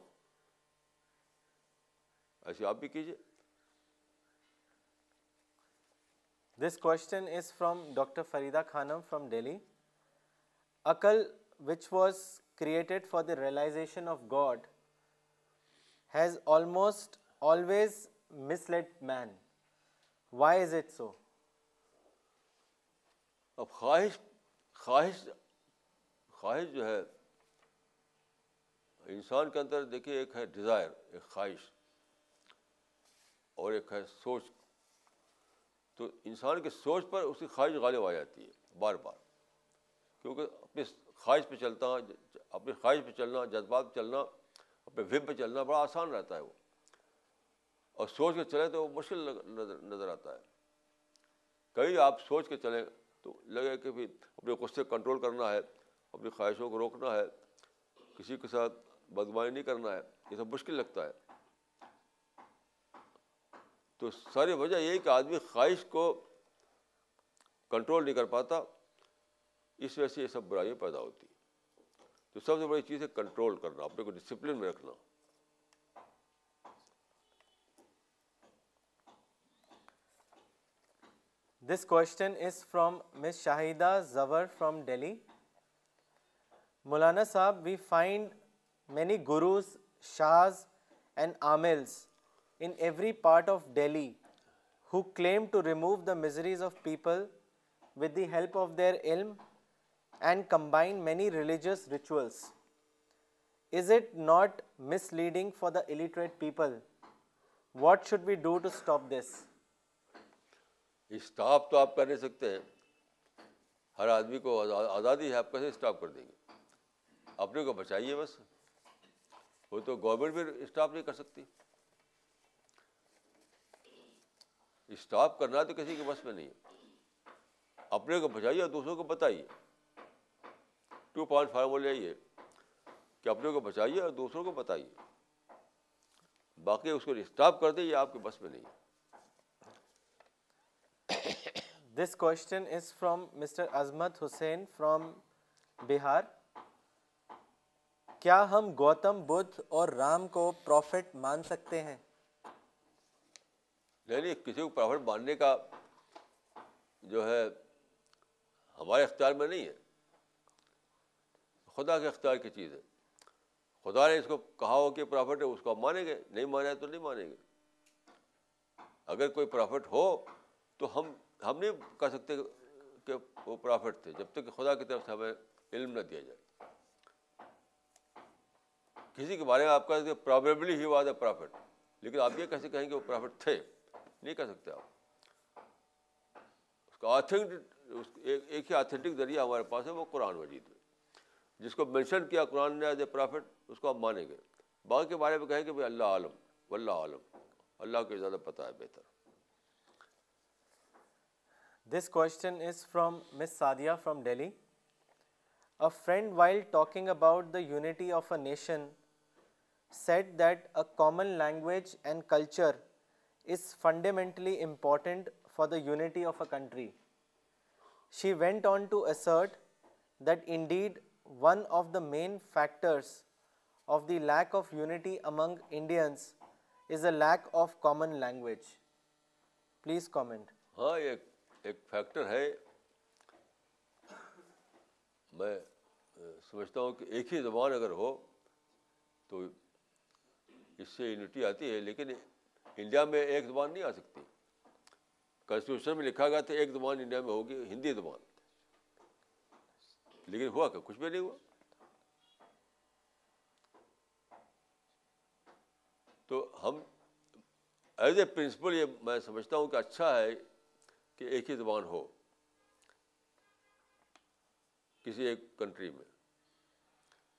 ایسے آپ بھی کیجیے this question is from doctor Farida Khanam from Delhi aql which was created for the realization of God has almost always misled man why is it so اب خواہش خواہش خواہش جو ہے انسان کے اندر دیکھیے ایک ہے ڈیزائر ایک خواہش اور ایک ہے سوچ تو انسان کی سوچ پر اس کی خواہش غالب آ جاتی ہے بار بار کیونکہ اپنی خواہش پہ چلتا اپنی خواہش پہ چلنا جذبات پہ چلنا اپنے وب پہ چلنا بڑا آسان رہتا ہے وہ اور سوچ کے چلیں تو وہ مشکل نظر آتا ہے کہیں آپ سوچ کے چلیں تو لگے کہ بھی اپنے غصے کنٹرول کرنا ہے اپنی خواہشوں کو روکنا ہے کسی کے ساتھ بدمانی نہیں کرنا ہے یہ سب مشکل لگتا ہے تو ساری وجہ یہ کہ آدمی خواہش کو کنٹرول نہیں کر پاتا اس وجہ سے یہ سب برائیاں پیدا ہوتی ہیں تو سب سے بڑی چیز ہے کنٹرول کرنا اپنے کو ڈسپلن میں رکھنا this question is from miss Shahida زور from Delhi Maulana sahib we find many gurus shah and amils in every part of Delhi who claim to remove the miseries of people with the help of their ilm and combine many religious rituals is it not misleading for the illiterate people what should be do to stop this stuff تو آپ کر نہیں سکتے ہر آدمی کو آزادی ہے آپ کیسے اسٹاف کر دیں گے اپنے کو بچائیے بس وہ تو گورنمنٹ بھی اسٹاف نہیں کر سکتی اسٹاف کرنا تو کسی کے بس میں نہیں ہے اپنے کو بچائیے اور دوسروں کو بتائیے ٹو پوائنٹ فائیو بولے یہ کہ اپنے کو بچائیے اور دوسروں کو بتائیے باقی اس کو اسٹاف کر دیں یہ آپ کے بس میں نہیں ہے حسین فرام بہار کیا ہم گوتم رام کو پروفٹ ہمارے اختیار میں نہیں ہے خدا کے اختیار کی چیز ہے خدا نے اس کو کہا ہو کہ پرافٹ ہے اس کو مانیں گے نہیں ہے تو نہیں مانیں گے اگر کوئی پرافٹ ہو تو ہم ہم نہیں کہہ سکتے کہ وہ پرافٹ تھے جب تک کہ خدا کی طرف سے ہمیں علم نہ دیا جائے کسی کے بارے میں آپ کہہ سکتے probably he was a prophet لیکن آپ یہ کیسے کہیں کہ وہ پرافٹ تھے نہیں کہہ سکتے آپ اس کا آتھینٹ ایک ہی آتھینٹک ذریعہ ہمارے پاس ہے وہ قرآن وجید میں جس کو مینشن کیا قرآن نے ایز اے پرافٹ اس کو آپ مانیں گے باغ کے بارے میں کہیں کہ بھائی اللہ عالم و اللہ عالم اللہ کو زیادہ پتہ ہے بہتر This question is from Ms. Sadia from Delhi. A friend, while talking about the unity of a nation, said that a common language and culture is fundamentally important for the unity of a country. She went on to assert that indeed one of the main factors of the lack of unity among Indians is a lack of common language. Please comment. ایک factor ہے میں سمجھتا ہوں کہ ایک ہی زبان اگر ہو تو اس سے یونٹی آتی ہے لیکن انڈیا میں ایک زبان نہیں آ سکتی کانسٹیٹیوشن میں لکھا گیا تھا ایک زبان انڈیا میں ہوگی ہندی زبان لیکن ہوا کہ کچھ بھی نہیں ہوا تو ہم ایز اے پرنسپل یہ میں سمجھتا ہوں کہ اچھا ہے کہ ایک ہی زبان ہو کسی ایک کنٹری میں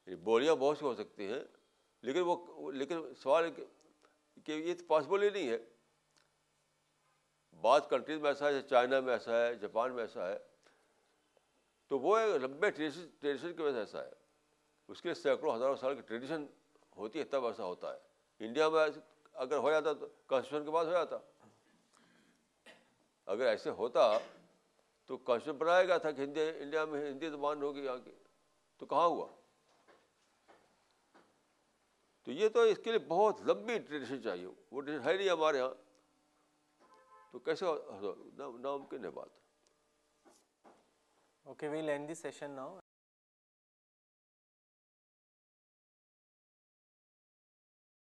یعنی بولیاں بہت سی ہو سکتی ہیں لیکن وہ لیکن سوال کہ یہ تو پاسبل ہی نہیں ہے بعض کنٹریز میں ایسا ہے چائنا میں ایسا ہے جاپان میں ایسا ہے تو وہ ایک لمبے ٹریڈیشن کی وجہ سے ایسا ہے اس کے لیے سینکڑوں ہزاروں سال کی ٹریڈیشن ہوتی ہے تب ایسا ہوتا ہے انڈیا میں اگر ہو جاتا تو کانسٹیٹیوشن کے بعد ہو جاتا اگر ایسے ہوتا تو کنسٹ بنایا گیا تھا کہ ہندی انڈیا میں ہندی زبان ہوگی یہاں کی تو کہاں ہوا تو یہ تو اس کے لیے بہت لمبی ٹریڈیشن چاہیے وہ ٹریڈیشن ہے نہیں ہمارے یہاں تو کیسے ناممکن ہے بات okay we'll end the session now